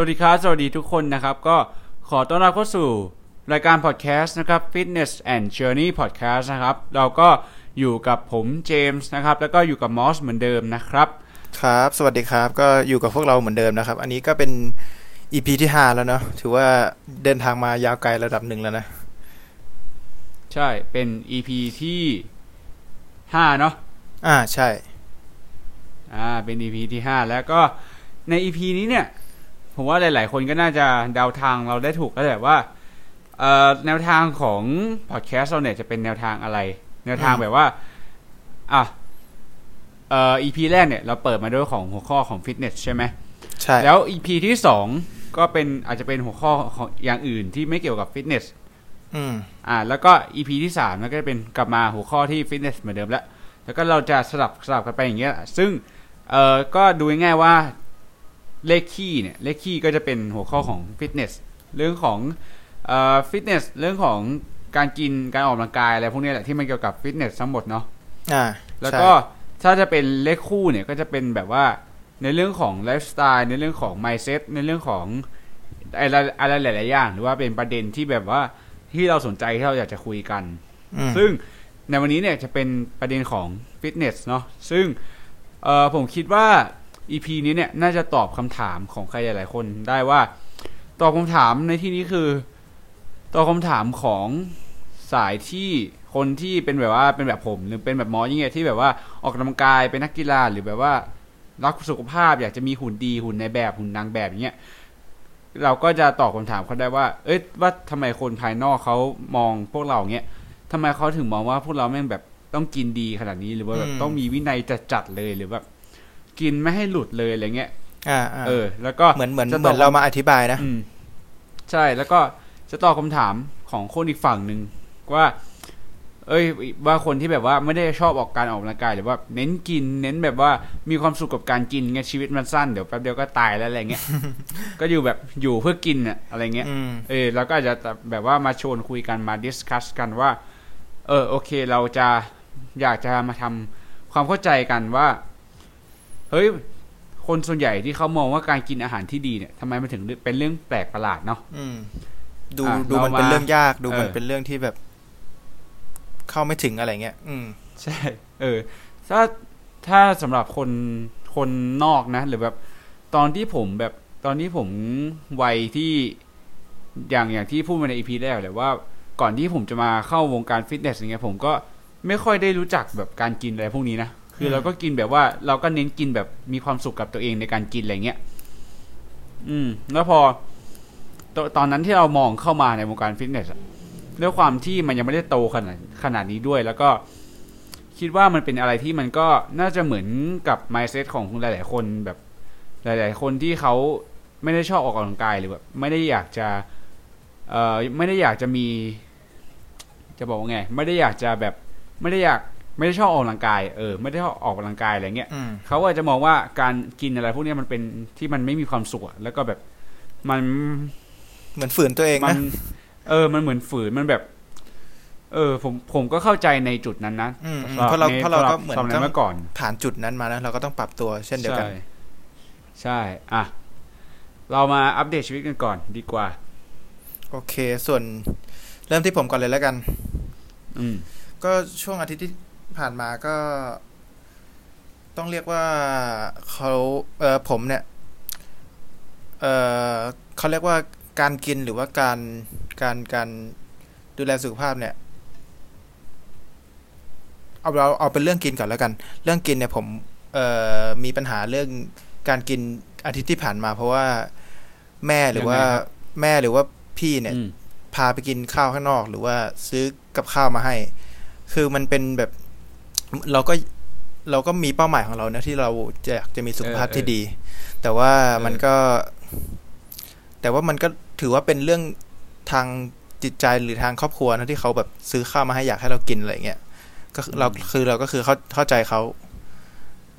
วัสดีครับ สวัสดีทุกคนนะครับ ก็ขอต้อนรับเข้าสู่รายการพอดแคสต์นะครับ Fitness and Journey Podcast นะครับ เราก็อยู่กับผมเจมส์นะครับ แล้วก็อยู่กับมอสเหมือนเดิมนะครับ ครับ สวัสดีครับ ก็อยู่กับพวกเราเหมือนเดิมนะครับ อันนี้ก็เป็น EP ที่ห้าแล้วเนาะ ถือว่าเดินทางมายาวไกลระดับหนึ่งแล้วนะ ใช่ เป็น EP ที่ห้าเนาะ อ่า ใช่ อ่า เป็น EP ที่ห้าแล้วก็ใน EP นี้เนี่ย ผมว่าหลาย ๆ คนก็น่าจะเดาทางเราได้ถูกแล้วแหละว่าเอ่อแนวทางของพอดแคสต์เราเนี่ยจะเป็นแนวทางอะไร แนวทางอืมแบบว่าอะเอ่อ EP แรกเนี่ยเราเปิดมาด้วยของหัวข้อของฟิตเนสใช่ไหมใช่แล้ว EP ที่สองก็เป็นอาจจะเป็นหัวข้อของอย่างอื่นที่ไม่เกี่ยวกับฟิตเนสอืมอ่า แล้วก็ EP ที่สามก็จะเป็นกลับมาหัวข้อที่ฟิตเนสเหมือนเดิมแล้วแล้วก็เราจะสลับสลับกันไปอย่างเงี้ย ซึ่งเอ่อก็ดูง่ายๆว่า เลขคี่เนี่ยเลขคี่ก็จะเป็นหัวข้อของฟิตเนสเรื่องของเอ่อฟิตเนสเรื่องของการกินการออกกำลังกายอะไรพวกเนี้ยแหละที่มันเกี่ยวกับฟิตเนสทั้งหมดเนาะอ่าแล้วก็ถ้าจะเป็นเลขคู่เนี่ยก็จะเป็นแบบว่าในเรื่องของไลฟ์สไตล์ในเรื่องของ mindset ในเรื่องของอะไรอะไรหลาย ๆ อย่าง หรือว่าเป็นประเด็นที่แบบว่าที่เราสนใจที่เราอยากจะคุยกันอืมซึ่งในวันนี้เนี่ยจะเป็นประเด็นของฟิตเนสเนาะซึ่งเออผมคิดว่า EP นี้เนี่ยน่าจะตอบคำถามของใครหลายๆคนได้ว่าตอบคำถามในที่นี้คือตอบคำถามของสายที่คนที่เป็นแบบว่าเป็นแบบผมหรือเป็นแบบหมอยังไงที่แบบว่าออกกำลังกายเป็นนักกีฬาหรือแบบว่ารักสุขภาพอยากจะมีหุ่นดีหุ่นในแบบหุ่นนางแบบอย่างเงี้ยเราก็จะตอบคำถามเขาได้ว่า เอ้ยว่าทำไมคนภายนอกเขามองพวกเราเงี้ยทำไมเขาถึงมองว่าพวกเราแม่งแบบต้องกินดีขนาดนี้หรือว่าแบบต้องมีวินัยจัดๆเลยหรือแบบ กินไม่ให้หลุดเลยอะไรเงี้ยอ่าอ่าเออ แล้วก็เหมือนเหมือนจะเหมือนตบเรามาอธิบายนะอืมใช่แล้วก็จะตอบคำถามของคนอีกฝั่งหนึ่งว่า เอ้ย ว่าคนที่แบบว่าไม่ได้ชอบออกการออกกำลังกายหรือว่า เน้นกิน เน้นแบบว่ามีความสุขกับการกินไงชีวิตมันสั้นเดี๋ยวแป๊บเดียวก็ตายแล้วอะไรเงี้ยก็อยู่แบบอยู่เพื่อกินอะอะไรเงี้ยอืมเออแล้วก็อาจจะแบบว่ามาชวนคุยกันมาดิสคัสกันว่า เออโอเค เราจะอยากจะมาทำความเข้าใจกันว่า เฮ้ยคนส่วนใหญ่ที่เขามองว่าการกินอาหารที่ดีเนี่ยทำไมมันถึงเป็นเรื่องแปลกประหลาดเนาะอืมดูอะดูมันเรามาเป็นเรื่องยากดูมันเออเป็นเรื่องที่แบบ เข้าไม่ถึงอะไรเงี้ย อืม ใช่ เออ ถ้าถ้าสำหรับคนคนนอกนะ หรือแบบ ตอนที่ผมแบบตอนที่ผมวัยที่อย่างอย่างที่พูดมาในอีพีแรกเลยว่าก่อนที่ผมจะมาเข้าวงการฟิตเนสอย่างเงี้ยผมก็ไม่ค่อยได้รู้จักแบบการกินอะไรพวกนี้นะ คือเราก็กินแบบว่า เราก็เน้นกินแบบมีความสุขกับตัวเองในการกินอะไรเงี้ยอืม แล้วพอตตอนนั้นที่เรามองเข้ามาในวงการฟิตเนสด้วยความที่มันยังไม่ได้โตขนาดขนาดนี้ด้วย แล้วก็คิดว่ามันเป็นอะไรที่มันก็น่าจะเหมือนกับ mindset ของหลาย ๆ คนแบบ หลาย ๆ คนที่เขาไม่ได้ชอบออกกำลังกายหรือแบบไม่ได้อยากจะเอ่อไม่ได้อยากจะมี จะบอกว่าไง ไม่ได้อยากจะแบบ ไม่ได้อยาก ไม่ได้ชอบออกกำลังกายเออไม่ได้ชอบออกกำลังกายอะไรเงี้ยอืมเขาอาจจะมองว่าการกินอะไรพวกเนี้ยมันเป็นที่มันไม่มีความสุขอะแล้วก็แบบมันเหมือนฝืนตัวเองมันะนเออ มันเหมือนฝืนมันแบบ เออ ผมผมก็เข้าใจในจุดนั้นนะอืมอืมสำหเพราะเราในเพราะเราสำบก็เหมือนสำหรับต้องเมื่อก่อน ผ่านจุดนั้นมานะเราก็ต้องปรับตัวเช่นเดียวกันใช่ใช่ อะ เรามาอัปเดตชีวิตกันก่อนดีกว่า โอเค ส่วนเริ่มที่ผมก่อนเลยแล้วกัน อืมก็ช่วงอาทิตย์ที่ ผ่านมาก็ ต้องเรียกว่าเขาเออผมเนี่ย เออเขาเรียกว่าการกินหรือว่าการการการดูแลสุขภาพเนี่ย เอาเราเอาเป็นเรื่องกินก่อนแล้วกัน เรื่องกินเนี่ยผมเอ่อมีปัญหาเรื่องการกินอาทิตย์ที่ผ่านมา เพราะว่าแม่หรือว่ายังไงครับแม่หรือว่าพี่เนี่ยอืมพาไปกินข้าวข้างนอก หรือว่าซื้อกับข้าวมาให้ คือมันเป็นแบบ เราก็เราก็มีเป้าหมายของเรานะที่เราจะอยากจะมีสุขภาพเออที่ดี แต่ว่าเออมันก็ แต่ว่ามันก็ถือว่าเป็นเรื่องทางจิตใจหรือทางครอบครัวนะที่เขาแบบซื้อข้าวมาให้อยากให้เรากินอะไรเงี้ยก็คือเราคือเราก็คือเข้าเข้าใจเขา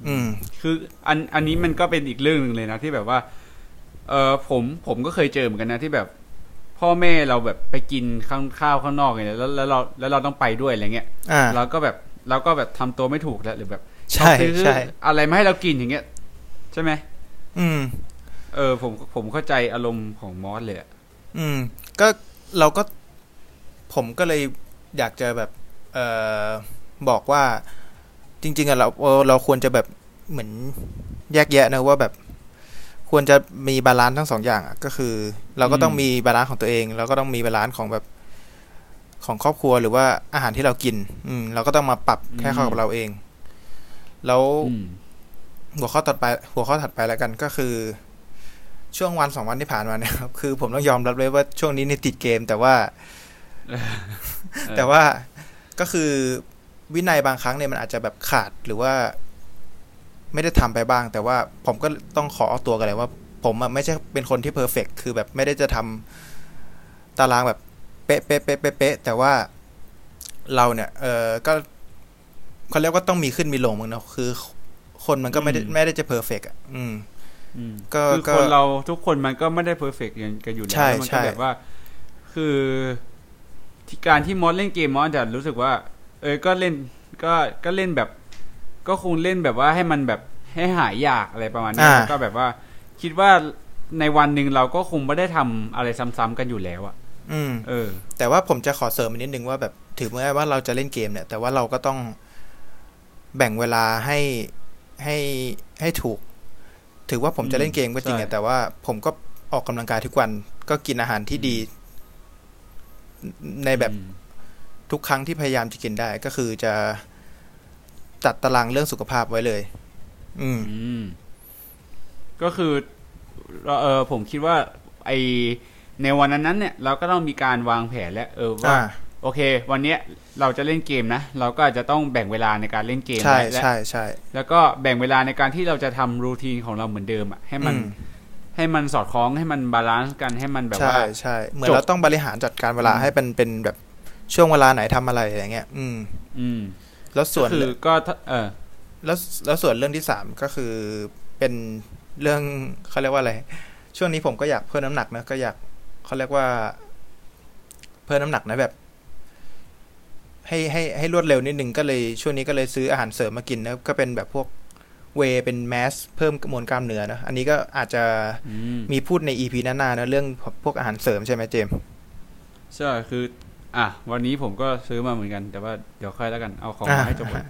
อืม คืออันอันนี้มันก็เป็นอีกเรื่องหนึ่งเลยนะที่แบบว่า เออผมผมก็เคยเจอเหมือนกันนะที่แบบ พ่อแม่เราแบบไปกินข้างข้าวข้างนอกอย่างเงี้ยแล้วแล้วเราแล้วเราต้องไปด้วยอะไรเงี้ยอ่าเราก็แบบ เราก็แบบทำตัวไม่ถูกแล้วหรือแบบใช่ซื้อใช่อะไรมาให้เรากินอย่างเงี้ย ใช่ไหมอืม เออ ผมผมเข้าใจอารมณ์ของมอสเลยอะอืม ก็เราก็ผมก็เลยอยากจะแบบ เอ่อบอกว่า จริง ๆอะเราเออเราควรจะแบบเหมือนแยกแยะนะว่าแบบควรจะมี balance ทั้งสองอย่างอะก็คือ เราก็ต้องมี balance ของตัวเอง แล้วก็ต้องมี balance ของแบบ ของครอบครัวหรือว่าอาหารที่เรากิน อืม เราก็ต้องมาปรับแค่เข้ากับเราเอง แล้วอืมหัวข้อต่อไป หัวข้อถัดไปแล้วกันก็คือ ช่วงวันสองวันที่ผ่านมาเนี่ยครับ คือผมต้องยอมรับเลยว่าช่วงนี้นี่ติดเกม แต่ว่า แต่ว่าก็คือวินัยบางครั้งเนี่ยมันอาจจะแบบขาดหรือว่า ไม่ได้ทำไปบ้าง แต่ว่าผมก็ต้องขอออกตัวก่อนเลยว่า ผมอะไม่ใช่เป็นคนที่ perfect คือแบบไม่ได้จะทำตารางแบบ เป๊ะเป๊ะเป๊ะเป๊ะเป๊ะแต่ว่าเราเนี่ย เออก็เขาเรียกว่าต้องมีขึ้นมีลงมึงเนาะคือ คนมันก็ไม่ได้อืมไม่ได้จะ perfect อะ อืมอืมก็คือก็คนเราทุกคนมันก็ไม่ได้ perfect กันอยู่แล้วใช่แล้วมันใช่ก็แบบว่า คือที่การที่มอสเล่นเกมมอสจะรู้สึกว่า เออก็เล่นก็ก็เล่นแบบ ก็คงเล่นแบบว่าให้มันแบบให้หายอยากอะไรประมาณนี้อ่าแล้วก็แบบว่า คิดว่าในวันหนึ่งเราก็คงไม่ได้ทำอะไรซ้ำๆกันอยู่แล้วอะ อืมเออ แต่ว่าผมจะขอเสริมอีกนิดนึงว่าแบบถือแม้ว่าเราจะเล่นเกมเนี่ย แต่ว่าเราก็ต้องแบ่งเวลาให้ให้ให้ถูก ถือว่าผมจะเล่นเกมก็จริงใช่อะแต่ว่าผมก็ออกกำลังกายทุกวันก็กินอาหารที่ดี ในแบบอืมทุกครั้งที่พยายามจะกินได้ ก็คือจะจัดตารางเรื่องสุขภาพไว้เลย อืมอืมก็คือ เออผมคิดว่า ไอ ในวันนั้นนั้นเนี่ยเราก็ต้องมีการวางแผนแล้วเออว่าอ่าโอเค วันเนี้ยเราจะเล่นเกมนะ เราก็อาจจะต้องแบ่งเวลาในการเล่นเกมใช่ไว้และใช่ใช่แล้วก็แบ่งเวลาในการที่เราจะทำ routine ของเราเหมือนเดิมอะให้มันอืมให้มันสอดคล้องให้มัน balance กันให้มันแบบใช่ว่าใช่เหมือนจบเราต้องบริหารจัดการเวลาอืมให้เป็นเป็นแบบช่วงเวลาไหนทำอะไรอย่างเงี้ย อืม อืม แล้วส่วนก็คือก็ถ้าเออแล้วแล้วส่วนเรื่องที่สามก็คือเป็นเรื่องเขาเรียกว่าอะไรช่วงนี้ผมก็อยากเพิ่มน้ำหนักนะก็อยาก เขาเรียกว่า เพิ่มน้ำหนักนะแบบ ให้ให้ให้รวดเร็วนิดนึงก็เลยช่วงนี้ก็เลยซื้ออาหารเสริมมากินนะก็เป็นแบบพวกเวย์เป็นแมสเพิ่มมวลกล้ามเนื้อนะอันนี้ก็อาจจะอืมมีพูดในอีพีหน้าๆนะเรื่องพวกอาหารเสริมใช่ไหมเจมส์ใช่คือ อะวันนี้ผมก็ซื้อมาเหมือนกัน แต่ว่าเดี๋ยวค่อยแล้วกันเอาของอะมาให้จบก่อน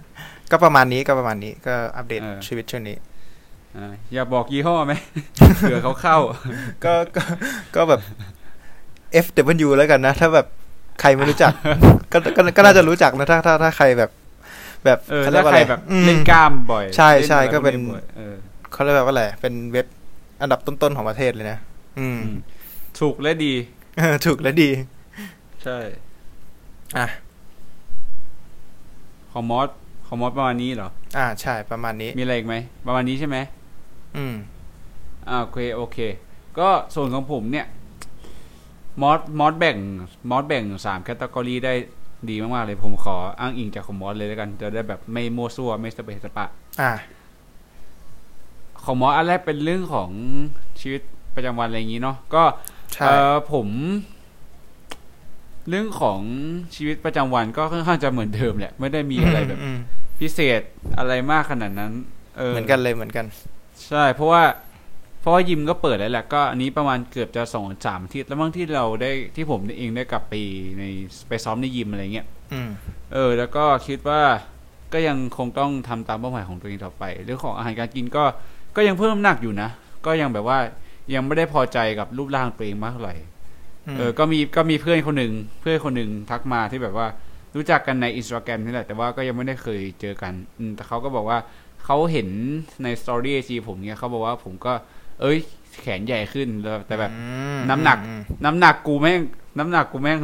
ก็ประมาณนี้ก็ประมาณนี้ก็อัปเดตเออชีวิตช่วงนี้อ่าอย่าบอกยี่ห้อไหมเผื่อเขาเข้า ก็ก็ก็แบบ FW แล้วกันนะ ถ้าแบบใครไม่รู้จักก็ก็ก็น่าจะรู้จักนะถ้าถ้าถ้าใครแบบ แบบเออเขาเรีถ้ายกว่าใคอะรไรแบบอืมเล่นกล้ามบ่อย ใช่ล่ใช่อะไรก็เป็นบ่อยเออเขาเรียกว่าอะไรเป็นเว็บอันดับต้นๆของประเทศเลยนะอืมอืมถูกและดีเออถูกและดี ใช่อะของมอสของมอสประมาณนี้เหรอ อ่าใช่ประมาณนี้ มีอะไรอีกไหม ประมาณนี้ใช่ไหม อืม อ่าโอเคโอเค ก็ส่วนของผมเนี่ย มอสมอสแบ่งมอสแบ่งสาม category ได้ดีมากๆเลยผมขออ้างอิงจากของมอสเลยแล้วกัน จะได้แบบไม่มั่วซั่วไม่สะเปะสะปะ อ่า ของมอสอันแรกเป็นเรื่องของชีวิตประจำวันอะไรอย่างนี้เนาะก็ใช่เออผม เรื่องของชีวิตประจำวันก็ค่อนข้างจะเหมือนเดิมแหละ ไม่ได้มีอะไรแบบมพิเศษอะไรมากขนาดนั้น เออเหมือนกันเลยเหมือนกัน ใช่ เพราะว่า เพราะว่ายิมก็เปิดแล้วแหละก็อันนี้ประมาณเกือบจะสองสามอาทิตย์แล้วบางที่เราได้ที่ผมเองได้กลับไปในไปซ้อมในยิมอะไรเงี้ยอืมเออ แล้วก็คิดว่าก็ยังคงต้องทำตามเป้าหมายของตัวเองต่อไปเรื่องของอาหารการกินก็ก็ยังเพิ่มน้ำหนักอยู่นะ ก็ยังแบบว่ายังไม่ได้พอใจกับรูปร่างตัวเองมากเท่าไหร่อืมเออก็มีก็มีเพื่อนคนหนึ่งเพื่อนคนหนึ่งทักมาที่แบบว่ารู้จักกันในอินสตาแกรมนี่แหละแต่ว่าก็ยังไม่ได้เคยเจอกัน อืมแต่เขาก็บอกว่าเขาเห็นในสตอรี่ไอจีผมเนี่ยเขาบอกว่าผมก็ เอ้ย แขนใหญ่ขึ้นแล้วแต่แบบอืมน้ำหนักอืมน้ำหนักกูแม่ง น้ำหนักกูแม่ง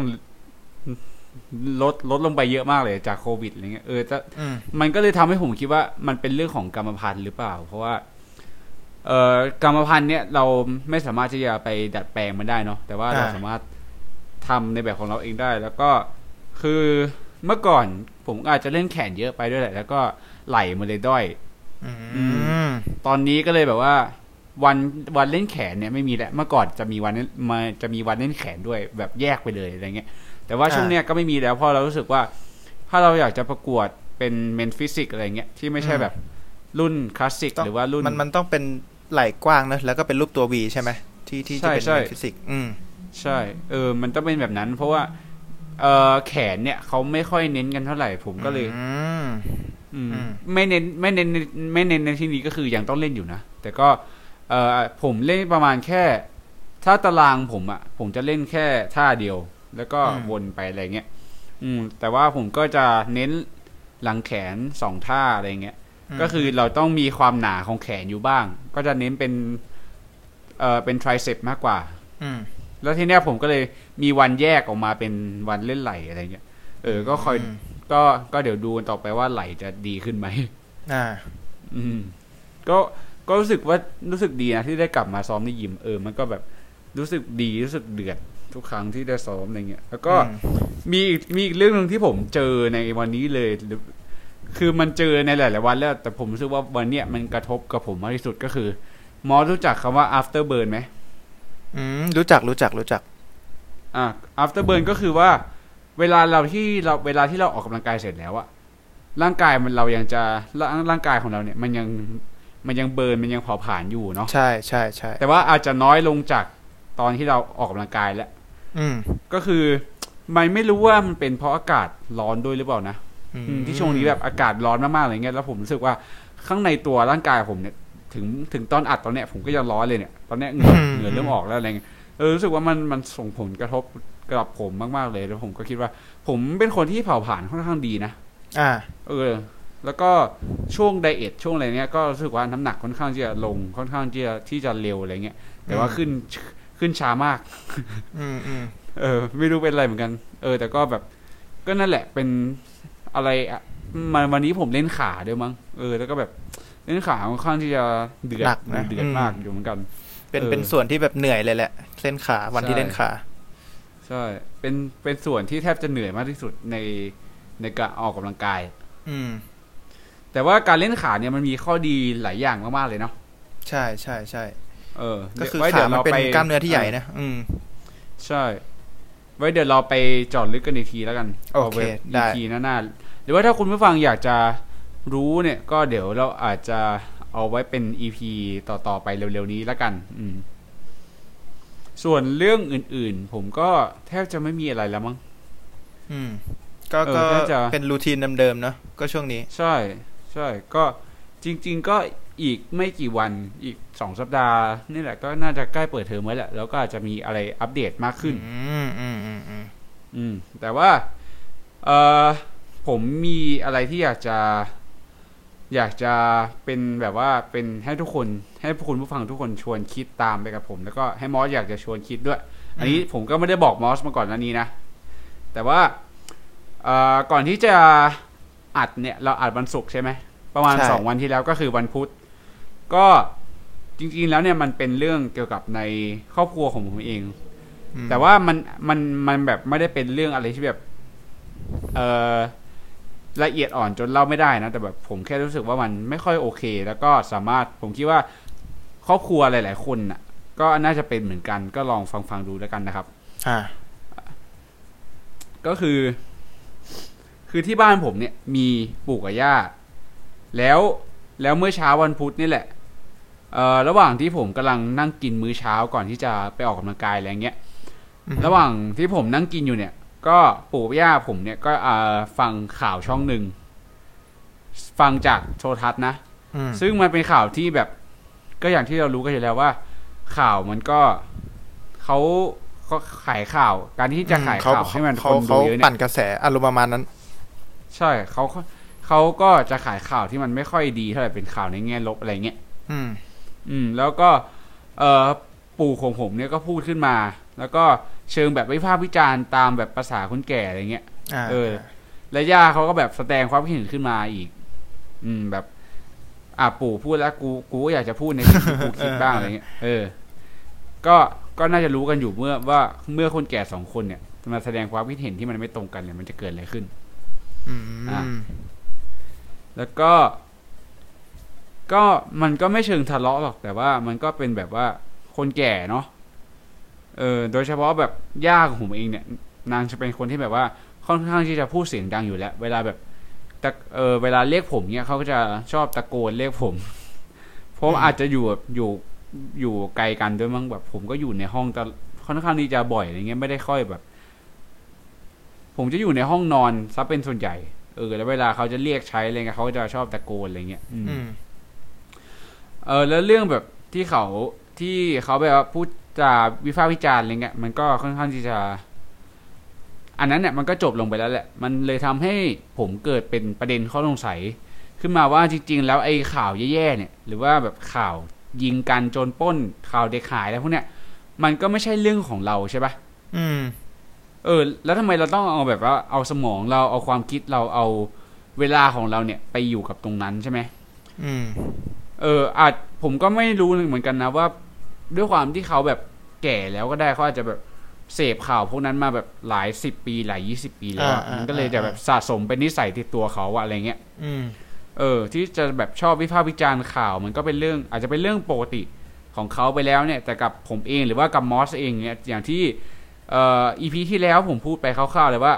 ลดลดลงไปเยอะมากเลยจากโควิดอะไรเงี้ยเออจะอืมมันก็เลยทำให้ผมคิดว่ามันเป็นเรื่องของกรรมพันธุ์หรือเปล่า เพราะว่า เอ่อกรรมพันธุ์เนี่ยเราไม่สามารถที่จะไปดัดแปลงมันได้เนาะแต่ว่าเราอ่าสามารถทำในแบบของเราเองได้ แล้วก็คือเมื่อก่อนผมอาจจะเล่นแขนเยอะไปด้วยแหละ แล้วก็ไหล่มันเลยด้อยอืมตอนนี้ก็เลยแบบว่า วันวันเล่นแขนเนี่ยไม่มีแล้วเมื่อก่อนจะมีวันเล่นมาจะมีวันเล่นแขนด้วยแบบแยกไปเลยอะไรเงี้ย แต่ว่าอ่าช่วงเนี้ยก็ไม่มีแล้วเพราะเรารู้สึกว่า ถ้าเราอยากจะประกวดเป็น men's physique อะไรเงี้ยที่ไม่ใช่แบบรุ่นคลาสสิกต้องหรือว่ารุ่นมันมันต้องเป็นไหล่กว้างนะแล้วก็เป็นรูปตัว V ใช่ไหมที่ที่จะเป็นใช่ใช่ฟิสิกส์อืมใช่เออมันต้องเป็นแบบนั้น เพราะว่าเออแขนเนี่ยเขาไม่ค่อยเน้นกันเท่าไหร่ ผมก็เลยอืมอืมอืมไม่เน้นไม่เน้นไม่เน้นในที่นี้ก็คือยังต้องเล่นอยู่นะแต่ก็ เออผมเล่นประมาณแค่ ถ้าตารางผมอะผมจะเล่นแค่ท่าเดียว แล้วก็วนไปอะไรเงี้ยอืม แต่ว่าผมก็จะเน้นหลังแขนสองท่าอะไรเงี้ยก็คือเราต้องมีความหนาของแขนอยู่บ้าง ก็จะเน้นเป็น เอ่อ เป็น tricep มากกว่า อืม แล้วทีเนี้ยผมก็เลยมีวันแยกออกมาเป็นวันเล่นไหลอะไรเงี้ย เออ ก็คอยอืมก็ ก็เดี๋ยวดูกันต่อไปว่าไหลจะดีขึ้นไหม อ่า อืม ก็ ก็รู้สึกว่ารู้สึกดีนะที่ได้กลับมาซ้อมในยิมเออมันก็แบบรู้สึกดีรู้สึกเดือดทุกครั้งที่ได้ซ้อมอะไรเงี้ย แล้วก็อืมมีอีกมีอีกเรื่องหนึ่งที่ผมเจอในวันนี้เลยหรือคือมันเจอในหลาย ๆ วันแล้ว แต่ผมรู้สึกว่าวันเนี้ยมันกระทบกับผมมากที่สุดก็คือ มอสรู้จักคำว่า after burn ไหมอืมรู้จักรู้จักรู้จัก อะ after burn ก็คือว่า เวลาเราที่เราเวลาที่เราออกกำลังกายเสร็จแล้วอะร่างกายมันเรายังจะร่างร่างกายของเราเนี่ย มันยัง มันยังเบิร์นมันยังเผาผลาญอยู่เนาะใช่ใช่ใช่แต่ว่าอาจจะน้อยลงจากตอนที่เราออกกำลังกายแล้วอืมก็คือมันไม่รู้ว่ามันเป็นเพราะอากาศร้อนด้วยหรือเปล่านะอืมอืมที่ช่วงนี้แบบอากาศร้อนมากๆอะไรเงี้ยแล้วผมรู้สึกว่าข้างในตัวร่างกายผมเนี่ย ถึงถึงตอนอัดตอนเนี้ยผมก็ยังร้อนเลยเนี่ย ตอนเนี้ยเหงื่อเหงื่อเริ่มออกแล้วอะไรเงี้ยเออรู้สึกว่ามันมันส่งผลกระทบกับผมมากๆเลยแล้วผมก็คิดว่า ผมเป็นคนที่เผาผลาญค่อนข้างดีนะอ่า เออ แล้วก็ช่วงไดเอทช่วงอะไรเนี้ยก็รู้สึกว่าน้ำหนักค่อนข้างที่จะลงค่อนข้างที่จะที่จะเร็วอะไรเงี้ยแต่ว่าอืมขึ้นขึ้นช้ามากอืมอืมเออ ไม่รู้เป็นอะไรเหมือนกัน เออ แต่ก็แบบ ก็นั่นแหละเป็นอะไรอะมาวันนี้ผมเล่นขาด้วยมั้งเออ แล้วก็แบบเล่นขาค่อนข้างที่จะเดือดหนักนะเดือดมากอยู่เหมือนกัน เป็นเออเป็นส่วนที่แบบเหนื่อยเลยแหละเล่นขาวันที่ใช่เล่นขาใช่เป็นเป็นส่วนที่แทบจะเหนื่อยมากที่สุดในในการออกกำลังกาย อืม แต่ว่าการเล่นขาเนี่ยมันมีข้อดีหลายอย่างมากๆเลยเนาะใช่ใช่ใช่เออ ก็คือไว้ขาดี๋ยวมันรเป็นไกล้ามเนื้อที่ใหญ่นะอืม ใช่ ไว้เดี๋ยวเราไปเจอดลึกกันอีกทีแล้วกันโอเคาว้ได้อีกทีหน้าๆหรือว่าถ้าคุณผู้ฟังอยากจะรู้เนี่ยก็เดี๋ยวเราอาจจะเอาไว้เป็นอีพีต่อๆไปเร็วๆนี้แล้วกัน อืม ส่วนเรื่องอื่นๆ ผมก็แทบจะไม่มีอะไรแล้วมั้งอืม ก็เออก็น่าจะเป็นรูทีนเดิมๆเนาะก็ช่วงนี้ ใช่ ใช่ก็จริง ๆ ก็อีกไม่กี่วันอีกสองสัปดาห์ นี่แหละก็น่าจะใกล้เปิดเทอมแล้วแหละแล้วก็อาจจะมีอะไรอัปเดตมากขึ้น อืมอืมอืมอืมอืมแต่ว่าเออผมมีอะไรที่อยากจะ อยากจะเป็นแบบว่าเป็นให้ทุกคน ให้คุณผู้ฟังทุกคนชวนคิดตามไปกับผม แล้วก็ให้มอสอยากจะชวนคิดด้วย อันนี้ผมก็ไม่ได้บอกมอสมาก่อนหน้านี้นะ แต่ว่าเอ่อก่อนที่จะ อัดเนี่ยเราอัดวันศุกร์ใช่ไหมประมาณใช่สองวันที่แล้วก็คือวันพุธ ก็จริงๆแล้วเนี่ยมันเป็นเรื่องเกี่ยวกับในครอบครัวของผมเองอืมแต่ว่ามันมันมันแบบไม่ได้เป็นเรื่องอะไรที่แบบ เออละเอียดอ่อนจนเล่าไม่ได้นะ แต่แบบผมแค่รู้สึกว่ามันไม่ค่อยโอเค แล้วก็สามารถผมคิดว่าครอบครัวหลาย ๆ คนน่ะ ก็น่าจะเป็นเหมือนกัน ก็ลองฟังฟังดูแล้วกันนะครับ อ่า ก็คือ คือที่บ้านผมเนี่ยมีปู่กับย่าแล้วแล้วเมื่อเช้าวันพุธนี่แหละเอ่อระหว่างที่ผมกำลังนั่งกินมื้อเช้าก่อนที่จะไปออกกำลังกายอะไรเงี้ยอือฮึระหว่างที่ผมนั่งกินอยู่เนี่ย ก็ปู่ย่าผมเนี่ยก็เอ่อฟังข่าวช่องหนึ่งฟังจากโทรทัศน์นะอืมซึ่งมันเป็นข่าวที่แบบ ก็อย่างที่เรารู้กันอยู่แล้วว่า ข่าวมันก็เขาเขาขายข่าว การที่จะขายเขาข่าวให้มันเขาคนดูเขาเยอะเนี่ยปั่นกระแสอารมณ์ประมาณนั้น ใช่เขาเขาก็จะขายข่าวที่มันไม่ค่อยดีเท่าไหร่เป็นข่าวในแง่ลบอะไรเงี้ยอืม อืม แล้วก็ เอ่อปู่ของผมเนี่ยก็พูดขึ้นมา แล้วก็เชิงแบบวิพากษ์วิจารณ์ตามแบบภาษาคนแก่อะไรเงี้ยอ่าเออ และย่าเขาก็แบบแสดงความคิดเห็นขึ้นมาอีก อืม แบบ อะปู่พูดแล้วกูกูก็อยากจะพูดในสิ่งที่กูคิดบ้างอะไรเงี้ยเออ ก็ก็น่าจะรู้กันอยู่เมื่อว่าเมื่อคนแก่สองคนเนี่ยมาแสดงความคิดเห็นที่มันไม่ตรงกันเนี่ยมันจะเกิดอะไรขึ้น อือะมแล้วก็ ก็มันก็ไม่เชิงทะเลาะหรอก แต่ว่ามันก็เป็นแบบว่าคนแก่เนาะเออ โดยเฉพาะแบบย่าของผมเองเนี่ย นางจะเป็นคนที่แบบว่าค่อนข้างที่จะพูดเสียงดังอยู่แล้ว เวลาแบบตะเออเวลาเรียกผมเนี่ยเขาก็จะชอบตะโกนเรียกผมผเพราะอาจจะอยู่แบบอยู่อยู่ไกลกันด้วยมั้งแบบ ผมก็อยู่ในห้องแต่ค่อนข้างที่จะบ่อยอะไรเงี้ยไม่ได้ค่อยแบบ ผมจะอยู่ในห้องนอนซะเป็นส่วนใหญ่ เออ แล้วเวลาเขาจะเรียกใช้อะไรเงี้ยเขาจะชอบตะโกนอะไรเงี้ยอืมอืมเออ แล้วเรื่องแบบที่เขาที่เขาแบบว่าพูดจาวิพากษ์วิจารณ์อะไรเงี้ยมันก็ค่อนข้างที่จะ อันนั้นเนี่ยมันก็จบลงไปแล้วแหละ มันเลยทำให้ผมเกิดเป็นประเด็นข้อสงสัย ขึ้นมาว่าจริง ๆ แล้วไอ้ข่าวแย่ๆเนี่ย หรือว่าแบบข่าวยิงกันโจรปล้นข่าวเด็กหายอะไรพวกเนี้ยมันก็ไม่ใช่เรื่องของเราใช่ปะอืม เออ แล้วทำไมเราต้องเอาแบบว่าเอาสมองเราเอาความคิดเราเอาเวลาของเราเนี่ยไปอยู่กับตรงนั้นใช่ไหมอืม เออ อาจผมก็ไม่รู้เหมือนกันนะว่า ด้วยความที่เขาแบบแก่แล้วก็ได้เขาอาจจะแบบเสพข่าวพวกนั้นมาแบบหลายสิบปีหลายยี่สิบปีแล้วอะอ่าอ่ามัมันก็เลยจะแบบสะสมเป็นนิสัยติดตัวเขาอะอะไรเงี้ยอืม เออ ที่จะแบบชอบวิพากษ์วิจารณ์ข่าว มันก็เป็นเรื่อง อาจจะเป็นเรื่องปกติของเขาไปแล้วเนี่ย แต่กับผมเองหรือว่ากับมอสเองเนี่ยอย่างที่ เอ่ออีพีที่แล้วผมพูดไปคร่าวๆเลยว่า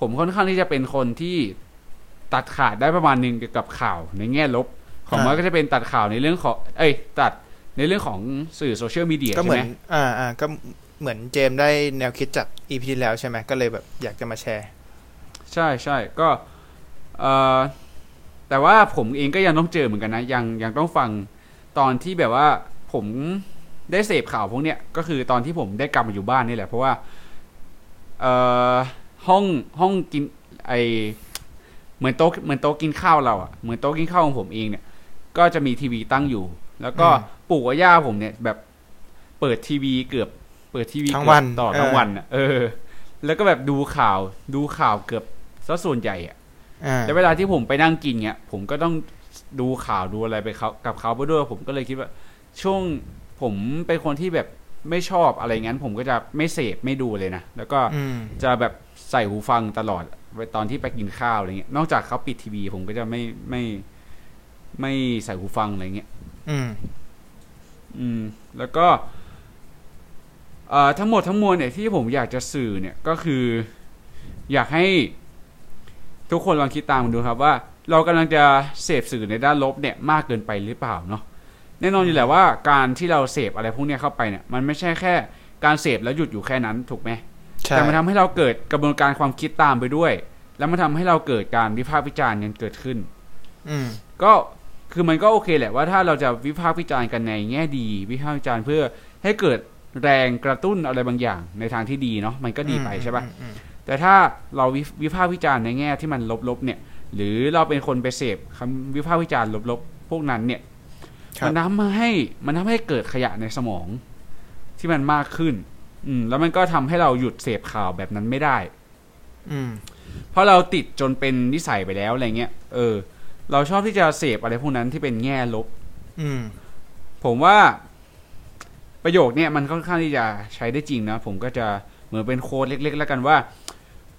ผมค่อนข้างที่จะเป็นคนที่ตัดขาดได้ประมาณหนึ่งเกี่ยวกับข่าวในแง่ลบ ของมอสก็จะเป็นตัดข่าวในเรื่องของ เอ้ย ตัดในเรื่องของสื่อโซเชียลมีเดียก็ใช่เหมืไหอมนอ่าอ่าก็เหมือนเจมส์ได้แนวคิดจากอีพีที่แล้วใช่ไหมก็เลยแบบอยากจะมาแชร์ ใช่ใช่ก็เอ่อแต่ว่าผมเองก็ยังต้องเจอเหมือนกันนะ ยังยังต้องฟังตอนที่แบบว่าผม ได้เสพข่าวพวกเนี้ยก็คือตอนที่ผมได้กลับมาอยู่บ้านนี่แหละ เพราะว่าเอ่อห้องห้องกินไอเหมือนโต๊ะเหมือนโต๊ะกินข้าวเราอะเหมือนโต๊ะกินข้าวของผมเองเนี่ย ก็จะมีทีวีตั้งอยู่ แล้วก็อืมปู่กับย่าผมเนี่ย แบบเปิดทีวีเกือบ เปิดทีวีทั้งเกือบวันต่อเออทั้งวันอะเออ แล้วก็แบบดูข่าวดูข่าวเกือบซะส่วนใหญ่อะอ่าแล้วเวลาที่ผมไปนั่งกินเนี้ยผมก็ต้องดูข่าวดูอะไรไปเขากับเขาไปด้วยผมก็เลยคิดว่า ช่วง ผมเป็นคนที่แบบไม่ชอบอะไรงั้น ผมก็จะไม่เสพไม่ดูเลยนะ แล้วก็อืมจะแบบใส่หูฟังตลอดไปตอนที่ไปกินข้าวอะไรเงี้ยนอกจากเขาปิดทีวี ผมก็จะไม่ไม่ไม่ใส่หูฟังอะไรเงี้ยอืม อืม แล้วก็เอ่อทั้งหมดทั้งมวลเนี่ยที่ผมอยากจะสื่อเนี่ยก็คือ อยากให้ทุกคนลองคิดตามกันดูครับว่า เรากำลังจะเสพสื่อในด้านลบเนี่ยมากเกินไปหรือเปล่าเนาะ แน่นอนอยู่แหละว่าการที่เราเสพอะไรพวกเนี้ยเข้าไปเนี่ยมันไม่ใช่แค่การเสพแล้วหยุดอยู่แค่นั้นถูกไหมใช่แต่มันทำให้เราเกิดกระบวนการความคิดตามไปด้วย แล้วมันทำให้เราเกิดการวิพากษ์วิจารณ์กันเกิดขึ้น อืมก็คือมันก็โอเคแหละว่าถ้าเราจะวิพากษ์วิจารณ์กันในแง่ดี วิพากษ์วิจารณ์เพื่อให้เกิดแรงกระตุ้นอะไรบางอย่างในทางที่ดีเนาะมันก็ดีไปใช่ปะอืมอืมแต่ถ้าเราวิวิพากษ์วิจารณ์ในแง่ที่มันลบๆเนี่ย หรือเราเป็นคนไปเสพคำวิพากษ์วิจารณ์ลบๆ พวกนั้นเนี่ยครับ มันทำให้มันทำให้เกิดขยะในสมองที่มันมากขึ้น อืม แล้วมันก็ทำให้เราหยุดเสพข่าวแบบนั้นไม่ได้ อืม เพราะเราติดจนเป็นนิสัยไปแล้วอะไรเงี้ย เออ เราชอบที่จะเสพอะไรพวกนั้นที่เป็นแง่ลบ อืม ผมว่าประโยคเนี่ยมันค่อนข้างที่จะใช้ได้จริงนะ ผมก็จะเหมือนเป็นโค้ดเล็ก ๆ แล้วกันว่า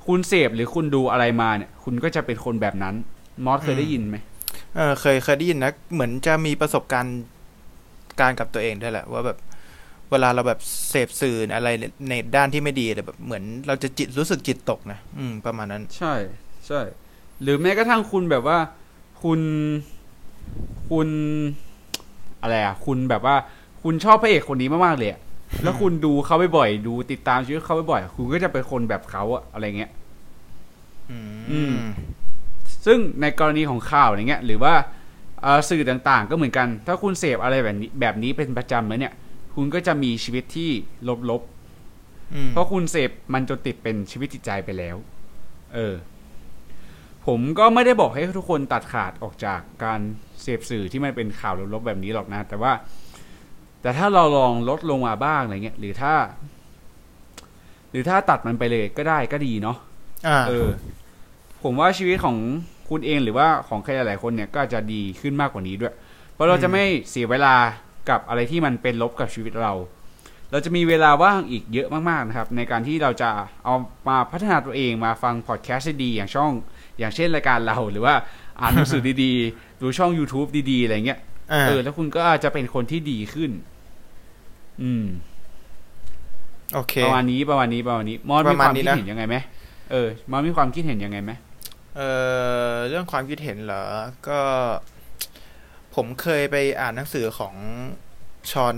คุณเสพหรือคุณดูอะไรมาเนี่ย คุณก็จะเป็นคนแบบนั้น มอสเคยได้ยินไหม เออเคยเคยได้ยินนะ เหมือนจะมีประสบการณ์การกับตัวเองด้วยแหละ ว่าแบบเวลาเราแบบเสพสื่ออะไรในด้านที่ไม่ดีแต่แบบเหมือนเราจะจิตรู้สึกจิตตกนะอืม ประมาณนั้น ใช่ใช่หรือแม้กระทั่งคุณแบบว่า คุณคุณอะไรอะ คุณแบบว่า คุณชอบพระเอกคนนี้มากๆเลยอะแล้วคุณดูเขาบ่อยๆดูติดตามชีวิตเขาบ่อยๆคุณก็จะเป็นคนแบบเขาอะอะไรเงี้ย อือืมม ซึ่งในกรณีของข่าวอย่างเงี้ยหรือว่าเอ่อสื่อต่างๆ ก็เหมือนกัน ถ้าคุณเสพอะไรแบบนี้แบบนี้เป็นประจำเลยเนี่ย คุณก็จะมีชีวิตที่ลบอืมๆเพราะคุณเสพมันจนติดเป็นชีวิตจิตใจไปแล้ว เออ ผมก็ไม่ได้บอกให้ทุกคนตัดขาดออกจากการเสพสื่อที่มันเป็นข่าวลบๆแบบนี้หรอกนะ แต่ว่า แต่ถ้าเราลองลดลงมาบ้างอะไรเงี้ยหรือถ้า หรือถ้าตัดมันไปเลยก็ได้ก็ดีเนาะอ่าเออ ผมว่าชีวิตของ คุณเองหรือว่าของใครหลายๆคนเนี่ยก็อาจจะดีขึ้นมากกว่านี้ด้วย เพราะเราจะไม่เสียเวลากับอะไรที่มันเป็นลบกับชีวิตเรา เราจะมีเวลาว่างอีกเยอะมากๆนะครับ ในการที่เราจะเอามาพัฒนาตัวเองมาฟังพอดแคสต์ดีๆอย่างช่อง อย่างเช่นรายการเราหรือว่าอ่านหนังสือดีๆดูช่อง YouTube ดีๆอะไรเงี้ยอ่าเออ แล้วคุณก็อาจจะเป็นคนที่ดีขึ้น อืม โอเคประมาณนี้ประมาณนี้ประมาณนี้ มอสปมีระคมาณวามนี้คิดนะเห็นยังไงไหมเออมอสมีความคิดเห็นยังไงไหม เออเรื่องความคิดเห็นเหรอ ก็ผมเคยไปอ่านหนังสือของชอน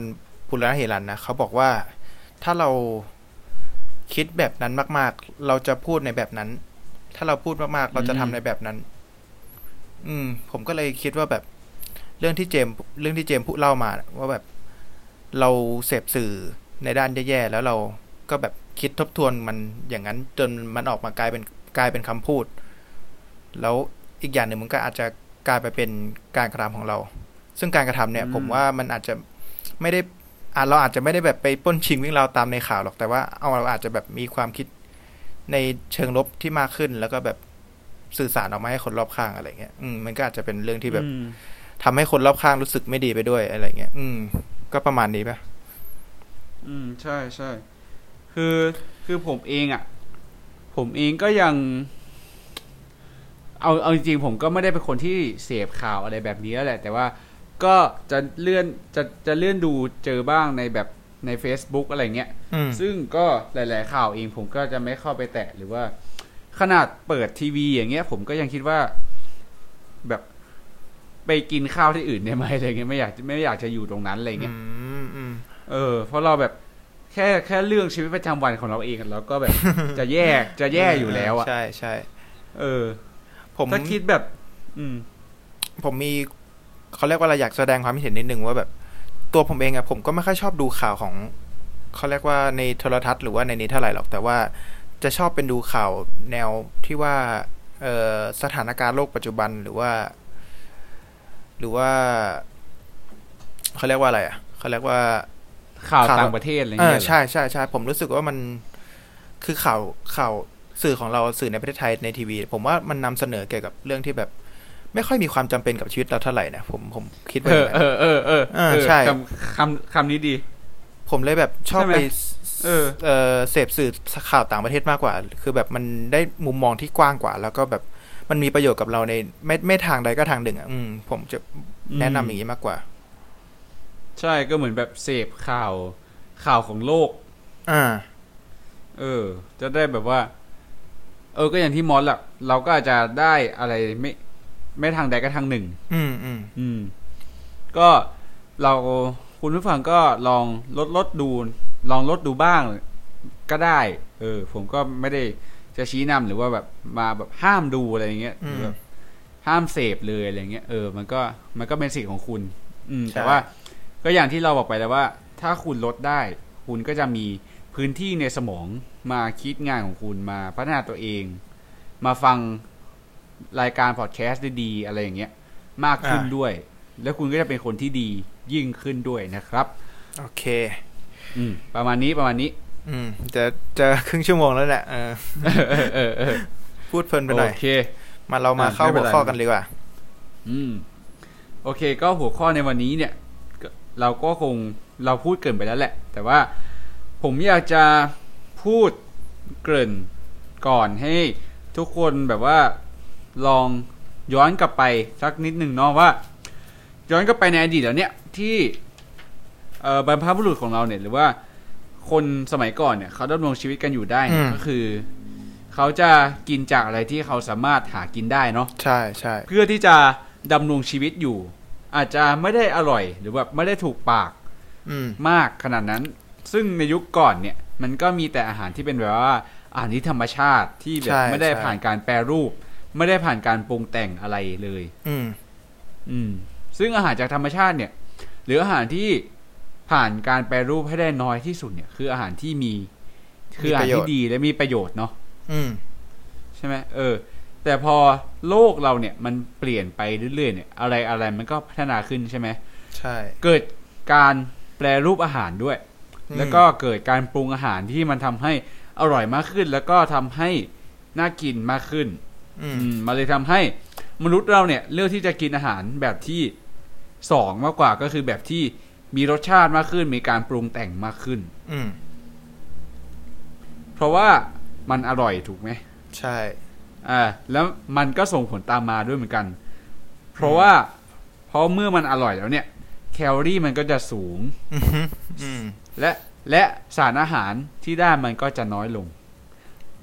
ปุรณะเฮรันนะเขาบอกว่าถ้าเราคิดแบบนั้นมาก ๆ เราจะพูดในแบบนั้น ถ้าเราพูดมากๆ เราจะทำในแบบนั้น อืม ผมก็เลยคิดว่าแบบ เรื่องที่เจมส์เรื่องที่เจมส์พูดเล่ามา ว่าแบบเราเสพสื่อในด้านแย่ๆแล้วเราก็แบบคิดทบทวนมันอย่างนั้นจนมันออกมากลายเป็นกลายเป็นคำพูด แล้วอีกอย่างหนึ่งมันก็อาจจะกลายไปเป็นการกระทำของเรา ซึ่งการกระทำเนี่ยอืมผมว่ามันอาจจะไม่ได้อาจเราอาจจะไม่ได้แบบไปปล้นชิงวิ่งราวตามในข่าวหรอกแต่ว่าเอาเราอาจจะแบบมีความคิดในเชิงลบที่มากขึ้น แล้วก็แบบสื่อสารออกมาให้คนรอบข้างอะไรเงี้ยอืมมันก็อาจจะเป็นเรื่องที่แบบอืมทำให้คนรอบข้างรู้สึกไม่ดีไปด้วยอะไรเงี้ยอืม ก็ประมาณนี้ปะอืม ใช่ใช่คือคือผมเองอะ่ะ ผมเองก็ยัง เอาเอาจริงๆผมก็ไม่ได้เป็นคนที่เสพข่าวอะไรแบบนี้แหละ แต่ว่าก็จะเลื่อนจะจะเลื่อนดูเจอบ้างในแบบใน Facebook อะไรเงี้ย อืม ซึ่งก็หลาย ๆ ข่าวเองผมก็จะไม่เข้าไปแตะหรือว่า ขนาดเปิดทีวีอย่างเงี้ย ผมก็ยังคิดว่า แบบไปกินข้าวที่อื่นได้ไหมอะไรเงี้ยไม่อยากไม่อยากจะอยู่ตรงนั้นอะไรเงี้ย อืมอืม เออเพราะเราแบบแค่แค่เรื่องชีวิตประจำวันของเราเองเราก็แบบ จะแย่จะแย่อยู่แล้วอะใช่ใช่เออ ผมถ้าคิดแบบ อืม ผมมีเขาเรียกว่าอะไรอยากแสดงความคิดเห็นนิดนึงว่าแบบ ตัวผมเองอะผมก็ไม่ค่อยชอบดูข่าวของเขาเรียกว่าในโทรทัศน์หรือว่าในนี้เท่าไหร่หรอก แต่ว่าจะชอบเป็นดูข่าวแนวที่ว่าเออสถานการณ์โลกปัจจุบันหรือว่า หรือว่าเขาเรียกว่าอะไรอะเขาเรียกว่าข่าวข่าวต่างประเทศอะไรเอเงี้อยเหรอใช่ใช่ใช่ผมรู้สึกว่ามันคือข่าวข่าว สื่อของเราสื่อในประเทศไทยในทีวี ผมว่ามันนำเสนอเกี่ยวกับเรื่องที่แบบ ไม่ค่อยมีความจำเป็นกับชีวิตเราเท่าไหร่นะผมผมคิดว่าเอออย่างนั้นเออเออเออเออเออใช่คำคำคำนี้ดี ผมเลยแบบชอบใช่ไหมไปเออเออเสพสื่อข่าวต่างประเทศมากกว่า คือแบบมันได้มุมมองที่กว้างกว่า แล้วก็แบบมันมีประโยชน์กับเราในไม่ไม่ทางใดก็ทางหนึ่งอะอืมผมจะแนะนำอย่างนี้มากกว่า ใช่ก็เหมือนแบบเสพข่าวข่าวของโลก อ่า เออ จะได้แบบว่า เออก็อย่างที่มอสแหละเราก็อาจจะได้อะไรไม่ ไม่ทางใดก็ทางหนึ่ง อืมอืมอืม ก็เราคุณผู้ฟังก็ลองลดลดดู ลองลดดูบ้างก็ได้ เออ ผมก็ไม่ได้จะชี้นำหรือว่าแบบมาแบบห้ามดูอะไรอย่างเงี้ยหรือแบบห้ามเสพเลยอะไรเงี้ยเออมันก็มันก็เป็นสิทธิ์ของคุณ อืม แต่ว่า ก็อย่างที่เราบอกไปแล้วว่า ถ้าคุณลดได้ คุณก็จะมีพื้นที่ในสมอง มาคิดงานของคุณมาพัฒนาตัวเอง มาฟังรายการพอดแคสต์ดีๆอะไรอย่างเงี้ย มากขึ้นอ่าด้วย แล้วคุณก็จะเป็นคนที่ดียิ่งขึ้นด้วยนะครับ โอเค อืม ประมาณนี้ประมาณนี้ อืมจะจะครึ่งชั่วโมงแล้วแหละเออเออเออเออพูดเพลินไปหโอน่อยเคมาเรามาอะเข้าไม่เป็หันวไรข้อกันดีกว่า อืม โอเค ก็หัวข้อในวันนี้เนี่ยก็เราก็คงเราพูดเกรินไปแล้วแหละ แต่ว่าผมอยากจะ พูดเกริ่นก่อนให้ทุกคนแบบว่าลองย้อนกลับไปสักนิดหนึ่งเนาะว่า ย้อนกลับไปในอดีตแล้วเนี่ยที่เอ่อบรรพบุรุษของเราเนี่ยหรือว่าคนสมัยก่อนเนี่ยเขาดำรงชีวิตกันอยู่ได้เนี่ยอืมก็คือเขาจะกินจากอะไรที่เขาสามารถหากินได้เนาะใช่ใช่เพื่อที่จะดำรงชีวิตอยู่ อาจจะไม่ได้อร่อยหรือแบบไม่ได้ถูกปากอืมมากขนาดนั้น ซึ่งในยุคก่อนเนี่ย มันก็มีแต่อาหารที่เป็นแบบว่าอาหารที่ธรรมชาติที่แบบใช่ไม่ได้ใช่ผ่านการแปรรูป ไม่ได้ผ่านการปรุงแต่งอะไรเลย อืม อืม ซึ่งอาหารจากธรรมชาติเนี่ย หรืออาหารที่ผ่านการแปรรูปให้ได้น้อยที่สุดเนี่ย คืออาหารที่มี คืออาหารที่ดีและมีประโยชน์เนาะอืม ใช่ไหมเออ แต่พอโลกเราเนี่ย มันเปลี่ยนไปเรื่อยๆเนี่ย อะไรอะไรมันก็พัฒนาขึ้นใช่ไหมใช่ เกิดการแปรรูปอาหารด้วยอืม แล้วก็เกิดการปรุงอาหารที่มันทำให้อร่อยมากขึ้น แล้วก็ทำให้น่ากินมากขึ้น อืมอืมมันเลยทำให้มนุษย์เราเนี่ยเลือกที่จะกินอาหารแบบที่สองมากกว่าก็คือแบบที่มีรสชาติมากขึ้น มีการปรุงแต่งมากขึ้น อืมเพราะว่ามันอร่อยถูกไหมใช่อ่าแล้วมันก็ส่งผลตามมาด้วยเหมือนกัน เพราะว่าเพราะเมื่อมันอร่อยแล้วเนี่ย แคลอรี่มันก็จะสูงอืมอืม และและสารอาหารที่ได้มันก็จะน้อยลง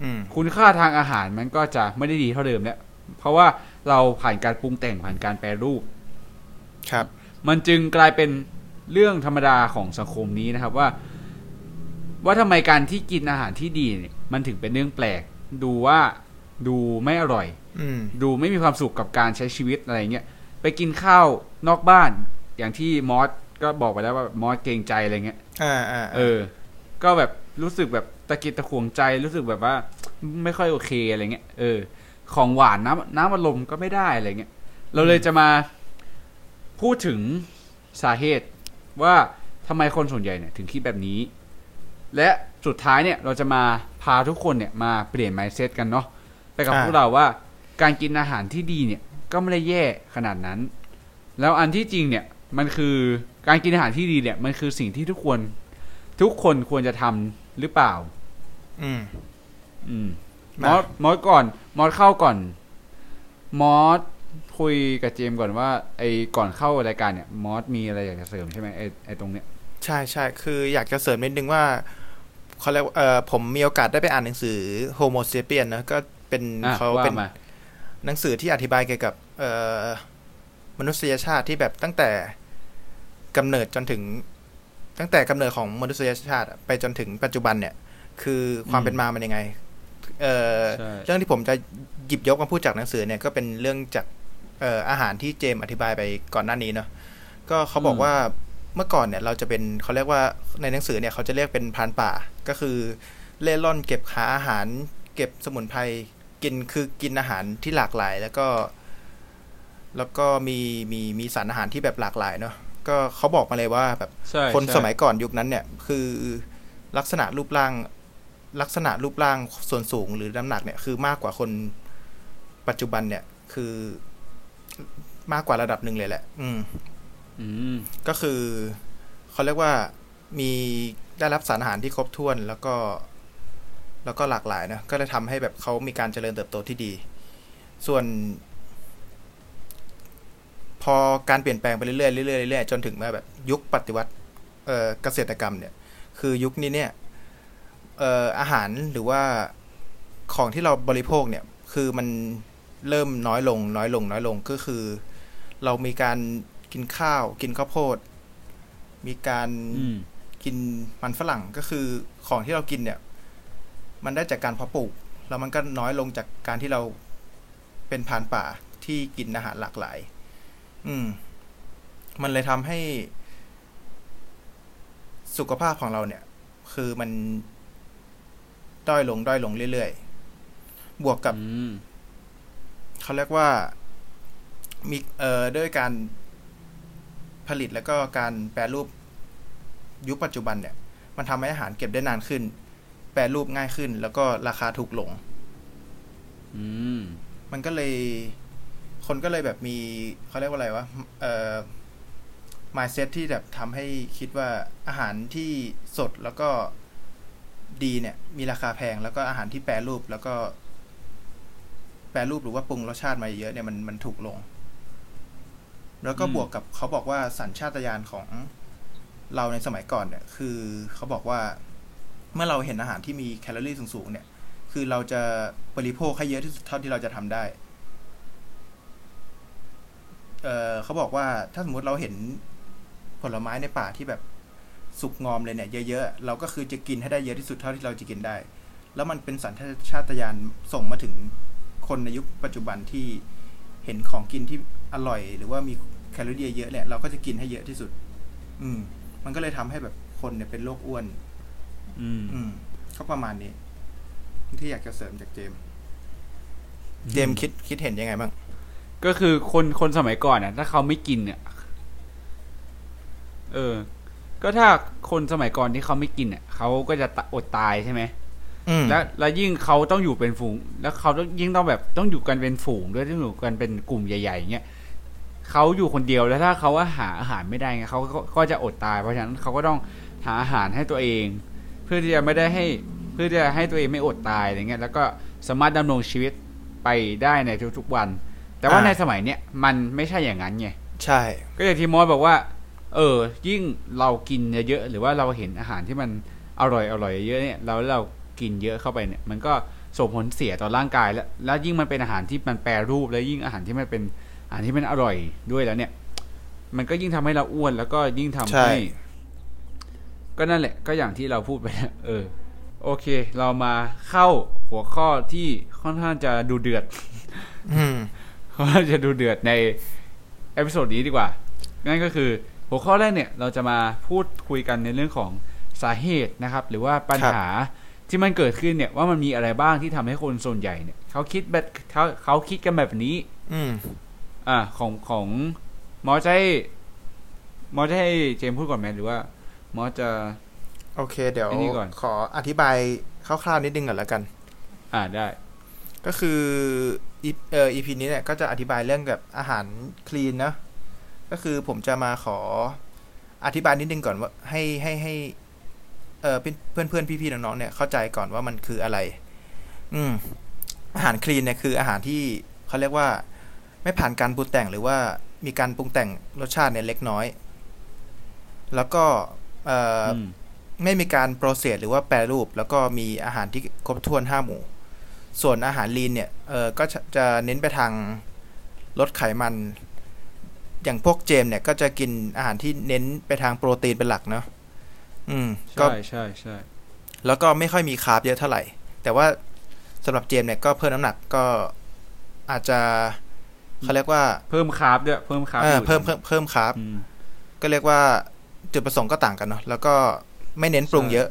อืมคุณค่าทางอาหารมันก็จะไม่ได้ดีเท่าเดิมแล้ว เพราะว่าเราผ่านการปรุงแต่งผ่านการแปรรูป ครับ มันจึงกลายเป็นเรื่องธรรมดาของสังคมนี้นะครับว่า ว่าทำไมการที่กินอาหารที่ดีเนี่ยมันถึงเป็นเรื่องแปลก ดูว่าดูไม่อร่อยอืมดูไม่มีความสุขกับการใช้ชีวิตอะไรเงี้ยไปกินข้าวนอกบ้านอย่างที่มอส ก็บอกไปแล้วว่ามอสเกรงใจอะไรเงี้ยอ่าอ่าเออ ก็แบบรู้สึกแบบตะกิดตะขวงใจรู้สึกแบบว่า ไม่ค่อยโอเคอะไรเงี้ยเออ ของหวานน้ำน้ำอารมณ์ก็ไม่ได้อะไรเงี้ยเราเลยจะมาพูดถึงสาเหตุว่าทำไมคนส่วนใหญ่เนี่ยถึงคิดแบบนี้ และสุดท้ายเนี่ยเราจะมาพาทุกคนเนี่ยมาเปลี่ยน mindset กันเนาะไปกับพวกเราว่าการกินอาหารที่ดีเนี่ย ก็ไม่ได้แย่ขนาดนั้น แล้วอันที่จริงเนี่ย มันคือการกินอาหารที่ดีเนี่ย มันคือสิ่งที่ทุกคน ทุกคนควรจะทำหรือเปล่า อืม อืมมมาอสมอสก่อน มอสเข้าก่อน มอสคุยกับเจมส์ก่อนว่า ไอ้ก่อนเข้ารายการเนี่ย มอสมีอะไรอยากจะเสริมใช่ไหมไอ้ไอ้ตรงเนี้ย ใช่ใช่คืออยากจะเสริมนิดนึงว่าเขาเรียกว่าเออผมมีโอกาสได้ไปอ่านหนังสือ Homo sapien นะก็เป็นอะเขาว่าเป็นมาหนังสือที่อธิบายเกี่ยวกับ เอ่อมนุษยชาติที่แบบตั้งแต่ กำเนิดจนถึง ตั้งแต่กำเนิดของมนุษยชาติอะไปจนถึงปัจจุบันเนี่ย คือความเป็นมามันยังไงเอ่อใช่เรื่องที่ผมจะหยิบยกมาพูดจากหนังสือเนี่ยก็เป็นเรื่องจากเอ่ออาหารที่เจมส์อธิบายไปก่อนหน้านี้เนาะก็เขาบอกว่าเมื่อก่อนเนี่ยเราจะเป็นเขาเรียกว่าในหนังสือเนี่ยเขาจะเรียกเป็นพรานป่าก็คือเล่ร่อนเก็บหาอาหาร เก็บสมุนไพรกินคือกินอาหารที่หลากหลาย แล้วก็ แล้วก็มีมีมีสารอาหารที่แบบหลากหลายเนาะ ก็เขาบอกมาเลยว่าแบบใช่คนใช่สมัยก่อนยุคนั้นเนี่ย คือลักษณะรูปร่างลักษณะรูปร่างส่วนสูงหรือน้ำหนักเนี่ยคือมากกว่าคนปัจจุบันเนี่ยคือมากกว่าระดับหนึ่งเลยแหละ อืม อืม ก็คือเขาเรียกว่ามีได้รับสารอาหารที่ครบถ้วนแล้วก็ แล้วก็หลากหลายนะก็เลยทำให้แบบเขามีการเจริญเติบโตที่ดี ส่วน พอการเปลี่ยนแปลงไปเรื่อยๆเรื่อยๆเรื่อยๆจนถึงมาแบบยุคปฏิวัติเอ่อเกษตรกรรมเนี่ย คือยุคนี้เนี่ยเอ่ออาหารหรือว่าของที่เราบริโภคเนี่ย คือมันเริ่มน้อยลง น้อยลง น้อยลงก็คือ เรามีการกินข้าว กินข้าวโพด มีการอืมกินมันฝรั่งก็คือของที่เรากินเนี่ย มันได้จากการเพาะปลูก แล้วมันก็น้อยลงจากการที่เราเป็นพรานป่าที่กินอาหารหลากหลาย อืม มันเลยทำให้สุขภาพของเราเนี่ย คือมันด้อยลงด้อยลงเรื่อยๆ บวกกับอืมเขาเรียกว่ามีเอ่อด้วยการผลิตแล้วก็การแปรรูปยุคปัจจุบันเนี่ย มันทำให้อาหารเก็บได้นานขึ้น แปรรูปง่ายขึ้น แล้วก็ราคาถูกลง อืม มันก็เลย คนก็เลยแบบมีเขาเรียกว่าอะไรวะเอ่อ mindset ที่แบบทำให้คิดว่าอาหารที่สดแล้วก็ดีเนี่ย มีราคาแพงแล้วก็อาหารที่แปรรูปแล้วก็ แปรรูปหรือว่าปรุงรสชาติมาเยอะเนี่ยมันมันถูกลง แล้วก็บวกกับเขาบอกว่าสัญชาตญาณของเราในสมัยก่อนเนี่ย คือเขาบอกว่าเมื่อเราเห็นอาหารที่มีแคลอรี่สูงๆเนี่ย คือเราจะบริโภคให้เยอะที่สุดเท่าที่เราจะทำได้ เออเขาบอกว่าถ้าสมมติเราเห็นผลไม้ในป่าที่แบบสุกงอมเลยเนี่ยเยอะๆ เราก็คือจะกินให้ได้เยอะที่สุดเท่าที่เราจะกินได้ แล้วมันเป็นสัญชาตญาณส่งมาถึงคนในยุคปัจจุบันที่เห็นของกินที่อร่อย หรือว่ามีแคลอรี่เยอะเนี่ยเราก็จะกินให้เยอะที่สุด อืม มันก็เลยทำให้แบบคนเนี่ยเป็นโรคอ้วน อืม อืมก็ประมาณนี้ ที่อยากจะเสริมจากเจมส์เจมส์คิดคิดเห็นยังไงบ้าง ก็คือคนคนสมัยก่อนน่ะ ถ้าเขาไม่กินเนี่ยเออ ก็ถ้าคนสมัยก่อนที่เขาไม่กินเนี่ยเขาก็จะตะอดตายใช่ไหมอืมแล้วแล้วยิ่งเขาต้องอยู่เป็นฝูง แล้วเขาต้องยิ่งต้องแบบต้องอยู่กันเป็นฝูงด้วยต้องอยู่กันเป็นกลุ่มใหญ่ๆอย่างเงี้ยเขาอยู่คนเดียวแล้วถ้าเขาว่าหาอาหารไม่ได้ไงเขาก็ก็จะอดตาย เพราะฉะนั้นเขาก็ต้องหาอาหารให้ตัวเอง เพื่อที่จะไม่ได้ให้ เพื่อที่จะให้ตัวเองไม่อดตายอะไรเงี้ยแล้วก็สามารถดำรงชีวิตไปได้ในทุกๆวัน แต่ว่าอ่าในสมัยเนี้ยมันไม่ใช่อย่างนั้นไงใช่ ก็อย่างที่มอสบอกว่า เออ ยิ่งเรากินเยอะๆหรือว่าเราเห็นอาหารที่มันอร่อยอร่อยเยอะๆเนี่ยเราเรากินเยอะเข้าไปเนี่ย มันก็ส่งผลเสียต่อร่างกายแล้ว แล้วยิ่งมันเป็นอาหารที่มันแปรรูป แล้วยิ่งอาหารที่มันเป็นอาหารที่มันอร่อยด้วยแล้วเนี่ย มันก็ยิ่งทำให้เราอ้วน แล้วก็ยิ่งทำใช่ให้ ก็นั่นแหละ ก็อย่างที่เราพูดไปแล้วเออ โอเค เรามาเข้าหัวข้อที่ค่อนข้างจะดูเดือด อื มค่อนข้างจะดูเดือดใน episode นี้ดีกว่า นั่นก็คือหัวข้อแรกเนี่ยเราจะมาพูดคุยกันในเรื่องของสาเหตุนะครับ หรือว่าปัญหาที่มันเกิดขึ้นเนี่ยว่ามันมีอะไรบ้างที่ทำให้คนส่วนใหญ่เนี่ยเขาคิดแบบเขาเขาคิดกันแบบนี้ อืม อ่า ของของมอสจะให้มอสจะให้เจมส์พูดก่อนไหมหรือว่าหมอจะ โอเค เดี๋ยวไอ้นี่ก่อนขออธิบายคร่าวๆนิดนึงก่อนแล้วกัน อ่าได้ ก็คืออี เอ่อ EP นี้เนี่ยก็จะอธิบายเรื่องกับอาหารคลีนนะก็คือผมจะมาขออธิบายนิดนึงก่อนว่าให้ให้ให้เอ่อเพื่อนเพื่อนๆพี่ๆน้องๆเนี่ยเข้าใจก่อนว่ามันคืออะไร อืม อาหารคลีนเนี่ยคืออาหารที่เขาเรียกว่า ไม่ผ่านการปรุงแต่งหรือว่ามีการปรุงแต่งรสชาติเนี่ยเล็กน้อย แล้วก็เอ่อออืมไม่มีการโปรเซสหรือว่าแปรรูป แล้วก็มีอาหารที่ครบถ้วนห้าหมู่ ส่วนอาหารลีนเนี่ยเออก็จะจะเน้นไปทางลดไขมัน อย่างพวกเจมส์เนี่ยก็จะกินอาหารที่เน้นไปทางโปรตีนเป็นหลักเนาะอืมก็ใช่ใช่ใช่แล้วก็ไม่ค่อยมีคาร์บเยอะเท่าไหร่ แต่ว่าสำหรับเจมส์เนี่ยก็เพิ่มน้ำหนักก็อาจจะเขาเรียกว่าเพิ่มคาร์บด้วยเพิ่มคาร์บเอออยู่เพิ่มเพิ่มเพิ่มคาร์บอืมก็เรียกว่าจุดประสงค์ก็ต่างกันเนาะแล้วก็ไม่เน้นปรุงใช่เยอะ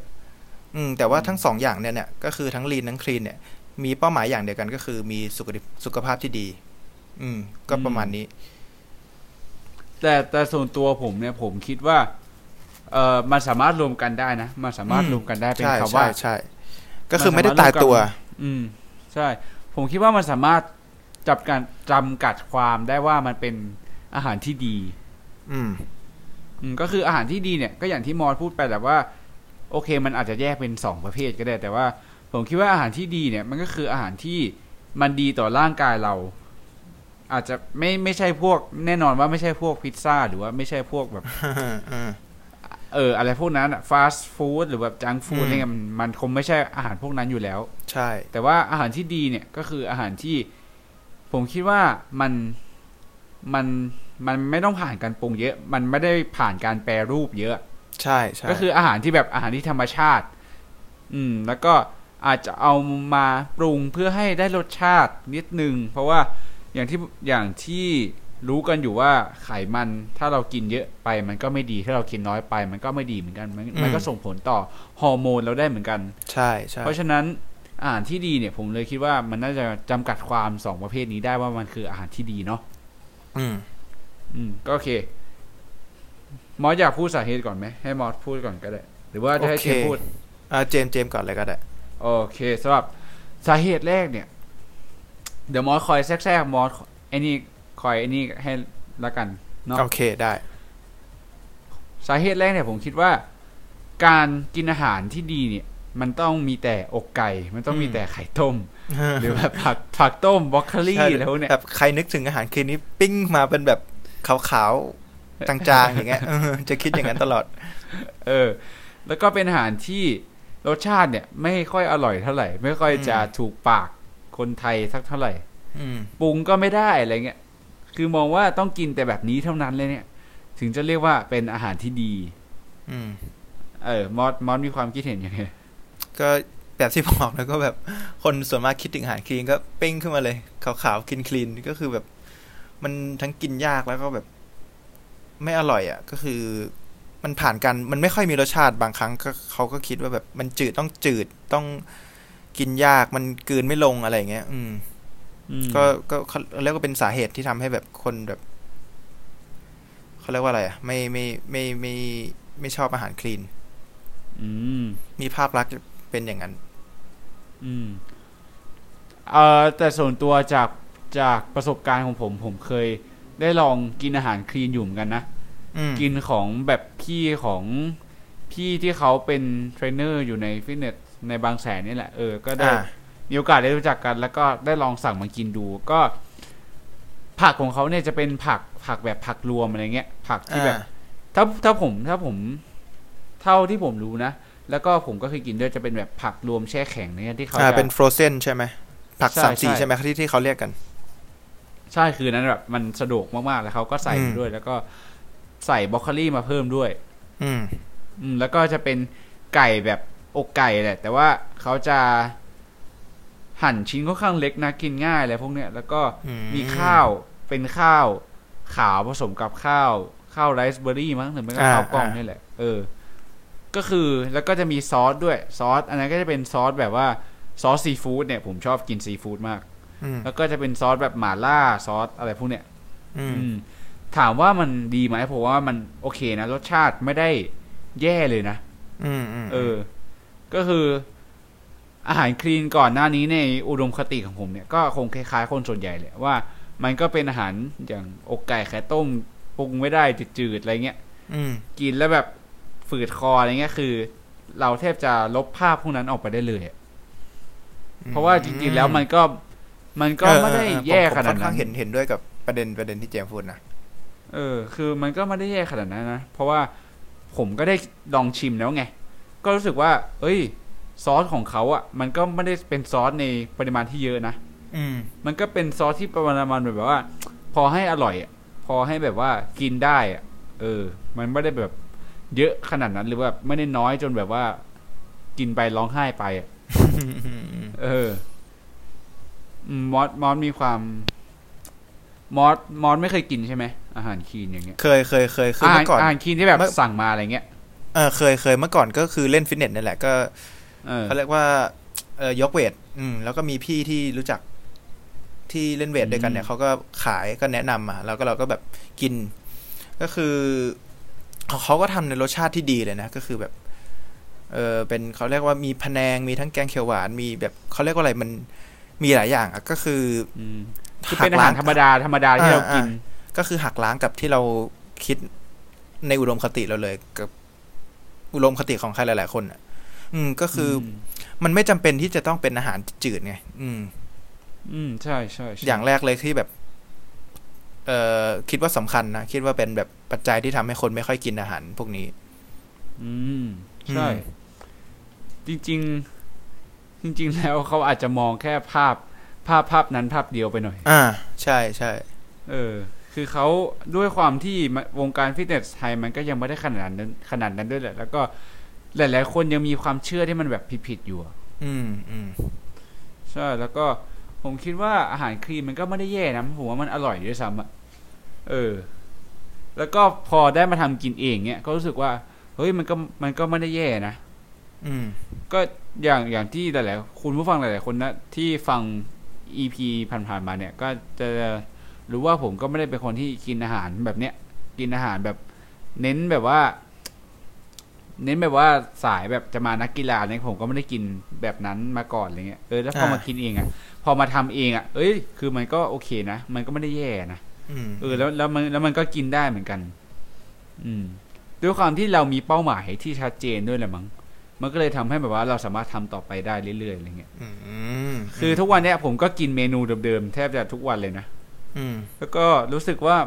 อืมแต่ว่าทั้งสองอย่างเนี่ยเนี่ยก็คือทั้งลีนทั้งคลีนเนี่ย มีเป้าหมายอย่างเดียวกันก็คือ มีสุขภาพสุขภาพที่ดี อืม ก็ประมาณนี้ แต่แต่ส่วนตัวผมเนี่ย ผมคิดว่า เออมันสามารถรวมกันได้นะมันสามารถอืมรวมกันได้เป็นใช่คำใช่ว่าใช่ก็คือไม่ได้ตายตัว อืม ใช่ ผมคิดว่ามันสามารถจับการจำกัดความได้ว่ามันเป็นอาหารที่ดี อืม อืม ก็คืออาหารที่ดีเนี่ย ก็อย่างที่มอสพูดไปแหละว่า โอเค มันอาจจะแยกเป็นสองประเภทก็ได้ แต่ว่า ผมคิดว่าอาหารที่ดีเนี่ยมันก็คืออาหารที่มันดีต่อร่างกายเรา อาจจะไม่ไม่ใช่พวกแน่นอนว่าไม่ใช่พวกพิซซ่าหรือว่าไม่ใช่พวกแบบอืมเอออะไรพวกนั้นอะฟาสต์ฟู้ดหรือแบบจังฟู้ดอืมอะไรเงี้ยมันมันคงไม่ใช่อาหารพวกนั้นอยู่แล้ว ใช่ แต่ว่าอาหารที่ดีเนี่ยก็คืออาหารที่ ผมคิดว่ามันมันมันไม่ต้องผ่านการปรุงเยอะ มันไม่ได้ผ่านการแปรรูปเยอะ ใช่ใช่ก็คืออาหารที่แบบอาหารที่ธรรมชาติ อืม แล้วก็ อาจจะเอามาปรุงเพื่อให้ได้รสชาตินิดนึง เพราะว่าอย่างที่อย่างที่รู้กันอยู่ว่าไขมันถ้าเรากินเยอะไปมันก็ไม่ดีถ้าเรากินน้อยไป มันก็ไม่ดีเหมือนกัน มันมันก็ส่งผลต่อฮอร์โมนเราได้เหมือนกัน ใช่ใช่เพราะฉะนั้นอาหารที่ดีเนี่ยผมเลยคิดว่ามันน่าจะจำกัดความสองประเภทนี้ได้ว่ามันคืออาหารที่ดีเนาะอืม อืม ก็โอเคมอสอยากพูดสาเหตุก่อนไหมให้มอสพูดก่อนก็ได้ หรือว่าจะให้เจมส์พูดอ่าเจมส์เจมส์ก่อนเลยก็ได้ โอเคสำหรับสาเหตุแรกเนี่ย เดี๋ยวมอสคอยแทรกๆมอสไอ้นี่คอยไอ้นี่ให้ละกันเนาะโอเคได้ สาเหตุแรกเนี่ยผมคิดว่า การกินอาหารที่ดีเนี่ย มันต้องมีแต่อกไก่ มันต้องมีอืมแต่ไข่ต้ม หรือแบบผักผักต้มบรอกโคลี่ใช่อะไรพวกเนี้ยแบบใครนึกถึงอาหารคืนนี้ปิ้งมาเป็นแบบขาวๆจางๆอย่างเงี้ยเออจะคิดอย่างนั้นตลอด เออ แล้วก็เป็นอาหารที่ รสชาติเนี่ย ไม่ค่อยอร่อยเท่าไหร่ ไม่ค่อยจะอืมถูกปากคนไทยสักเท่าไหร่อืมปรุงก็ไม่ได้อะไรเงี้ยคือมองว่าต้องกินแต่แบบนี้เท่านั้นเลยเนี่ย ถึงจะเรียกว่าเป็นอาหารที่ดีอืมเออ มอสมอสมีความคิดเห็นยังไงก็แบบที่บอกแล้วก็แบบคนส่วนมากคิดถึงอาหารคลีนก็ปิ้งขึ้นมาเลยขาวๆกินคลีนก็คือแบบ มันทั้งกินยากแล้วก็แบบ ไม่อร่อยอะ ก็คือ มันผ่านกันมันไม่ค่อยมีรสชาติบางครั้งก็เขาก็คิดว่าแบบมันจืดต้องจืดต้องกินยากมันกลืนไม่ลงอะไรอย่างเงี้ย อืมอืมก็ก็เขาเรียกว่าเป็นสาเหตุที่ทำให้แบบคนแบบเขาเรียกว่าอะไรอะ ไม่ไม่ไม่ไม่ไม่ชอบอาหารคลีน อืม มีภาพลักษณ์เป็นอย่างนั้น อืม เอ่อแต่ส่วนตัวจากจากประสบการณ์ของผม ผมเคยได้ลองกินอาหาร clean อยู่เหมือนกันนะอืม กินของแบบพี่ของพี่ที่เขาเป็นเทรนเนอร์อยู่ในฟิตเนสในบางแสนนี่แหละ เออ ก็ได้อ่ามีโอกาสได้รู้จักกัน แล้วก็ได้ลองสั่งมากินดูก็ ผักของเขาเนี่ยจะเป็นผักผักแบบผักรวมอะไรเงี้ย ผักที่แบบอ่าถ้าถ้าผมถ้าผม เท่าที่ผมรู้นะ แล้วก็ผมก็เคยกินด้วยจะเป็นแบบผักรวมแช่แข็งเนี่ยที่เขาอ่าจะเป็น frozen ใช่ไหมผักใช่สามสีใช่ใช่ไหมที่ที่เขาเรียกกัน ใช่คือนั้นแบบมันสะดวกมากๆแล้วเขาก็ใส่อืมมาด้วยแล้วก็ ใส่บรอกโคลีมาเพิ่มด้วย อืม อืม แล้วก็จะเป็นไก่แบบอกไก่แหละ แต่ว่าเขาจะหั่นชิ้นค่อนข้างเล็กนะกินง่ายอะไรพวกเนี้ย แล้วก็อืมมีข้าวเป็นข้าวขาวผสมกับข้าว ข้าวไรซ์เบอร์รี่มั้งหรือไม่ก็อ่าข้าวกล้องอ่านี่แหละ เออ ก็คือแล้วก็จะมีซอสด้วยซอส อันนั้นก็จะเป็นซอสแบบว่าซอสซีฟู้ดเนี่ยผมชอบกินซีฟู้ดมากอืมแล้วก็จะเป็นซอสแบบหม่าล่าซอสอะไรพวกเนี้ย อืมอืม ถามว่ามันดีไหมผมว่ามันโอเคนะรสชาติไม่ได้แย่เลยนะอืมอืมเออ ก็คือ อาหารคลีนก่อนหน้านี้ในอุดมคติของผมเนี่ยก็คงคล้ายๆ คนส่วนใหญ่เลยว่า มันก็เป็นอาหารอย่างอกไก่ไข่ต้มปรุงไม่ได้จืดๆอะไรเงี้ยอืมกินแล้วแบบฝืดคออะไรเงี้ยคือ เราแทบจะลบภาพพวกนั้นออกไปได้เลยอะเพราะว่าจริงๆแล้วมันก็มันก็ไม่ได้แย่ขนาดผมค่อนั้ข้านงเห็นเห็นด้วยกับประเด็นประเด็นที่เจมส์พูดนะ เออ คือมันก็ไม่ได้แย่ขนาดนั้นนะ เพราะว่าผมก็ได้ลองชิมแล้วไง ก็รู้สึกว่า เอ้ย ซอสของเขาอะ่ะ มันก็ไม่ได้เป็นซอสในปริมาณที่เยอะนะอืม มันก็เป็นซอสที่ประมาณแบบว่า พอให้อร่อยอะพอให้แบบว่ากินได้อะเออ มันไม่ได้แบบเยอะขนาดนั้นหรือว่าไม่ได้น้อยจนแบบว่า กินไปร้องไห้ไปอะเอออืมมอสมอสมีความ มอสมอสไม่เคยกินใช่ไหม อาหารคีนอย่างเงี้ย เคยเคยเคยคืออาหารเมื่อก่อนอาหารคีนที่แบบเมื่อสั่งมาอะไรเงี้ยเออเคยเคยเมื่อก่อนก็คือเล่นฟิตเนสนี่แหละก็เออเขาเรียกว่าเออยกเวท อืม แล้วก็มีพี่ที่รู้จักที่เล่นเวทด้วยกันเนี่ยเขาก็ขายก็แนะนำมา แล้วก็เราก็แบบกิน ก็คือเขาเขาก็ทำในรสชาติที่ดีเลยนะ ก็คือแบบ เออเป็นเขาเรียกว่ามีพะแนงมีทั้งแกงเขียวหวานมีแบบเขาเรียกว่าอะไรมันมีหลายอย่างอะก็คืออืมคือเป็นอาหารธรรมดาธรรมดาที่เรากินอ่า ก็คือหักล้างกับที่เราคิดในอุดมคติเราเลย กับอุดมคติของใครหลาย ๆ คนอะ อืมก็คืออมมันไม่จำเป็นที่จะต้องเป็นอาหารจืดไงอืม อืมใช่ใช่ใช่อย่างแรกเลยที่แบบ เอ่อคิดว่าสำคัญนะคิดว่าเป็นแบบปัจจัยที่ทำให้คนไม่ค่อยกินอาหารพวกนี้ อืมใช่อืมจริง ๆ จริง ๆ แล้วเขาอาจจะมองแค่ภาพ ภาพภาพนั้นภาพเดียวไปหน่อย อ่า ใช่ใช่เออ คือเขาด้วยความที่วงการฟิตเนสไทยมันก็ยังไม่ได้ขนาดนั้นขนาดนั้นด้วยแหละ แล้วก็หลาย ๆ คนยังมีความเชื่อที่มันแบบผิดๆอยู่อะอืมอืมใช่แล้วก็ผมคิดว่าอาหารคลีนมันก็ไม่ได้แย่นะผมว่ามันอร่อยด้วยซ้ำอะเออ แล้วก็พอได้มาทำกินเองเนี่ยก็รู้สึกว่าเฮ้ยมันก็มันก็ไม่ได้แย่นะอืม ก็อย่างอย่างที่หลาย ๆ คุณผู้ฟังหลาย ๆ คนนะที่ฟัง EP ผ่านๆมาเนี่ย ก็จะ รู้ว่าผมก็ไม่ได้เป็นคนที่กินอาหารแบบเนี้ยกินอาหารแบบเน้นแบบว่า เน้นแบบว่าสายแบบจะมานักกีฬาเนี่ยผมก็ไม่ได้กินแบบนั้นมาก่อนอะไรเงี้ยเออแล้วพอมาอ่ากินเองอะพอมาทำเองอะเอ้ย คือมันก็โอเคนะมันก็ไม่ได้แย่นะอืมเออแล้วแล้วมันแล้วมันก็กินได้เหมือนกัน อืมด้วยความที่เรามีเป้าหมายที่ชัดเจนด้วยแหละมั้งมันก็เลยทำให้แบบว่าเราสามารถทำต่อไปได้เรื่อยๆอะไรเงี้ยอืมคือทุกวันเนี้ยผมก็กินเมนูเดิมๆแทบจะทุกวันเลยนะอืม แล้วก็รู้สึกว่า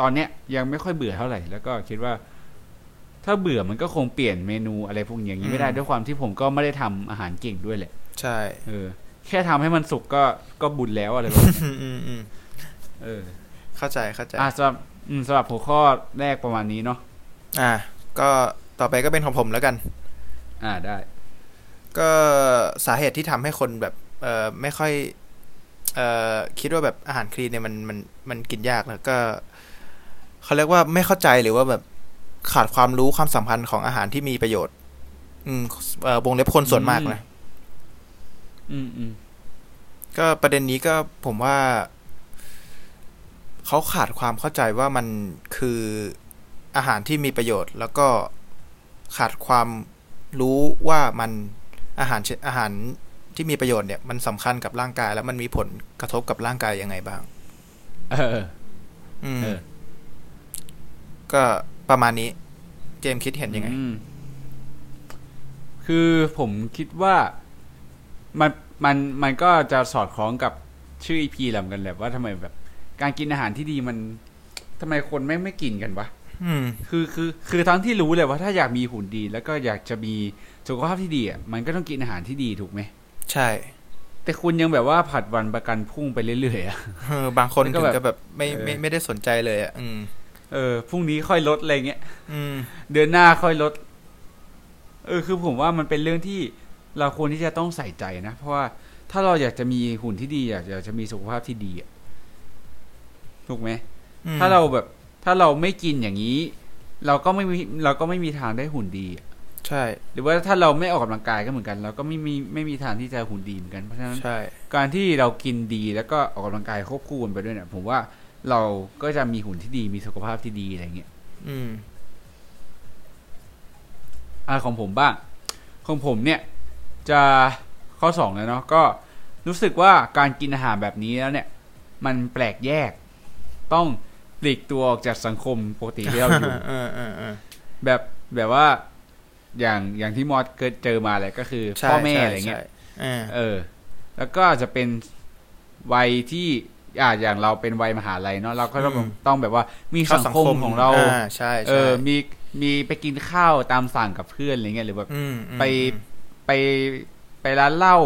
ตอนเนี้ยยังไม่ค่อยเบื่อเท่าไหร่ แล้วก็คิดว่า ถ้าเบื่อมันก็คงเปลี่ยนเมนูอะไรพวกอย่างนี้ไม่ได้ด้วยความที่ผมก็ไม่ได้ทำอาหารเก่งด้วยแหละ ใช่ เออ แค่ทำให้มันสุกก็ก็บุญแล้วอะไรแบบนี้อืมอืมอืมเออ เข้าใจเข้าใจอะสำหรับอืมสำหรับหัวข้อแรกประมาณนี้เนาะอ่า ก็ต่อไปก็เป็นของผมแล้วกัน อ่าได้ ก็สาเหตุที่ทำให้คนแบบ เอ่อไม่ค่อย เอ่อคิดว่าแบบอาหารคลีนเนี่ยมันมันมันกินยากแล้วก็เขาเรียกว่าไม่เข้าใจหรือว่าแบบขาดความรู้ความสำคัญของอาหารที่มีประโยชน์ อืมเอ่อวงเล็บคนส่วนมากนะอืมอืมก็ประเด็นนี้ก็ผมว่าเขาขาดความเข้าใจว่ามันคืออาหารที่มีประโยชน์ แล้วก็ขาดความรู้ว่ามันอาหารชอาหาร ที่มีประโยชน์เนี่ยมันสำคัญกับร่างกาย แล้วมันมีผลกระทบกับร่างกายยังไงบ้าง เออ อืมเออก็ประมาณนี้ เจมส์คิดเห็นยังไงอืมคือผมคิดว่ามันมันมันก็จะสอดคล้องกับชื่ออีพีแหละเหมือนกันแหละว่าทำไมแบบ การกินอาหารที่ดีมันทำไมคนไม่งไม่กินกันวะอืมคือคือ คือทั้งที่รู้เลยว่าถ้าอยากมีหุ่นดี แล้วก็อยากจะมีสุขภาพที่ดีอะมันก็ต้องกินอาหารที่ดีถูกไหม ใช่ แต่คุณยังแบบว่าผัดวันประกันพรุ่งไปเรื่อยๆอะเออบางคนแล้วก็ถึงแบบจะแบบไม่เออไม่ไม่ได้สนใจเลยอะอืม เออพรุ่งนี้ค่อยลดอะไรเงี้ยอืม เดือนหน้าค่อยลด เออ คือผมว่ามันเป็นเรื่องที่เราควรที่จะต้องใส่ใจนะ เพราะว่าถ้าเราอยากจะมีหุ่นที่ดีอยากอยากจะมีสุขภาพที่ดีอะถูกไหมอืมถ้าเราแบบ ถ้าเราไม่กินอย่างนี้ เราก็ไม่มีเราก็ไม่มีทางได้หุ่นดีอะ ใช่ หรือว่าถ้าเราไม่ออกกำลังกายก็เหมือนกัน เราก็ไม่มีไม่มีทางที่จะหุ่นดีเหมือนกันเพราะฉะนั้น ใช่ การที่เรากินดีแล้วก็ออกกำลังกายควบคู่กันไปด้วยเนี่ยผมว่าเราก็จะมีหุ่นที่ดีมีสุขภาพที่ดีอะไรเงี้ยอืมอ่าของผมบ้าง ของผมเนี่ย จะข้อสองแล้วเนาะก็รู้สึกว่าการกินอาหารแบบนี้แล้วเนี่ย มันแปลกแยก ต้องปลีกตัวออกจากสังคมปกติที่เราอยู่เออเออเออแบบแบบว่า อย่างอย่างที่มอสเกิดเจอมาแหละก็คือใช่พ่อแม่ใช่อะไรเงี้ยใช่อ่าเออ แล้วก็จะเป็นวัยที่อ่าอย่างเราเป็นวัยมหาลัยเนาะเราก็ต้องต้องแบบว่ามีสังคมของเราอ่าใช่เอใช่อมีมีไปกินข้าวตามสั่งกับเพื่อนอะไรเงี้ยหรือแบบอืมอืมไปไปไปร้านเหล้า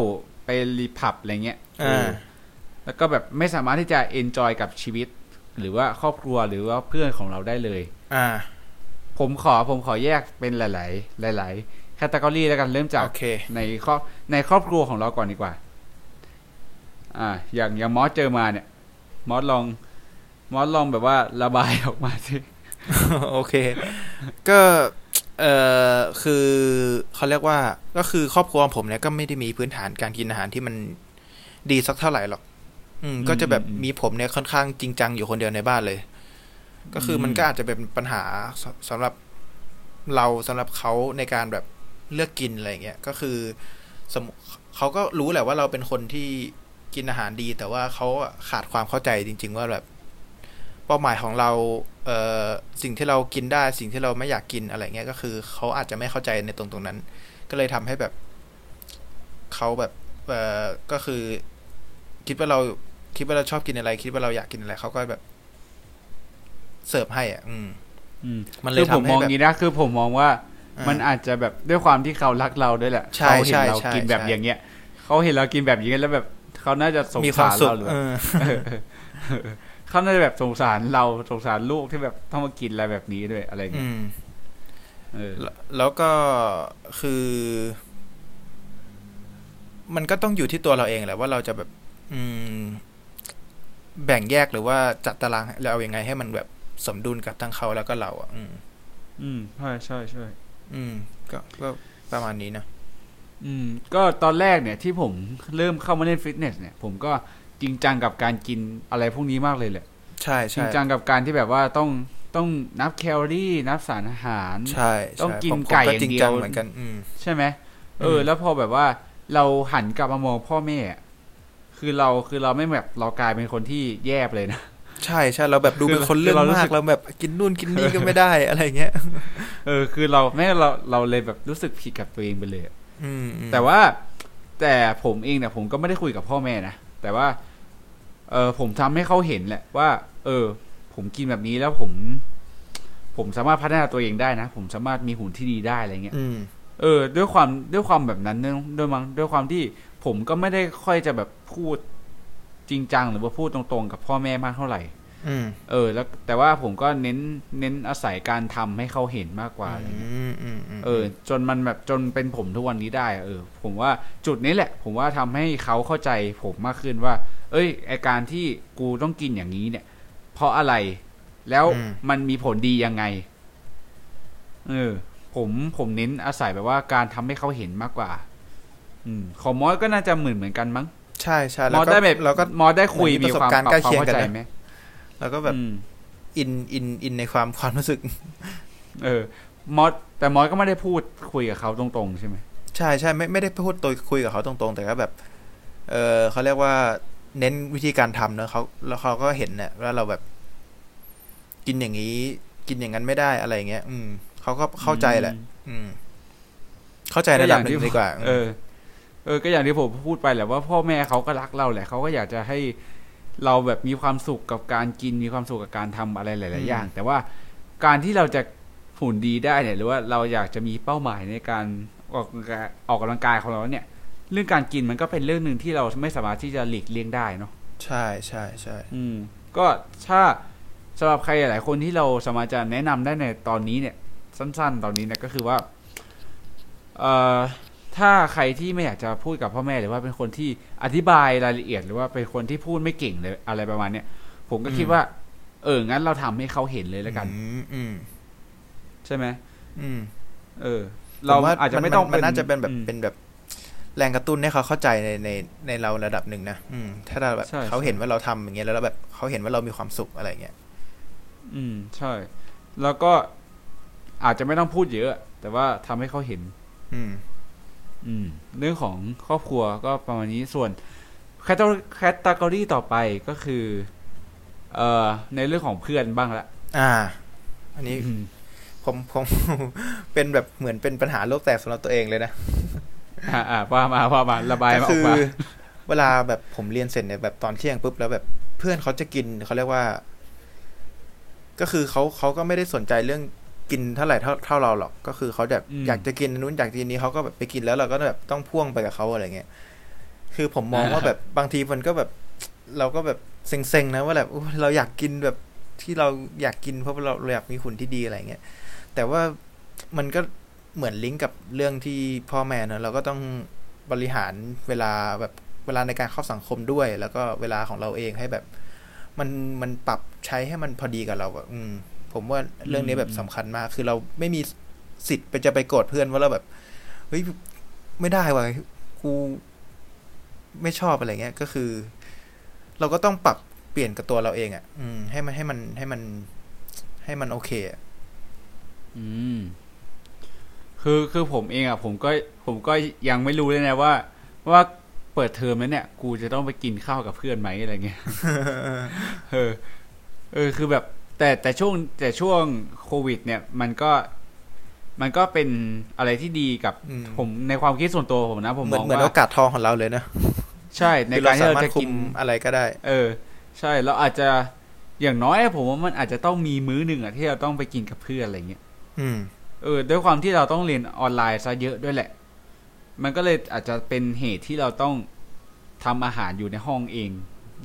ไปรีพับอะไรเงี้ยเออ่าอแล้วก็แบบไม่สามารถที่จะเอนจอยกับชีวิต หรือว่าครอบครัวหรือว่าเพื่อนของเราได้เลย อ่า ผมขอผมขอแยกเป็นหลาย ๆ หลาย ๆ แคตตากรีแล้วกันเริ่มจากโอเคในครอบในครอบครัวของเราก่อนดีกว่า อ่า อย่างอย่างมอสเจอมาเนี่ย มอสลอง มอสลองแบบว่าระบายออกมาสิโอเค ก็เออคือเขาเรียกว่าก็คือครอบครัวของผมเนี่ยก็ไม่ได้มีพื้นฐานการกินอาหารที่มันดีสักเท่าไหร่หรอก อืม ก็จะแบบมีผมเนี่ยค่อนข้างจริงจังอยู่คนเดียวในบ้านเลย ก็คือมันก็อาจจะเป็นปัญหาสสำหรับเราสำหรับเขาในการแบบเลือกกินอะไรอย่างเงี้ยก็คือสมเขาก็รู้แหละว่าเราเป็นคนที่กินอาหารดี แต่ว่าเขาอะขาดความเข้าใจจริง ๆ ว่าแบบ เป้าหมายของเราเอ่อสิ่งที่เรากินได้ สิ่งที่เราไม่อยากกินอะไรเงี้ยก็คือเขาอาจจะไม่เข้าใจในตรงตรงนั้น ก็เลยทำให้แบบเขาแบบเอ่อก็คือ คิดว่าเราคิดว่าเราชอบกินอะไร คิดว่าเราอยากกินอะไรเขาก็แบบ เสิร์ฟให้อะอืมอืมมันเลยคือผมทำให้มองแบบงี้นะคือผมมองว่าอ่า มันอาจจะแบบด้วยความที่เขารักเราด้วยแหละใช่เขาเห็นใช่เราใช่กินแบบใช่อย่างเงี้ยเขาเห็นเรากินแบบอย่างเงี้ยแล้วแบบเขาน่าจะสงมีควาสามรสุขเราหรือเออเขาน่าจะแบบสงสารเราสงสารลูกที่แบบต้องมากินอะไรแบบนี้ด้วยอะไรเงี้อืยมเออแล้วแล้วก็คือ มันก็ต้องอยู่ที่ตัวเราเองแหละว่าเราจะแบบ อืม แบ่งแยกหรือว่าจัดตารางเรายังไงให้มันแบบ สมดุลกับทั้งเขาแล้วก็เราอะ อืม อืมใช่ใช่ใช่อืม ก็ก็ประมาณนี้นะอืม ก็ตอนแรกเนี่ยที่ผมเริ่มเข้ามาเล่นฟิตเนสเนี่ย ผมก็จริงจังกับการกินอะไรพวกนี้มากเลยแหละใช่จริใช่งจังกับการที่แบบว่าต้องต้องนับแคลอรี่ นับสารอาหาร ใช่ ต้องใช่กินผมผมไก่จริงอย่างเดียวจังเหมือนกัน อืม ใช่ไหมเอออมแล้วพอแบบว่าเราหันกลับมามองพ่อแม่อะคือเราคือเราไม่แบบเรากลายเป็นคนที่แย่ไปเลยนะ ใช่ใช่เราแบบดูเป็นคนเรื่องคือเรารู้มาสึกกเราแบบกินนู่นกินนี่ก็ไม่ได้อะไรเงี้ย เออ คือเราแม่เราเราเลยแบบรู้สึกผิดกับตัวเองไปเลยอะอืมอืมแต่ว่า แต่ผมเองเนี่ยผมก็ไม่ได้คุยกับพ่อแม่นะแต่ว่า เออผมทำให้เขาเห็นแหละว่า เออ ผมกินแบบนี้แล้วผม ผมสามารถพัฒนาตัวเองได้นะผมสามารถมีหุ่นที่ดีได้อะไรเงี้ยอืมเออ ด้วยความด้วยความแบบนั้นด้วยด้วยมั้งด้วยความที่ผมก็ไม่ได้ค่อยจะแบบพูด จริงจังหรือว่าพูดตรงๆ กับพ่อแม่มากเท่าไหร่อืมเออ แล้วแต่ว่าผมก็เน้นเน้นอาศัยการทำให้เขาเห็นมากกว่าอะไรเงี้ยอืมอืมอืมเออ จนมันแบบจนเป็นผมทุกวันนี้ได้อะเออ ผมว่าจุดนี้แหละ ผมว่าทำให้เขาเข้าใจผมมากขึ้นว่า เอ้ยไอการที่กูต้องกินอย่างนี้เนี่ย เพราะอะไร แล้วมันมีผลดียังไง เออ ผมผมเน้นอาศัยแบบว่าการทำให้เขาเห็นมากกว่า อืม ของมอสก็น่าจะเหมือนเหมือนกันมั้ง ใช่ใช่มแล้วอสก็ได้แบบเราก็มอสได้คุยเหมือนมีมีความประสบการณ์ปรับใกล้ความเคียงเข้ากันใจนะไหมแล้วก็แบบอืมอินอินอินในความความรู้สึก เออ มอสแต่มอสก็ไม่ได้พูดคุยกับเขาตรงๆใช่ไหมใช่ใช่ไม่ไม่ได้พูดตัวคุยกับเขาตรงๆ แต่ก็แบบ เออเขาเรียกว่าเน้นวิธีการทำเนอะเขาแล้วเขาก็เห็นเนี่ยว่าเราแบบ กินอย่างนี้ กินอย่างนั้นไม่ได้อะไรเงี้ย อืมเขาก็เข้าใจแหละ อืม เข้าใจระดับหนึ่งดีกว่า เออ เออก็อย่างที่ผมพูดไปแหละว่าพ่อแม่เขาก็รักเราแหละเขาก็อยากจะให้เราแบบมีความสุขกับการกินมีความสุขกับการทำอะไรหลาย ๆ อย่าง แต่ว่าการที่เราจะหุ่นดีได้เนี่ยหรือว่าเราอยากจะมีเป้าหมายในการออกกำลังกายออกกำลังกายของเราเนี่ย เรื่องการกินมันก็เป็นเรื่องหนึ่งที่เราไม่สามารถที่จะหลีกเลี่ยงได้เนาะใช่ใช่ใช่อืม ก็ถ้าสำหรับใครหลายๆคนที่เราสามารถจะแนะนำได้ในตอนนี้เนี่ย สั้น ๆ ตอนนี้เนี่ยก็คือว่า เอ่อ ถ้าใครที่ไม่อยากจะพูดกับพ่อแม่หรือว่าเป็นคนที่อธิบายรายละเอียด หรือว่าเป็นคนที่พูดไม่เก่งเลยอะไรประมาณเนี้ยผมก็คิดว่า เอองั้นเราทำให้เขาเห็นเลยแล้วกัน อืมอืมใช่ไหมอืม เออ เราเราว่าอาจจะไม่ต้องมันน่าจะเป็นแบบอืมเป็นแบบแรงกระตุ้นให้เขาเข้าใจในในในเราระดับหนึ่งนะอืม ถ้าเราแบบใช่เขาใช่เห็นว่าเราทำอย่างเงี้ยแล้วแบบเขาเห็นว่าเรามีความสุขอะไรเงี้ยอืม ใช่ แล้วก็อาจจะไม่ต้องพูดเยอะ แต่ว่าทำให้เขาเห็น อืม อืม เรื่องของครอบครัวก็ประมาณนี้ส่วนแคตตาแคตตากรีต่อไปก็คือ เอ่อ ในเรื่องของเพื่อนบ้างละอ่า อันนี้อืมผมผมเป็นแบบเหมือนเป็นปัญหาโลกแตกสำหรับตัวเองเลยนะ อ่าอ่าว่ามาว่ามาระบายก็มาอคืออกมาเวลาแบบผมเรียนเสร็จเนี่ยแบบตอนเที่ยงปุ๊บแล้วแบบเพื่อนเขาจะกินเขาเรียกว่า ก็คือเขาเขาก็ไม่ได้สนใจเรื่อง กินเท่าไหร่เท่าเท่าเราหรอก ก็คือเขาแบบอืมอยากจะกินอันนู้นอยากกินนี้เขาก็แบบไปกินแล้วเราก็แบบต้องพ่วงไปกับเขาอะไรเงี้ยคือผมมองว่าแบบบางทีมันก็แบบ เราก็แบบเซ็งๆนะว่าแบบอุ๊ยเราอยากกินแบบที่เราอยากกินเพราะว่าเราเราอยากมีหุ่นที่ดีอะไรเงี้ยแต่ว่ามันก็เหมือนลิงก์กับเรื่องที่พ่อแม่เนอะเราก็ต้องบริหารเวลาแบบเวลาในการเข้าสังคมด้วย แล้วก็เวลาของเราเองให้แบบ มันมันปรับใช้ให้มันพอดีกับเราอะอืม ผมว่าเรื่องนี้แบบสำคัญมาก คือเราไม่มีสิทธิ์ไปจะไปโกรธเพื่อนว่าเราแบบเฮ้ยไม่ได้ว่ะกูไม่ชอบอะไรเงี้ย ก็คือ เราก็ต้องปรับเปลี่ยนกับตัวเราเองอะอืม ให้มันให้มันให้มัน ให้มันโอเคอะอืม คือคือผมเองอะ ผมก็ ผมก็ยังไม่รู้เลยนะว่า ว่าเปิดเทอมแล้วเนี่ย กูจะต้องไปกินข้าวกับเพื่อนไหมอะไรเงี้ยเออเออ คือแบบ แต่แต่ช่วงแต่ช่วงโควิด เนี่ย มันก็มันก็เป็นอะไรที่ดีกับอืมผมในความคิดส่วนตัวผมนะ ผมเหมืมอนองเหมือนโอว่ากาสทองของเราเลยนะ ใช่ในคือการเราที่สาเรามารถจะคุกิมนอะไรก็ได้ เออ ใช่เราอาจจะอย่างน้อยผมว่ามันอาจจะต้องมีมื้อหนึ่งอะที่เราต้องไปกินกับเพื่อนอะไรเงี้ยอืม เออ ด้วยความที่เราต้องเรียนออนไลน์ซะเยอะด้วยแหละ มันก็เลยอาจจะเป็นเหตุที่เราต้องทำอาหารอยู่ในห้องเอง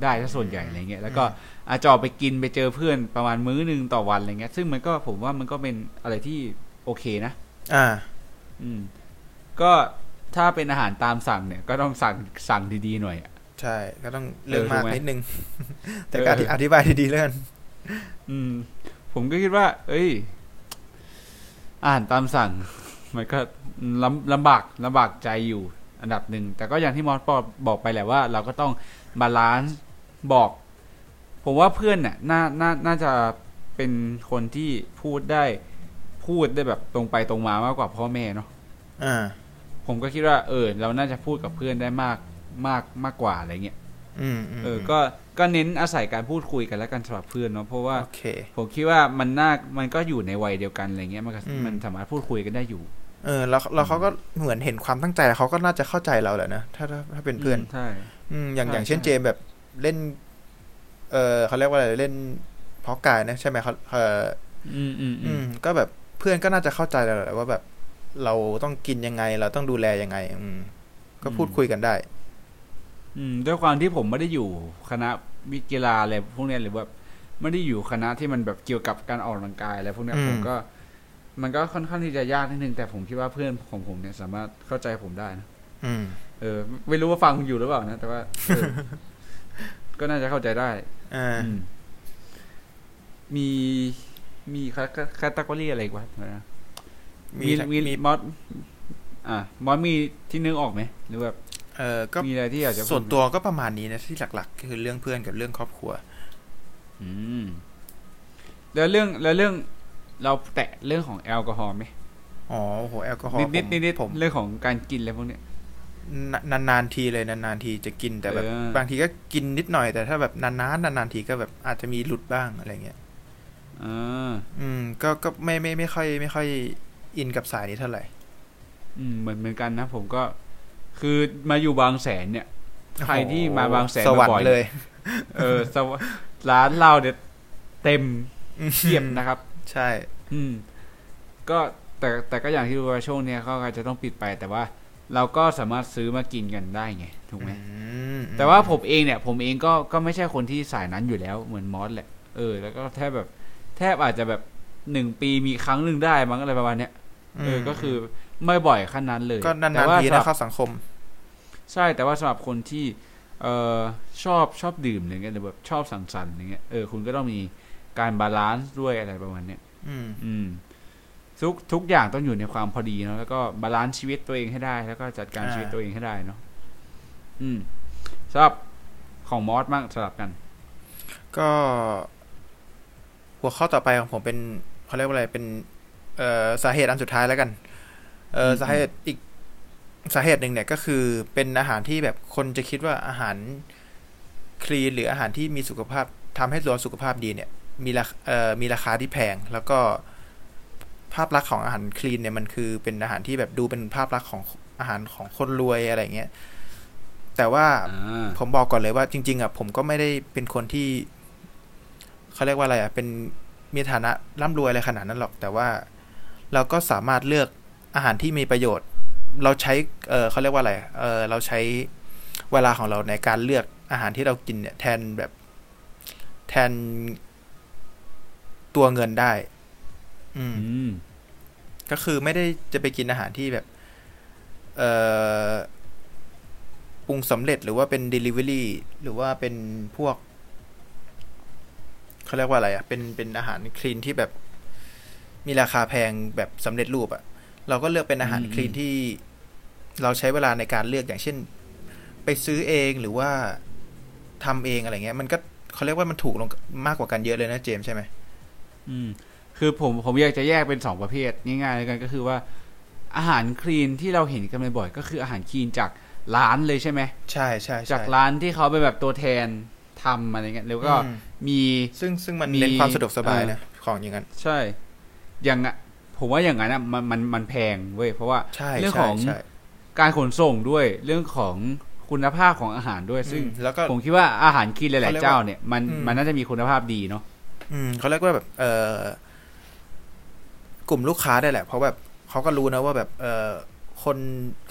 ได้ซะส่วนใหญ่อะไรเงี้ยแล้วก็ อาจจะออกไปกินไปเจอเพื่อนประมาณมื้อหนึ่งต่อวันอะไรเงี้ย ซึ่งมันก็ผมว่ามันก็เป็นอะไรที่โอเคนะ อ่า อืม ก็ถ้าเป็นอาหารตามสั่งเนี่ย ก็ต้องสั่งสั่งดีๆหน่อยอะใช่ ก็ต้องเรื่องมากถูกไหมนิดนึง แต่ก็อธิเอออธิบายดีๆเรื่องอืม ผมก็คิดว่า เอ้ยอาหารตามสั่ง มันก็ลำลำบากลำบากใจอยู่อันดับหนึ่ง แต่ก็อย่างที่มอสบอกบอกไปแหละว่า เราก็ต้องบาลานซ์บอก ผมว่าเพื่อนน่ะน่าน่าน่าจะเป็นคนที่พูดได้พูดได้แบบตรงไปตรงมามากกว่าพ่อแม่เนาะอ่า ผมก็คิดว่า เออ เราน่าจะพูดกับเพื่อนได้มากมากมากกว่าอะไรเงี้ยอืมอืมเออ ก็ก็เน้นอาศัยการพูดคุยกันแล้วกันสำหรับเพื่อนเนาะเพราะว่าโอเคผมคิดว่ามันน่ามันก็อยู่ในวัยเดียวกันอะไรเงี้ยมันก็อืมมันสามารถพูดคุยกันได้อยู่ เออ แล้วแล้วเขาก็เหมือนเห็นความตั้งใจแล้วเขาก็น่าจะเข้าใจเราแหละนะถ้าถ้าถ้าเป็นเพื่อนใช่ อืมอย่างใช่อย่างเช่นใช่เจมส์แบบเล่น เออเขาเรียกว่าอะไรเล่นเพาะกายนะใช่ไหมเขาเอออืมอืมอือืมมก็แบบเพื่อนก็น่าจะเข้าใจเราแหละว่าแบบ เราต้องกินยังไง เราต้องดูแลยังไง อืม ก็พูดคุยกันได้ อืม ด้วยความที่ผมไม่ได้อยู่คณะวิกีฬาอะไรพวกเนี้ยหรือแบบไม่ได้อยู่คณะที่มันแบบเกี่ยวกับการออกกำลังกายอะไรพวกเนี้ยอืมผมก็มันก็ค่อนข้างที่จะยากนิดนึงแต่ผมคิดว่าเพื่อนของผมเนี่ยสามารถเข้าใจผมได้นะอืมเออ ไม่รู้ว่าฟังอยู่หรือเปล่านะ แต่ว่าเออ ก็น่าจะเข้าใจได้อ่าอืมมีมีแคตตากรีอะไรอีกวะนะมีมีทั้งมีมีมอสอะมอสมีที่นึกออกไหมหรือแบบเออก็มีอะไรที่อยากจะพูดส่วนตัวก็ประมาณนี้นะที่หลักๆก็คือเรื่องเพื่อนกับเรื่องครอบครัว อืม แล้วเรื่องแล้วเรื่องเราแตะเรื่องของแอลกอฮอล์ไหมอ๋อโอ้โหแอลกอฮอล์นิดนิดผมนิดนิดผมเรื่องของการกินอะไรพวกเนี้ย นานานๆทีเลยนานๆทีจะกินแต่แบบเออบางทีก็กินนิดหน่อยแต่ถ้าแบบนานๆนานๆทีก็แบบอาจจะมีหลุดบ้างอะไรเงี้ยอ่าอืม ก็ก็ไม่ไม่ไม่ค่อย ไม่ค่อยอินกับสายนี้เท่าไหร่ อืมเหมือนเหมือนกันนะผมก็ คือมาอยู่บางแสนเนี่ย ใครที่มาบางแสนสวรรบ่อยค์ๆเลย เออสวร้านเราเนี่ยเต็มเทียบนะครับ ใช่ อืม ก็แต่แต่ก็อย่างที่รู้ว่าช่วงเนี้ยเขาก็จะต้องปิดไปแต่ว่า เราก็สามารถซื้อมากินกันได้ไงถูกไหมอืมแต่ว่าผมเองเนี่ย ผมเองก็ก็ไม่ใช่คนที่สายนั้นอยู่แล้วเหมือนมอสแหละเออแล้วก็แทบแบบแทบอาจจะแบบหนึ่งปีมีครั้งหนึ่งได้มั้งอะไรประมาณเนี้ยเออก็คือไม่บ่อยขั้นนั้นเลย ก็นานแต่ๆว่าทีสำหรับเข้าสังคมนะ ใช่แต่ว่าสำหรับคนที่ เอ่อชอบชอบดื่มอย่างเงี้ยหรือแบบชอบสังสรรค์อย่างเงี้ยเออคุณก็ต้องมีการ balance ด้วยอะไรประมาณเนี้ยอืมอืม ทุกทุกอย่างต้องอยู่ในความพอดีเนาะแล้วก็ balance ชีวิตตัวเองให้ได้ แล้วก็จัดการอ่าชีวิตตัวเองให้ได้เนาะอืมสำหรับของมอสบ้างสลับกัน ก็ หัวข้อต่อไปของผมเป็นเขาเรียกว่าอะไรเป็นเอ่อสาเหตุอันสุดท้ายแล้วกัน เอออืมสาเหตุอีกสาเหตุหนึ่งเนี่ยก็คือเป็นอาหารที่แบบคนจะคิดว่าอาหารคลีนหรืออาหารที่มีสุขภาพทำให้ตัวสุขภาพดีเนี่ย มีราเอ่อมีราคาที่แพง แล้วก็ ภาพลักษณ์ของอาหารคลีนเนี่ยมันคือเป็นอาหารที่แบบดูเป็นภาพลักษณ์ของอาหารของคนรวยอะไรเงี้ยแต่ว่าอ่าผมบอกก่อนเลยว่าจริง ๆอะผมก็ไม่ได้เป็นคนที่เขาเรียกว่าอะไรอะเป็นมีฐานะร่ำรวยอะไรขนาดนั้นหรอก แต่ว่าเราก็สามารถเลือกอาหารที่มีประโยชน์ เราใช้เออเขาเรียกว่าอะไรเออเราใช้เวลาของเราในการเลือกอาหารที่เรากินเนี่ย แทนแบบแทนตัวเงินได้ อืมอืม ก็คือไม่ได้จะไปกินอาหารที่แบบ เอ่อปรุงสำเร็จหรือว่าเป็น Delivery หรือว่าเป็นพวกเขาเรียกว่าอะไรอะ เป็นเป็นอาหารคลีนที่แบบ มีราคาแพงแบบสำเร็จรูปอะ เราก็เลือกเป็นอาหารอืมคลีนที่เราใช้เวลาในการเลือกอย่างเช่น ไปซื้อเองหรือว่าทำเองอะไรเงี้ย มันก็เขาเรียกว่ามันถูกลงมากกว่ากันเยอะเลยนะเจมส์ใช่ไหมอืม คือผมผมอยากจะแยกเป็นสองประเภทง่ายๆเลยกันก็คือว่า อาหารคลีนที่เราเห็นกันบ่อยๆก็คืออาหารคลีนจากร้านเลยใช่ไหมใช่ใช่ใช่จากร้านที่เขาเป็นแบบตัวแทนทำอะไรเงี้ยแล้วก็อืมมีซึ่งซึ่งมันมีเน้นความสะดวกสบายเออนะของอย่างนั้น ใช่ อย่างอะผมว่าอย่างนั้นอะมันมันมันแพงเว้ยเพราะว่าใช่เรื่องใช่ของใช่การขนส่งด้วยเรื่องของคุณภาพของอาหารด้วย ซึ่งอืมแล้วก็ผมคิดว่าอาหารคลีนหเขาลายเรียๆกว่าเจ้าเนี่ยมันอืมมันน่าจะมีคุณภาพดีเนาะอืมเขาเรียกว่าแบบ เออ กลุ่มลูกค้าได้แหละ เพราะแบบเขาก็รู้นะว่าแบบ เออคน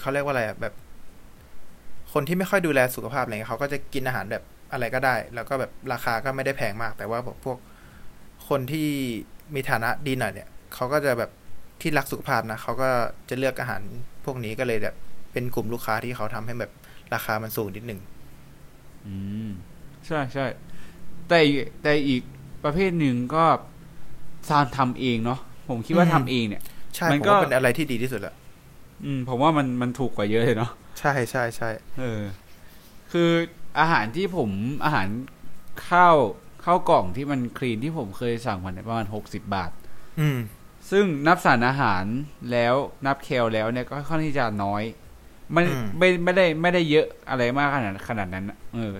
เขาเรียกว่าอะไรแบบ คนที่ไม่ค่อยดูแลสุขภาพอะไรเงี้ยเขาก็จะกินอาหารแบบอะไรก็ได้ แล้วก็แบบราคาก็ไม่ได้แพงมาก แต่ว่าพวกคนที่มีฐานะดีหน่อยเนี่ยเขาก็จะแบบที่รักสุขภาพนะเขาก็จะเลือกอาหารพวกนี้ก็เลยแบบเป็นกลุ่มลูกค้าที่เขาทำให้แบบราคามันสูงนิดหนึ่งอืมใช่ใช่แต่แต่อีกประเภทหนึ่งก็ซานทำเองเนาะ ผมคิดว่าทำเองเนี่ยใช่มันผมก็ว่าเป็นอะไรที่ดีที่สุดละอืม ผมว่ามันมันถูกกว่าเยอะเลยเนาะใช่ใช่ใช่เออ คืออาหารที่ผมอาหารข้าวข้าวกล่องที่มันคลีนที่ผมเคยสั่งมาเนี่ยประมาณหกสิบาท อืม ซึ่งนับสารอาหารแล้วนับแคลแล้วเนี่ยก็ค่อนข้างที่จะน้อยมันอืมไม่ไม่ได้ไม่ได้เยอะอะไรมากขนาดขนาดนั้นน่ะเออ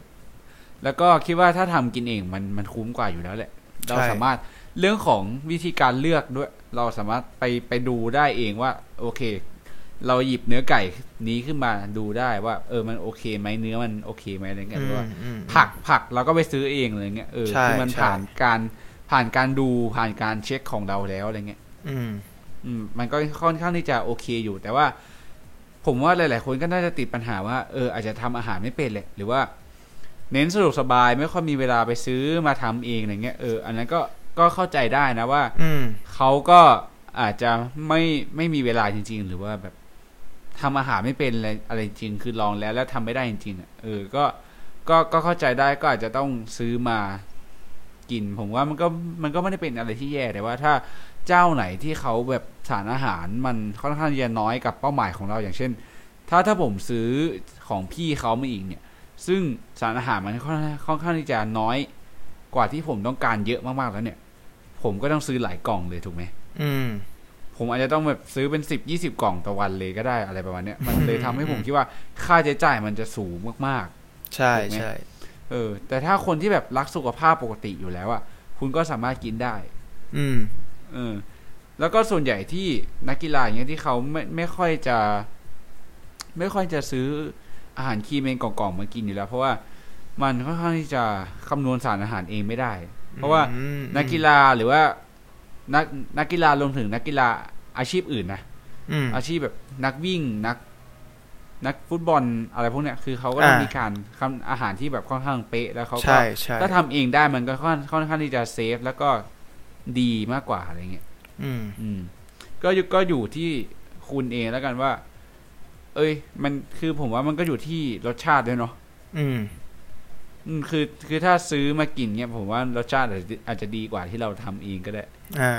แล้วก็คิดว่าถ้าทำกินเองมันมันคุ้มกว่าอยู่แล้วแหละ เราสามารถ เรื่องของวิธีการเลือกด้วย เราสามารถไปไปดูได้เองว่า โอเค เราหยิบเนื้อไก่นี้ขึ้นมาดูได้ว่า เออมันโอเคไหมเนื้อมันโอเคไหมอะไรเงี้ยหรือว่าอืมผักผักเราก็ไปซื้อเองเลยเงี้ยเออใช่คือมันใช่ผ่านการผ่านการดูผ่านการเช็คของเราแล้วอะไรเงี้ยอืม อืม มันก็ค่อนข้างที่จะโอเคอยู่ แต่ว่า ผมว่าหลาย ๆ คนก็น่าจะติดปัญหาว่าเอออาจจะทำอาหารไม่เป็นเลยหรือว่าเน้นสะดวกสบายไม่ค่อยมีเวลาไปซื้อมาทำเองอะไรเงี้ยเอออันนั้นก็ ก็เข้าใจได้นะว่า อืมเขาก็อาจจะไม่ไม่มีเวลาจริง ๆ หรือว่าแบบทำอาหารไม่เป็นอะไรอะไรจริง คือลองแล้วแล้วทำไม่ได้จริงๆอะเออ ก็ก็ก็เข้าใจได้ก็อาจจะต้องซื้อมากิน ผมว่ามันก็มันก็ไม่ได้เป็นอะไรที่แย่แต่ว่าถ้าเจ้าไหนที่เขาแบบสารอาหารมันค่อนข้างที่จะน้อยกับเป้าหมายของเราอย่างเช่น ถ้าถ้าผมซื้อของพี่เขามาอีกเนี่ย ซึ่งสารอาหารมันค่อนค่อนข้างที่จะน้อยกว่าที่ผมต้องการเยอะมากๆแล้วเนี่ย ผมก็ต้องซื้อหลายกล่องเลยถูกไหมอืม ผมอาจจะต้องแบบซื้อเป็นสิบยี่สิบกล่องต่อวันเลยก็ได้อะไรประมาณเนี้ยมันเลยทำให้ผมคิดว่าค่าใช้จ่ายมันจะสูงมากใช่ถูกไหมใช่ๆเออ แต่ถ้าคนที่แบบรักสุขภาพปกติอยู่แล้วอะคุณก็สามารถกินได้ อืมเออแล้วก็ส่วนใหญ่ที่นักกีฬาอย่างเงี้ยที่เขาไม่ไม่ค่อยจะ ไม่ค่อยจะซื้ออาหารคีเมนกล่องๆมากินอยู่แล้ว เพราะว่ามันค่อนข้างที่จะคำนวณสารอาหารเองไม่ได้ เพราะว่าอืมนักกีฬาหรือว่า นักนักกีฬารวมถึงนักกีฬาอาชีพอื่นนะอืมอาชีพแบบนักวิ่งนัก นักฟุตบอลอะไรพวกเนี้ยคือเขาก็ต้องมีการทำอาหารที่แบบค่อนข้างเป๊ะแล้วเขาก็ถ้าทำเองได้มันก็ค่อนค่อนข้างที่จะเซฟแล้วก็ดีมากกว่าอะไรเงี้ยอืม อืม ก็ก็อยู่ที่คุณเองแล้วกันว่า เอ้ย มันคือผมว่ามันก็อยู่ที่รสชาติด้วยเนาะอืม คือคือถ้าซื้อมากินเนี่ยผมว่ารสชาติอาจจะดีกว่าที่เราทำเองก็ได้ อ่า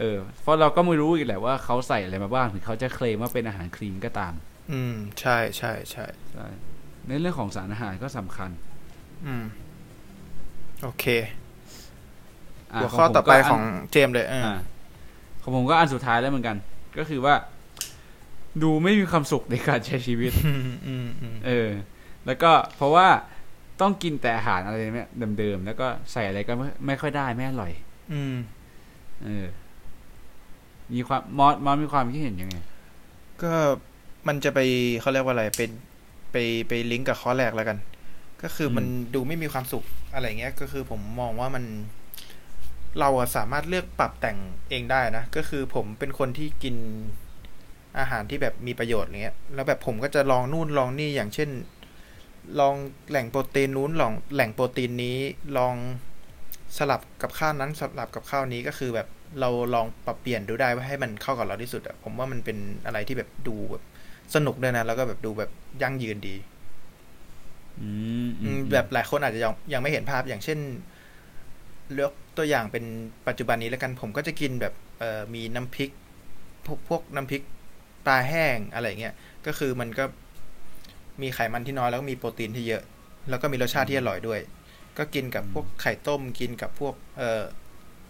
เออ เพราะเราก็ไม่รู้อีกแหละว่าเขาใส่อะไรมาบ้างถึงเขาจะเคลมว่าเป็นอาหารคลีนก็ตาม อืม ใช่ใช่ใช่ใช่ในเรื่องของสารอาหารก็สำคัญ อืม โอเคหัวข้อต่อไปของเจมเลยอ่าของผมก็อันสุดท้ายแล้วเหมือนกัน ก็คือว่า ดูไม่มีความสุขในการใช้ชีวิตเออ แล้วก็เพราะว่า ต้องกินแต่อาหารอะไรเนี่ยเดิมๆแล้วก็ใส่อะไรก็ไม่ไม่ค่อยได้ไม่อร่อย อืม เออ มีความมอสมอสมีความคิดเห็นยังไง ก็มันจะไปเขาเรียกว่าอะไรเป็นไปไปลิงก์กับข้อแรกแล้วกัน ก็คือมันดูไม่มีความสุขอะไรเงี้ย ก็คือผมมองว่ามันเราสามารถเลือกปรับแต่งเองได้นะ ก็คือผมเป็นคนที่กินอาหารที่แบบมีประโยชน์เงี้ย แล้วแบบผมก็จะลองนู่นลองนี่อย่างเช่น ลองแหล่งโปรตีนนู้นลองแหล่งโปรตีนนี้ลองสลับกับข้าวนั้นสลับกับข้าวนี้ก็คือแบบเราลองปรับเปลี่ยนดูได้ว่าให้มันเข้ากับเราที่สุดอะผมว่ามันเป็นอะไรที่แบบดูแบบสนุกด้วยนะ แล้วก็แบบดูแบบยั่งยืนดีแบบหลายคนอาจจะยังยังไม่เห็นภาพอย่างเช่นเลือกตัวอย่างเป็นปัจจุบันนี้แล้วกันผมก็จะกินแบบเออมีน้ำพริกพวกพวกน้ำพริกปลาแห้งอะไรเงี้ยก็คือมันก็ มีไขมันที่น้อยแล้วก็มีโปรตีนที่เยอะ แล้วก็มีรสชาติที่อร่อยด้วย ก็กินกับพวกไข่ต้มกินกับพวก เออ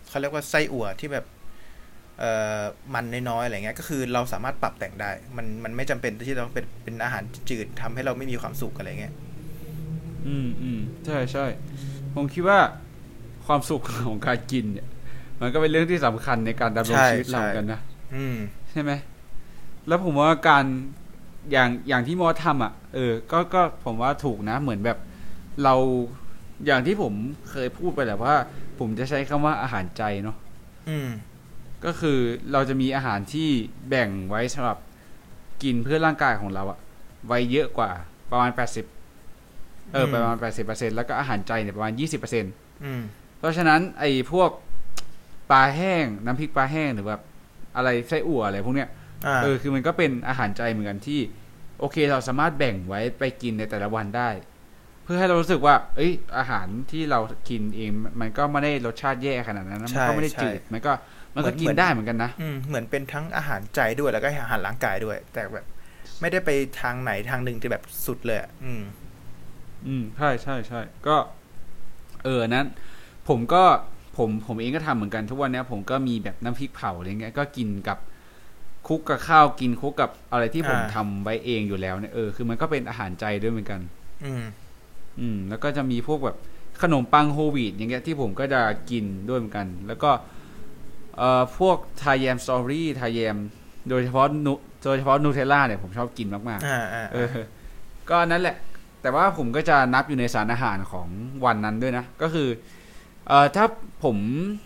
เขาเรียกว่าไส้อั่วที่แบบเอ่อมันน้อยๆอะไรเงี้ยก็คือเราสามารถปรับแต่งได้ มันมันไม่จำเป็นที่ต้องเป็นเป็นอาหารจืดทำให้เราไม่มีความสุขอะไรเงี้ยอืมอืมใช่ใช่ผมคิดว่าความสุขของการกินเนี่ย มันก็เป็นเรื่องที่สำคัญในการดำรงชีวิตเรากันนะอืมใช่ไหมแล้วผมว่าการ อย่างอย่างที่มอทำอะเออ ก็ก็ผมว่าถูกนะ เหมือนแบบเราอย่างที่ผมเคยพูดไปแหละว่า ผมจะใช้คำว่าอาหารใจเนาะอืม ก็คือเราจะมีอาหารที่แบ่งไว้สำหรับกินเพื่อร่างกายของเราอะไว้เยอะกว่าประมาณแปดสิบเออประมาณแปดสิบเปอร์เซ็นแล้วก็อาหารใจเนี่ยประมาณยี่สิบเปอร์เซ็นต์เพราะฉะนั้นไอ้พวกปลาแห้งน้ำพริกปลาแห้งหรือแบบอะไรไส้อั่วอะไรพวกเนี้ย เออคือมันก็เป็นอาหารใจเหมือนกันที่ โอเคเราสามารถแบ่งไว้ไปกินในแต่ละวันได้ เพื่อให้เรารู้สึกว่า เอ้ย อาหารที่เรากินเอง มันก็ไม่ได้รสชาติแย่ขนาดนั้นมันก็ไม่ได้จืดมันก็มันก็กินได้เหมือนกันนะเหมือนเป็นทั้งอาหารใจด้วยแล้วก็อาหารร่างกายด้วย แต่แบบ ไม่ได้ไปทางไหนทางหนึ่งที่แบบสุดเลยอืม อืมใช่ใช่ใช่ก็ เออนั้น ผมก็ผมผมเองก็ทำเหมือนกันทุกวันนี้ผมก็มีแบบน้ำพริกเผาอะไรเงี้ยก็กินกับ คุกกับข้าวกินคุกกับอะไรที่ผมทำไว้เองอยู่แล้วเนี่ยเออคือมันก็เป็นอาหารใจด้วยเหมือนกัน อืม อืม แล้วก็จะมีพวกแบบขนมปังโฮวีดอย่างเงี้ยที่ผมก็จะกินด้วยเหมือนกัน แล้วก็เอ่อพวกทาแยมสตอรี่ทาแยมโดยเฉพาะนูโดยเฉพาะนูเทลล่าเนี่ยผมชอบกินมากๆเออ ก็นั่นแหละ แต่ว่าผมก็จะนับอยู่ในสารอาหารของวันนั้นด้วยนะ ก็คือ เอ่อถ้าผม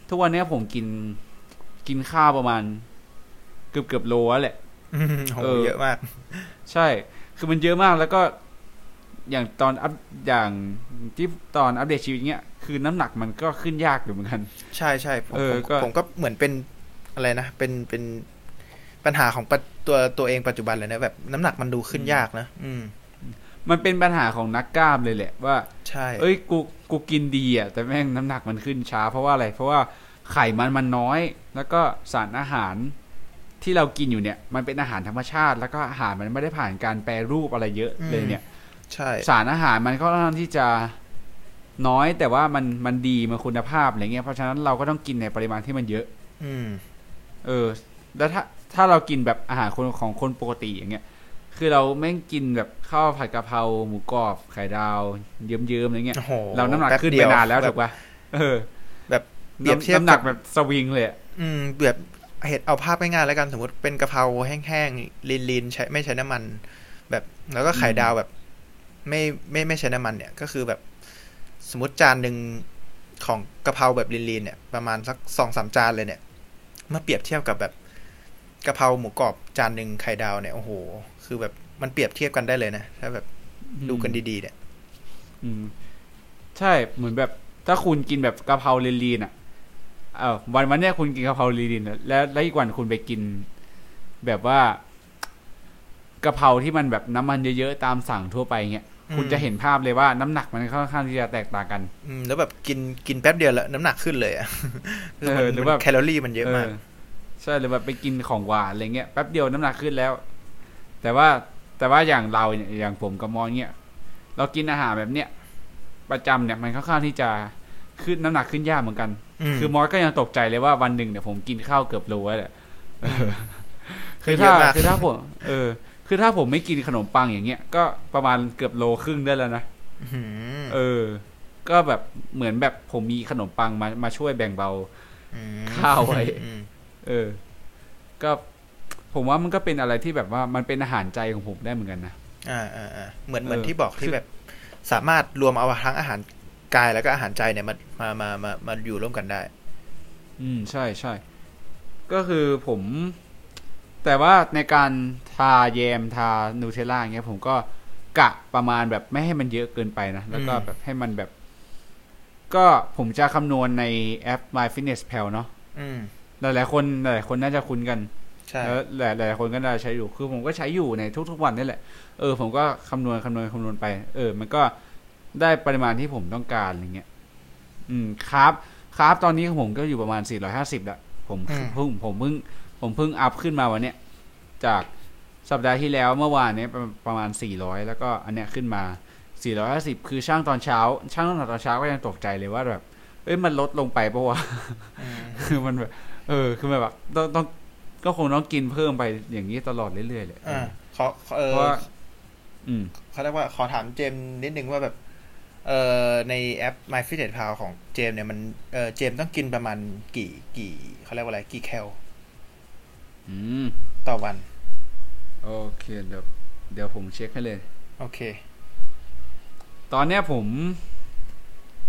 ทุกวันนี้ผมกินกินข้าวประมาณ เกือบเกือบโลแหละเออเยอะมาก ใช่ คือมันเยอะมากแล้วก็ อย่างตอนอัพอย่างที่ตอนอัปเดตชีวิตเนี้ยคือน้ำหนักมันก็ขึ้นยากอยู่เหมือนกัน ใช่ใช่ผมผมก็เหมือนเป็นอะไรนะเป็นเป็นปัญหาของตัวตัวเองปัจจุบันเลยนะแบบน้ำหนักมันดูขึ้นยากนะอืม มันเป็นปัญหาของนักกล้ามเลยแหละว่าใช่ เอ้ยกูกูกินดีอะแต่แม่งน้ำหนักมันขึ้นช้า เพราะว่าอะไร เพราะว่าไขมันมันน้อย แล้วก็สารอาหาร ที่เรากินอยู่เนี่ยมันเป็นอาหารธรรมชาติ แล้วก็อาหารมันไม่ได้ผ่านการแปรรูปอะไรเยอะเลยเนี่ย ใช่ สารอาหารมันก็ต้องที่จะน้อยแต่ว่ามันมันดีมันคุณภาพอะไรเงี้ยเพราะฉะนั้นเราก็ต้องกินในปริมาณที่มันเยอะ อืม เออ แล้วถ้าถ้าเรากินแบบอาหารคนของคนปกติอย่างเงี้ย คือเราไม่กินแบบข้าวผัดกะเพราหมูกรอบไข่ดาว เยิ้มๆอะไรเงี้ยเราน้ำหนักขึ้นไปนานแล้วถูกปะเออ แบบเปรียบเทียบน้ำหนักแบบสวิงเลยอืมแบบ เหตุเอาภาพง่ายๆแล้วกันสมมติเป็นกะเพราแห้งๆลีนๆใช้ไม่ใช้น้ำมัน แบบแล้วก็ไข่ดาวแบบ ไม่ไม่ไม่ใช้น้ำมันเนี่ยก็คือแบบสมมติจานหนึ่งของกะเพราแบบลีนๆเนี่ย ประมาณสักสองสามจานเลยเนี่ย เมื่อเปรียบเทียบกับแบบกะเพราหมูกรอบจานหนึ่งไข่ดาวเนี่ยโอ้โห คือแบบมันเปรียบเทียบกันได้เลยนะถ้าแบบดูกันดีๆเนี่ย อืม ใช่เหมือนแบบถ้าคุณกินแบบกะเพราลีนๆอะ เออวันวันเนี้ยคุณกินกะเพราลีนๆอะแล้วแล้วอีกวันคุณไปกิน แบบว่ากะเพราที่มันแบบน้ำมันเยอะๆตามสั่งทั่วไปเงี้ยอืมคุณจะเห็นภาพเลยว่าน้ำหนักมันค่อนข้างที่จะแตกต่างกัน อืมแล้วแบบกินกินแป๊บเดียวแล้วน้ำหนักขึ้นเลยอะคือมันเออหรือว่าแคลอรี่มันเยอะมากใช่หรือแบบไปกินของหวานอะไรเงี้ยแป๊บเดียวน้ำหนักขึ้นแล้ว แต่ว่าแต่ว่าอย่างเราเนี่ยอย่างผมกับมอเนี่ยเรากินอาหารแบบเนี้ยประจำเนี่ยมันค่อนข้างที่จะ ขึ้นน้ำหนักขึ้นยากเหมือนกันมคือมอสก็ยังตกใจเลยว่าวันหนึ่งเนี่ยผมกินข้าวเกือบโลแล้วแหละเออคืคืออเยถ้าอะมากคือถ้าผมเออ คือถ้าผมไม่กินขนมปังอย่างเงี้ยก็ประมาณเกือบโลครึ่งได้แล้วนะอื้อหือเออ ก็แบบเหมือนแบบผมมีขนมปังมามาช่วยแบ่งเบามข้าวไว้อืมเออ ก็ผมว่ามันก็เป็นอะไรที่แบบว่ามันเป็นอาหารใจของผมได้เหมือนกันนะอ่าอ่าอ่าเหมือนเหมือนเออที่บอกคืที่อแบบสามารถรวมเอาทั้งอาหาร กายแล้วก็อาหารใจเนี่ยมามามามามาอยู่ร่วมกันได้ อืมใช่ใช่ก็คือผม แต่ว่าในการทาแยมทานูเทลล่าอย่างเงี้ย ผมก็กะประมาณแบบไม่ให้มันเยอะเกินไปนะ แล้วก็อืมแบบให้มันแบบ ก็ผมจะคำนวณในแอป My Fitness Pal เนาะอืมหลายๆคนหลายๆคนน่าจะคุ้นกันใช่แล้วหลายหลายๆคนก็น่าจะใช้อยู่ คือผมก็ใช้อยู่ในทุกๆวันนี่แหละ เออผมก็คำนวณคำนวณคำนวณไป เออ มันก็ ได้ปริมาณที่ผมต้องการอะไรเงี้ย อืมครับครับตอนนี้ผมก็อยู่ประมาณ 450ละผมเพิ่งผมเพิ่งผมเพิ่งอัพขึ้นมาวันเนี้ยจากสัปดาห์ที่แล้วเมื่อวานเนี้ยประประมาณ 400 แล้วก็อันเนี้ยขึ้นมา 450 คือช่างตอนเช้า ช่างตอนเช้าก็ยังตกใจเลยว่าแบบเอ้ยมันลดลงไปปะวะอืมคือมันแบบ เออ คือมันแบบต้องต้องก็คงต้องกินเพิ่มไปอย่างนี้ตลอดเรื่อยๆเลยอ่าขอขอเอเพราะอว่าอืมเขาเรียกว่าขอถามเจมส์นิดนึงว่าแบบ เอ่อในแอป My Fitness Pal ของเจมส์เนี่ยมันเอ่อเจมส์ต้องกินประมาณกี่กี่เขาเรียกว่าอะไรกี่แคลอืมต่อวัน โอเคเดี๋ยวเดี๋ยวผมเช็คให้เลย โอเค ตอนเนี้ยผม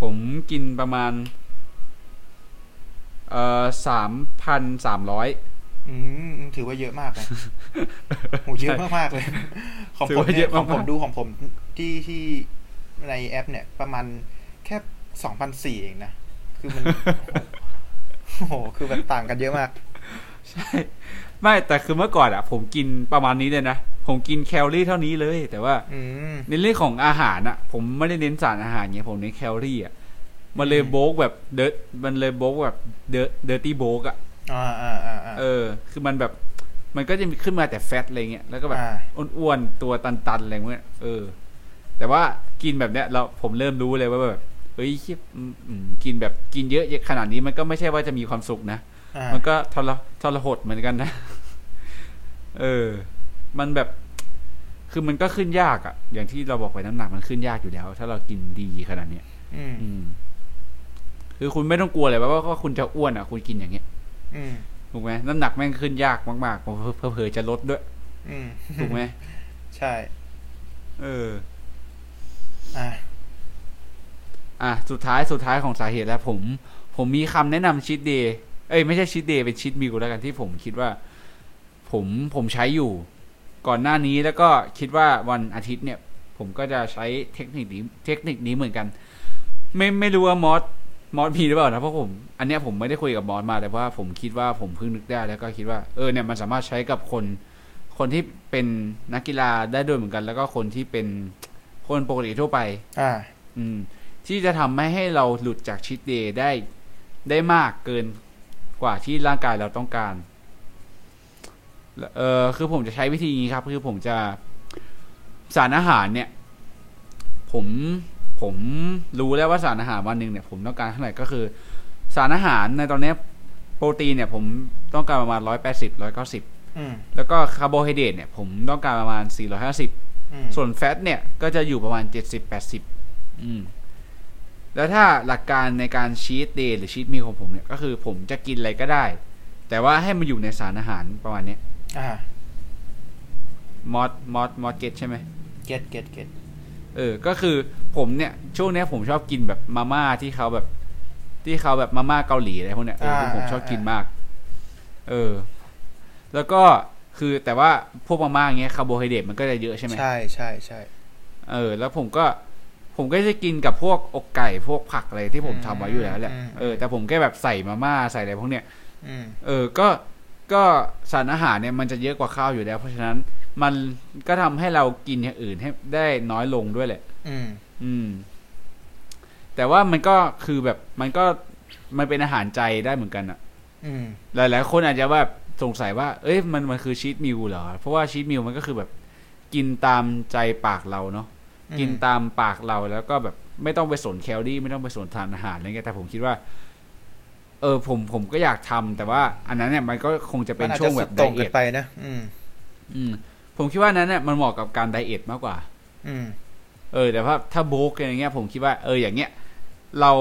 ผมกินประมาณ เอ่อสามพันสามร้อยอืมถือว่าเยอะมากนะโหเยอะมากมากๆเลย ของถือผมว่าเยเนี่ยอะของผมมากๆดูของผมที่ที่ ในแอป เนี่ย ประมาณแค่สองพันสี่เองนะ คือมัน โอ้โห คือแบบต่างกันเยอะมาก ใช่ ไม่แต่คือเมื่อก่อนอะผมกินประมาณนี้เลยนะ ผมกินแคลอรี่เท่านี้เลย แต่ว่าอืมในเรื่องของอาหารอะผมไม่ได้เน้นสารอาหารเงี้ยผมเน้นแคลอรี่อะมันเลยอืม bulk แบบเดอมันเลย bulk แบบเดอ dirty bulk อะอ่าอ่าอ่าอ่าเออ คือมันแบบมันก็จะมีขึ้นมาแต่แฟตอะไรเงี้ย แล้วก็แบบอ่าอ้วนๆ ตัวตันๆ อะไรเงี้ย เออ แต่ว่ากินแบบเนี้ยเราผมเริ่มรู้เลยว่าแบบเฮ้ยเหี้ยอืมอืมกินแบบกินเยอะขนาดนี้มันก็ไม่ใช่ว่าจะมีความสุขนะอ่ามันก็ทรทรหดเหมือนกันนะ เออ มันแบบ คือมันก็ขึ้นยากอะอย่างที่เราบอกไปน้ำหนักมันขึ้นยากอยู่แล้ว ถ้าเรากินดีขนาดเนี้ยอืมอืมคือคุณไม่ต้องกลัวเลยว่าว่าคุณจะอ้วนอะคุณกินอย่างเงี้ยอืมถูกไหมน้ำหนักแม่งขึ้นยากมากๆเผลอๆจะลดด้วยอืมถูกไหมใช่ เออ อ่าอะสุดท้ายสุดท้ายของสาเหตุแล้วผม ผมมีคำแนะนำชีตเดย์เอ้ยไม่ใช่ชีตเดย์เป็นชีตมิลแล้วกันที่ผมคิดว่า ผมผมใช้อยู่ ก่อนหน้านี้แล้วก็คิดว่าวันอาทิตย์เนี่ย ผมก็จะใช้เทคนิคนี้เทคนิคนี้เหมือนกัน ไม่ไม่รู้ว่ามอสมอสมีหรือเปล่านะเพราะผมอันเนี้ยผมไม่ได้คุยกับมอสมาแต่ว่าผมคิดว่าผมเพิ่งนึกได้แล้วก็คิดว่าเออเนี่ยมันสามารถใช้กับคน คนที่เป็นนักกีฬาได้ด้วยเหมือนกัน แล้วก็คนที่เป็น คนปกติทั่วไป อ่า อืม ที่จะทำให้ให้เราหลุดจากชีตเดย์ได้ได้มากเกินกว่าที่ร่างกายเราต้องการ เออคือผมจะใช้วิธีนี้ครับ คือผมจะสารอาหารเนี่ย ผมผมรู้แล้วว่าสารอาหารวันหนึ่งเนี่ย ผมต้องการเท่าไหร่ก็คือ สารอาหารในตอนเนี้ยโปรตีนเนี่ย ผมต้องการประมาณร้อยแปดสิบร้อยเก้าสิบอืมแล้วก็คาร์โบไฮเดรตเนี่ย ผมต้องการประมาณสี่ร้อยห้าสิบอืม ส่วน fat เนี่ยก็จะอยู่ประมาณเจ็ดสิบแปดสิบอืมแล้วถ้าหลักการในการ cheat day หรือ cheat meal ของผมเนี่ยก็คือผมจะกินอะไรก็ได้ แต่ว่าให้มันอยู่ในสารอาหารประมาณเนี้ยอ่ามอสมอสมอส get ใช่ไหม get get get เออ ก็คือผมเนี่ย ช่วงเนี้ยผมชอบกินแบบมาม่าที่เขาแบบ ที่เขาแบบมาม่าเกาหลีอะไรพวกเนี้ยเออผมผมชอบกินมาก เออ แล้วก็ คือแต่ว่าพวกมาม่าอย่างเงี้ยคาร์โบไฮเดรตมันก็จะเยอะใช่ไหมใช่ใช่ใช่เออ แล้วผมก็ผมก็จะกินกับพวกอกไก่พวกผักอะไรที่ผมทำไว้อยู่แล้วแหละเออแต่ผมแค่แบบใส่มาม่าใส่อะไรพวกเนี้ยอืมเออก็ก็สารอาหารเนี่ยมันจะเยอะกว่าข้าวอยู่แล้ว เพราะฉะนั้นมันก็ทำให้เรากินอย่างอื่นให้ได้น้อยลงด้วยแหละ อืม อืม แต่ว่ามันก็คือแบบมันก็มันเป็นอาหารใจได้เหมือนกันอะอืมหลายๆคนอาจจะแบบ สงสัยว่า เอ้ยมันมันคือชีตมิลเหรอ เพราะว่าชีตมิลมันก็คือแบบกินตามใจปากเราเนาะอืมกินตามปากเราแล้วก็แบบไม่ต้องไปสนแคลอรี่ไม่ต้องไปสนทานอาหารอะไรเงี้ยแต่ผมคิดว่า เออผมผมก็อยากทำแต่ว่า อันนั้นเนี่ยมันก็คงจะเป็นช่วงแบบ diet อาจจะสุแบดโตไดรงเอเกินไปนะอืม อืม ผมคิดว่านั้นเนี่ยมันเหมาะกับการ diet มากกว่า อืม เออ แต่ว่าถ้า bulk อะไรเงี้ย ผมคิดว่าเอออย่างเงี้ยเรา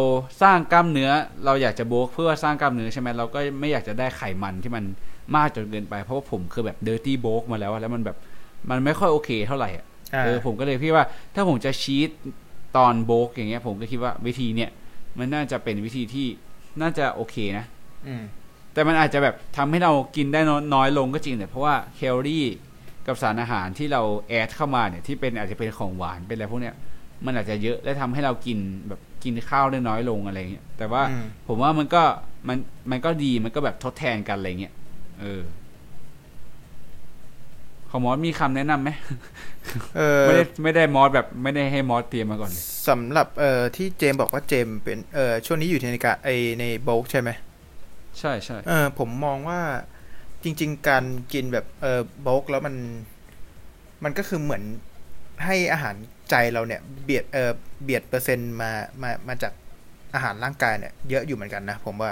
สร้างกล้ามเนื้อ เราอยากจะ bulk เพื่อสร้างกล้ามเนื้อใช่ไหมเราก็ไม่อยากจะได้ไขมันที่มัน มากจนเกินไป เพราะว่าผมคือแบบ dirty bulk มาแล้วอะแล้วมันแบบมันไม่ค่อยโอเคเท่าไหร่อะอ่าเออผมก็เลยพี่ว่าถ้าผมจะชีตตอนโบกอย่างเงี้ย ผมก็คิดว่าวิธีเนี้ยมันน่าจะเป็นวิธีที่น่าจะโอเคนะอืมแต่มันอาจจะแบบทำให้เรากินได้น้อยน้อยลงก็จริงแต่เพราะว่าแคลอรี่กับสารอาหารที่เราแอดเข้ามาเนี่ยที่เป็นอาจจะเป็นของหวานเป็นอะไรพวกเนี้ยมันอาจจะเยอะและทำให้เรากินแบบกินข้าวได้น้อยลงอะไรเงี้ยแต่ว่าอืมผมว่ามันก็มันมันก็ดีมันก็แบบทดแทนกันอะไรเงี้ย เออของมอสมีคำแนะนำไหมเออไม่ได้ไม่ได้มอสแบบไม่ได้ให้มอสเตรียมมาก่อนเลยสำหรับเอ่อที่เจมส์บอกว่าเจมส์เป็นเอ่อช่วงนี้อยู่ในการไอในโบกใช่ไหมใช่ใช่เออผมมองว่าจริง ๆ การกินแบบเออโบกแล้วมัน มันก็คือเหมือนให้อาหารใจเราเนี่ย เบียดเออเบียดเปอร์เซ็นต์มามามาจากอาหารร่างกายเนี่ย เยอะอยู่เหมือนกันนะผมว่า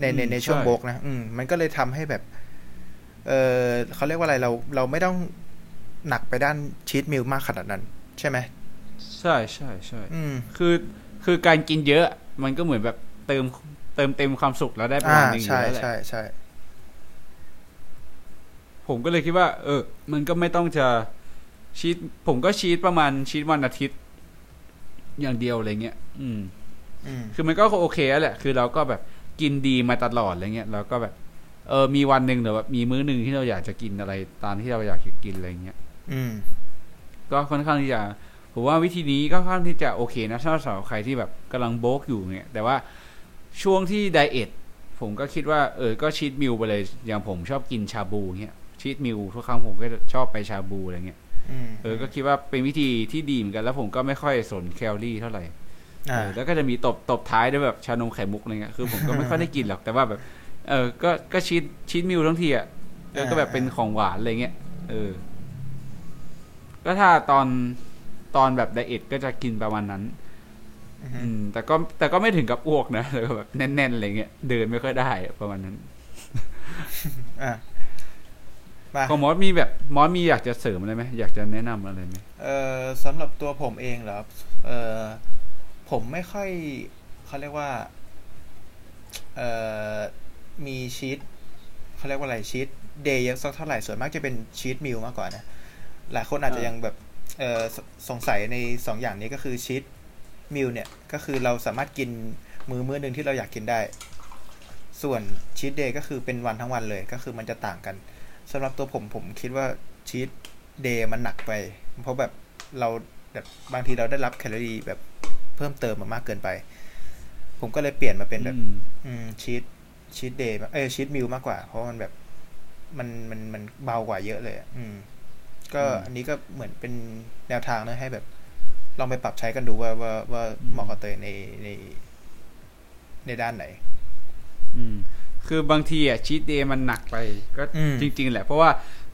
ในในในช่วงโบกนะอืมมันก็เลยทำให้แบบ เออเขาเรียกว่าอะไรเราเราไม่ต้องหนักไปด้านชีตมิลมากขนาดนั้น ใช่ไหมใช่ใช่ใช่อืมคือคือการกินเยอะมันก็เหมือนแบบเติมเติมเต็มความสุขแล้วได้ประอ่ามาณหนึงอยู่ใช่แล้วแหละใช่ใช่ผมก็เลยคิดว่า เออ มันก็ไม่ต้องจะชีตผมก็ชีตประมาณชีตวันอาทิตย์ อย่างเดียวอะไรเงี้ยอืมอืมคือมันก็โอเคแล้วแหละ คือเราก็แบบ กินดีมาตลอดอะไรเงี้ยเราก็แบบ เออมีวันหนึ่งหรือว่ามีมื้อหนึ่งที่เราอยากจะกินอะไรตามที่เราอยากจะกินอะไรเงี้ยอืม ก็ค่อนข้างที่จะผมว่าวิธีนี้ก็ค่อนข้างที่จะโอเคนะถ้าสำหรับใครที่แบบกำลังโบกอยู่เนี่ย แต่ว่าช่วงที่ไดเอทผมก็คิดว่าเออก็ชีตมิลไปเลยอย่างผมชอบกินชาบูเงี้ยชีตมิลทุกครั้งผมก็จะชอบไปชาบูอะไรเงี้ยอืมเออก็คิดว่าเป็นวิธีที่ดีเหมือนกันแล้วผมก็ไม่ค่อยสนแคลอรี่เท่าไหร่อ่าเออ แล้วก็จะมีตบตบท้ายด้วยแบบชานมไข่มุกอะไรเงี้ยคือผมก็ไม่ค่อยได้กินหรอกแต่ว่าแบบ เออก็ก็ cheat cheat meal ทั้งทีอะเออก็แบบเป็นของหวานอะไรเงี้ยเออ ก็ถ้าตอนตอนแบบ diet ก็จะกินประมาณนั้น อือฮึอืมแต่ก็แต่ก็ไม่ถึงกับอ้วกนะแต่ก็แบบแน่นๆอะไรเงี้ยเดินไม่ค่อยได้อะประมาณนั้นอ่ามาของมอสมีแบบมอสมีอยากจะเสริมอะไรไหมอยากจะแนะนำอะไรไหมเอ่อสำหรับตัวผมเองเหรอครับเอ่อ ผมไม่ค่อยเขาเรียกว่าเอ่อมีชีตเขาเรียกว่าอะไรชีตเดย์เยอะสักเท่าไหร่ส่วนมากจะเป็นชีตมิลมากกว่านะ หลายคนอาจจะยังแบบเอ่อสงสัยในสองอย่างนี้ก็คือชีตมิลเนี่ย ก็คือเราสามารถกินมือมื้อหนึ่งที่เราอยากกินได้ ส่วนชีตเดย์ก็คือเป็นวันทั้งวันเลยก็คือมันจะต่างกันสำหรับตัวผมผมคิดว่าชีตเดย์มันหนักไป เพราะแบบเราแบบบางทีเราได้รับแคลอรี่แบบ เพิ่มเติมมามากเกินไป ผมก็เลยเปลี่ยนมาเป็นแบบอืมอืมชีตชีตเดย์เอ้ยชีตมิลมากกว่า เพราะมันแบบมันมันมันเบากว่าเยอะเลยอะอืม ก็อืมอันนี้ก็เหมือนเป็นแนวทางนะให้แบบ ลองไปปรับใช้กันดูว่าว่าว่าอืมเหมาะกับตัวเองในในในด้านไหน อืม คือบางทีอะชีตเดย์มันหนักไป ก็อืมจริง ๆ แหละ เพราะว่า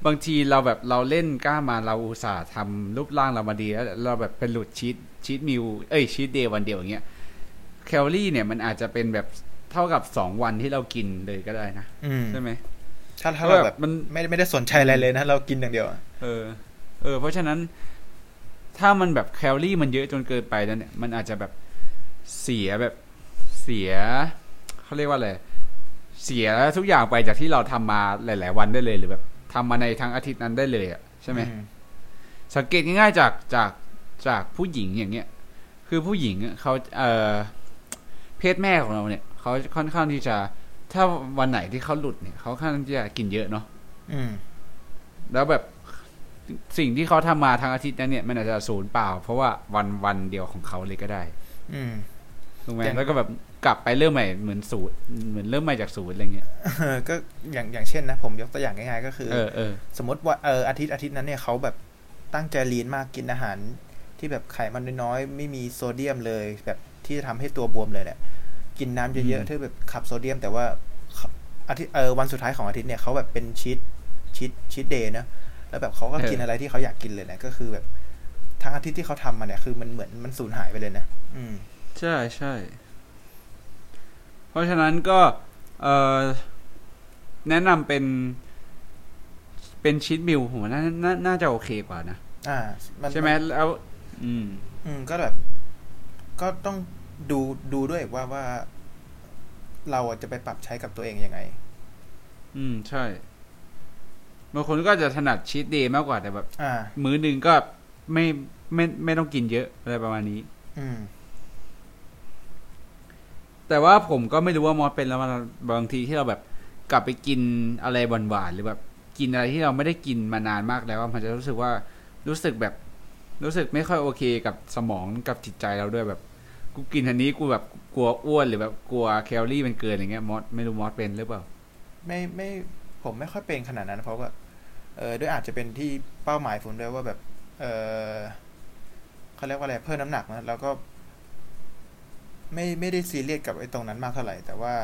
บางทีเราแบบเราเล่นกล้ามาเราอุตส่าห์ทำรูปร่างเรามาดีแล้วเราแบบเป็นหลุดชีต ชีตมิวเอ้ยชีตเดย์วันเดียวอย่างเงี้ยแคลอรี่เนี่ยมันอาจจะเป็นแบบเท่ากับสองวันที่เรากินเลยก็ได้นะอืมใช่ไหมถ้าถ้าเพราะเราแบแบบบมันไม่ได้ไม่ได้สนใจอะไรเลยนะ เรากินอย่างเดียวอะเออ เออ เพราะฉะนั้น ถ้ามันแบบแคลอรี่มันเยอะจนเกินไปแล้วเนี่ย มันอาจจะแบบเสียแบบเสียเขาเรียกว่าอะไรเสียทุกอย่างไปจากที่เราทำมาหลาย ๆ วันได้เลยหรือแบบทำมาในทั้งอาทิตย์นั้นได้เลยอะใช่ไหมอืสังเกตง่ายๆจากจาก จากผู้หญิงอย่างเงี้ย คือผู้หญิงอะเขาเอ่อเพศแม่ของเราเนี่ยเขาค่อนข้างที่จะ ถ้าวันไหนที่เขาหลุดเนี่ยเขาค่อนข้างจะกินเยอะเนาะอืม แล้วแบบสิ่งที่เขาทำมาทางอาทิตย์นั้นเนี่ยมันอาจจะศูนย์เปล่า เพราะว่าวันวันเดียวของเขาเลยก็ได้ อืมถูกไหมอย่างแล้วก็แบบกลับไปเริ่มใหม่เหมือนศูนย์เหมือนเริ่มใหม่จากศูนย์อะไรเงี้ยเออก็อย่างอย่างเช่นนะผมยกตัวอย่างง่ายๆก็คือ เออเออสมมติว่าเอออาทิตย์อาทิตย์นั้นเนี่ยเขาแบบตั้งใจลีนมากกินอาหาร ที่แบบไขมันน้อยๆไม่มีโซเดียมเลย แบบที่จะทำให้ตัวบวมเลยเนี่ยกินน้ำเยอือะมๆเพื่อแบบขับโซเดียม แต่ว่าอาทิตย์เออวันสุดท้ายของอาทิตย์เนี่ยเขาแบบเป็นชีตชีตชีตเดย์นะแล้วแบบเขาก็กินอะไรที่เขาอยากกินเลยนะก็คือแบบทั้งอาทิตย์ที่เขาทำมาเนี่ยคือมันเหมือนมันสูญหายไปเลยนะอืม ใช่ใช่ เพราะฉะนั้นก็เออแนะนำเป็นเป็นชีตมิลผมว่าน่านาน่าจะโอเคกว่านะ อ่ามันใช่ไหมแล้ว อืม อืมก็แบบ ก็ต้องดูดูด้วยว่าว่า เราอะจะไปปรับใช้กับตัวเองยังไง อืม ใช่บางคนก็จะถนัดชีตเดย์มากกว่าแต่แบบอ่ามื้อหนึ่งก็ไม่ไม่ไม่ต้องกินเยอะอะไรประมาณนี้ อืม แต่ว่าผมก็ไม่รู้ว่ามอสเป็นแล้วมันบางทีที่เราแบบกลับไปกินอะไรหวานๆหรือแบบ กินอะไรที่เราไม่ได้กินมานานมากแล้วอะมันจะรู้สึกว่ารู้สึกแบบ รู้สึกไม่ค่อยโอเคกับสมองกับจิตใจเราด้วยแบบกูกินอันนี้กูแบบกลัวอ้วนหรือแบบกลัวแคลอรี่มันเกินอย่างเงี้ยมอสไม่รู้มอสเป็นหรือเปล่า ไม่ไม่ผมไม่ค่อยเป็นขนาดนั้นเพราะว่าเออด้วยอาจจะเป็นที่เป้าหมายผมด้วยว่าแบบ เออเขาเรียกว่าอะไรเพิ่มน้ำหนักนะแล้วก็ไม่ไม่ได้ซีเรียสกับไอ้ตรงนั้นมากเท่าไหร่ แต่ว่า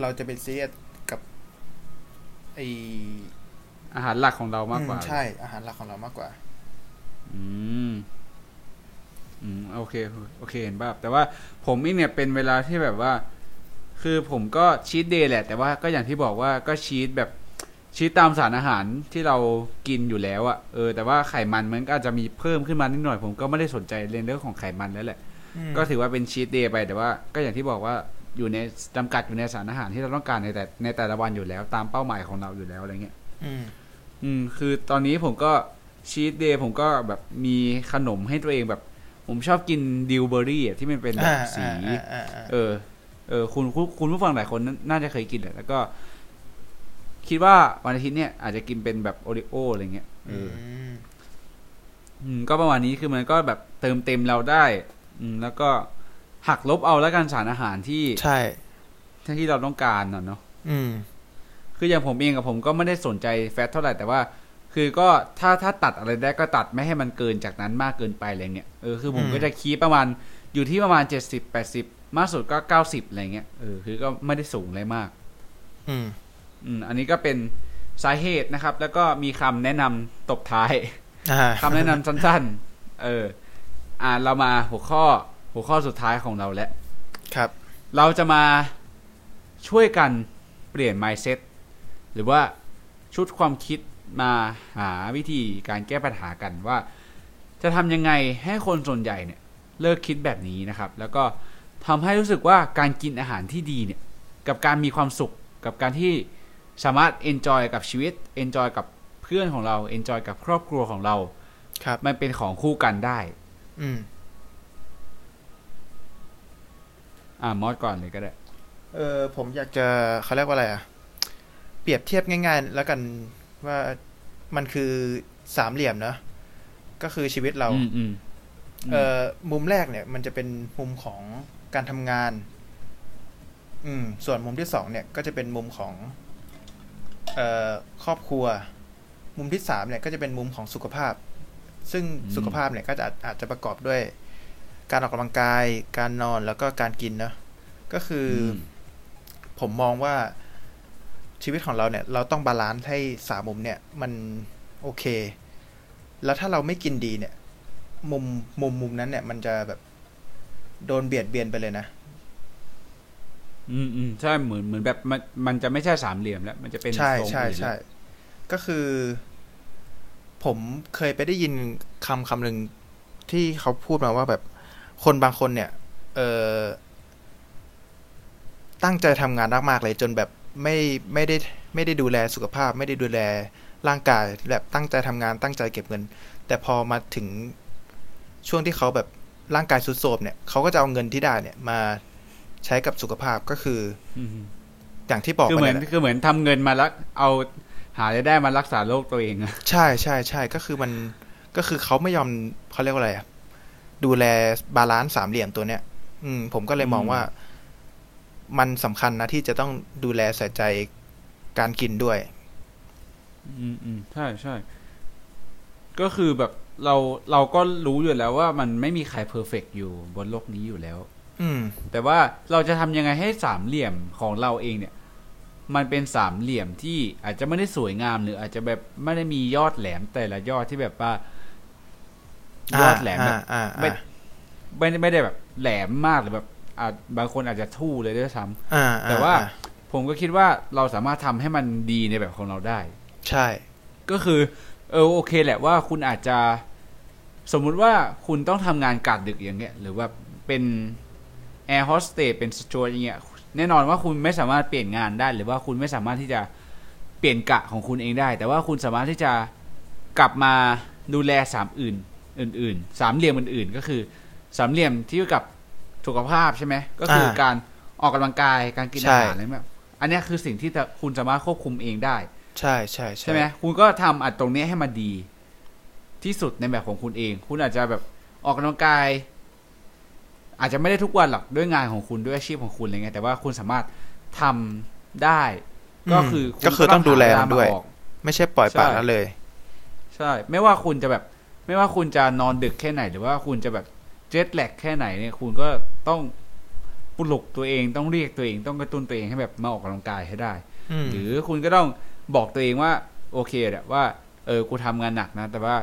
เราจะเป็นซีเรียสกับไออาหารหลักของเรามากกว่าอืใช่อาหารหลักของเรามากกว่า อืมอืมโอเคโอเคเห็นป่ะแต่ว่าผมเองเนี่ยเป็นเวลาที่แบบว่า คือผมก็ชีตเดย์แหละ แต่ว่าก็อย่างที่บอกว่าก็ชีตแบบชีตตามสารอาหารที่เรากินอยู่แล้วอะเออแต่ว่าไขมันมันก็อาจจะมีเพิ่มขึ้นมานิดหน่อย ผมก็ไม่ได้สนใจเรื่องของไขมันแล้วแหละ ก็ถือว่าเป็นชีตเดย์ไปแต่ว่า ก็อย่างที่บอกว่าอยู่ในจำกัดอยู่ในสารอาหารที่เราต้องการในแต่ในแต่ละวันอยู่แล้ว ตามเป้าหมายของเราอยู่แล้วอะไรเงี้ยอืม อืม คือตอนนี้ผมก็ cheat day ผมก็แบบมีขนมให้ตัวเองแบบ ผมชอบกินดิวเบอรี่อะที่มันเป็นแบบอ่าสีอ่าอ่าอ่าเออ เออคุณคุณคุณผู้ฟังหลายคนน่าจะเคยกินแหละแล้วก็ คิดว่าวันอาทิตย์เนี่ยอาจจะกินเป็นแบบโอริโออะไรเงี้ยเออมอืมก็ประมาณนี้คือมันก็แบบเติมเต็มเราได้ อืม แล้วก็หักลบเอาแล้วกันสารอาหารที่ใช่ที่เราต้องการน่ะเนาะอืม คืออย่างผมเองกับผมก็ไม่ได้สนใจแฟตเท่าไหร่แต่ว่า คือก็ถ้าถ้าตัดอะไรได้ก็ตัดไม่ให้มันเกินจากนั้นมากเกินไปอะไรเงี้ยเออคือผมอืมก็จะคีปประมาณอยู่ที่ประมาณเจ็ดสิบแปดสิบมากสุดก็เก้าสิบอะไรเงี้ยเออคือก็ไม่ได้สูงเลยมาก อืมอืมอันนี้ก็เป็นสาเหตุนะครับ แล้วก็มีคำแนะนำตบท้ายอ่าคำแนะนำสั้นๆ เออ อ่าเรามาหัวข้อหัวข้อสุดท้ายของเราแล้วครับ เราจะมาช่วยกันเปลี่ยน mindset หรือว่าชุดความคิด มาหาวิธีการแก้ปัญหากันว่า จะทำยังไงให้คนส่วนใหญ่เนี่ยเลิกคิดแบบนี้นะครับ แล้วก็ทำให้รู้สึกว่าการกินอาหารที่ดีเนี่ยกับการมีความสุขกับการที่สามารถ enjoy กับชีวิต enjoy กับเพื่อนของเรา enjoy กับครอบครัวของเรา ครับ มันเป็นของคู่กันได้ อืม อ่ามอดก่อนเลยก็ได้ เออผมอยากจะเขาเรียกว่าอะไรอะเปรียบเทียบง่าย ๆ แล้วกัน ว่ามันคือสามเหลี่ยมเนอะก็คือชีวิตเราอืมอืมเอ่อมุมแรกเนี่ย มันจะเป็นมุมของการทำงาน อืม ส่วนมุมที่สองเนี่ย ก็จะเป็นมุมของ เอ่อครอบครัว มุมที่สามเนี่ย ก็จะเป็นมุมของสุขภาพ ซึ่งอืมสุขภาพเนี่ย ก็จะอาจอาจจะประกอบด้วย การออกกำลังกาย การนอนแล้วก็การกินเนอะก็คืออมผมมองว่า ชีวิตของเราเนี่ย เราต้อง balance ให้สามมุมเนี่ย มันโอเค แล้วถ้าเราไม่กินดีเนี่ย มุมมุมมุมนั้นเนี่ย มันจะแบบโดนเบียดเบียนไปเลยนะ อืมอืมใช่เหมือนเหมือนแบบมันมันจะไม่ใช่สามเหลี่ยมแล้ว มันจะเป็นใช่ทรงใช่อื่นใช่แล้วก็คือ ผมเคยไปได้ยินคำคำหนึ่งที่เขาพูดมาว่าแบบคนบางคนเนี่ย เออตั้งใจทำงานมากๆเลยจนแบบ ไม่ไม่ได้ไม่ได้ดูแลสุขภาพ ไม่ได้ดูแลร่างกายแบบตั้งใจทำงานตั้งใจเก็บเงิน แต่พอมาถึงช่วงที่เขาแบบร่างกายสุดโทรมเนี่ยเขาก็จะเอาเงินที่ได้เนี่ยมาใช้กับสุขภาพก็คืออืมอย่างที่บอกคือเหมือนไปยคือเหมือนทำเงินมาแล้วเอาหารายได้มารักษาโรคตัวเองอะใช่ใช่ใช่ก็คือมันก็คือเขาไม่ยอมเขาเรียกว่าอะไรอะดูแล balance สามเหลี่ยมตัวเนี้ย อืม ผมก็เลยมองว่า มันสำคัญนะที่จะต้องดูแลใส่ใจการกินด้วย อืมอืมใช่ใช่ก็คือแบบเราเราก็รู้อยู่แล้วว่ามันไม่มีใครเพอร์เฟกอยู่บนโลกนี้อยู่แล้ว อืม แต่ว่าเราจะทำยังไงให้สามเหลี่ยมของเราเองเนี่ย มันเป็นสามเหลี่ยมที่อาจจะไม่ได้สวยงามหรืออาจจะแบบไม่ได้มียอดแหลมแต่ละยอดที่แบบว่ายอดแหลมแบบอ่าไม่อ่าไม่ได้ไม่ได้แบบแหลมมากหรือแบบ อาจบางคนอาจจะทู่เลยด้วยซ้ำอ่าแต่ว่าอ่ผมก็คิดว่าเราสามารถทำให้มันดีในแบบของเราได้ ใช่ ก็คือ เออโอเคแหละว่าคุณอาจจะ สมมุติว่าคุณต้องทำงานกะดึกอย่างเงี้ย หรือว่าเป็นแอร์โฮสเตสเป็นสจวตอย่างเงี้ยแน่นอนว่าคุณไม่สามารถเปลี่ยนงานได้ หรือว่าคุณไม่สามารถที่จะเปลี่ยนกะของคุณเองได้ แต่ว่าคุณสามารถที่จะกลับมาดูแลสามอื่น อื่นๆ สามเหลี่ยมอื่นๆ ก็คือสามเหลี่ยมที่เกี่ยวกับ สุขภาพใช่ไหมก็คืออาการออกกำลังกายการกินใช่อาหารอะไรแบบอันเนี้ยคือสิ่งที่จะคุณสามารถควบคุมเองได้ ใช่ใช่ใช่ไหมคุณก็ทำอัดตรงนี้ให้มันดี ที่สุดในแบบของคุณเอง คุณอาจจะแบบออกกำลังกาย อาจจะไม่ได้ทุกวันหรอกด้วยงานของคุณด้วยอาชีพของคุณอะไรเงี้ยแต่ว่าคุณสามารถทำได้ ก็คือมก็คือต้องดูแลหามันด้วยเามาออกไม่ใช่ปล่อยปละใช่ละเลย ใช่ ไม่ว่าคุณจะแบบ ไม่ว่าคุณจะนอนดึกแค่ไหน หรือว่าคุณจะแบบ เจ็ตแลกแค่ไหนเนี่ยคุณก็ต้องปลุกตัวเองต้องเรียกตัวเองต้องกระตุ้นตัวเองให้แบบมาออกกำลังกายให้ได้อืมหรือคุณก็ต้องบอกตัวเองว่า โอเคแหละว่าเออกูทำงานหนักนะ แต่ว่า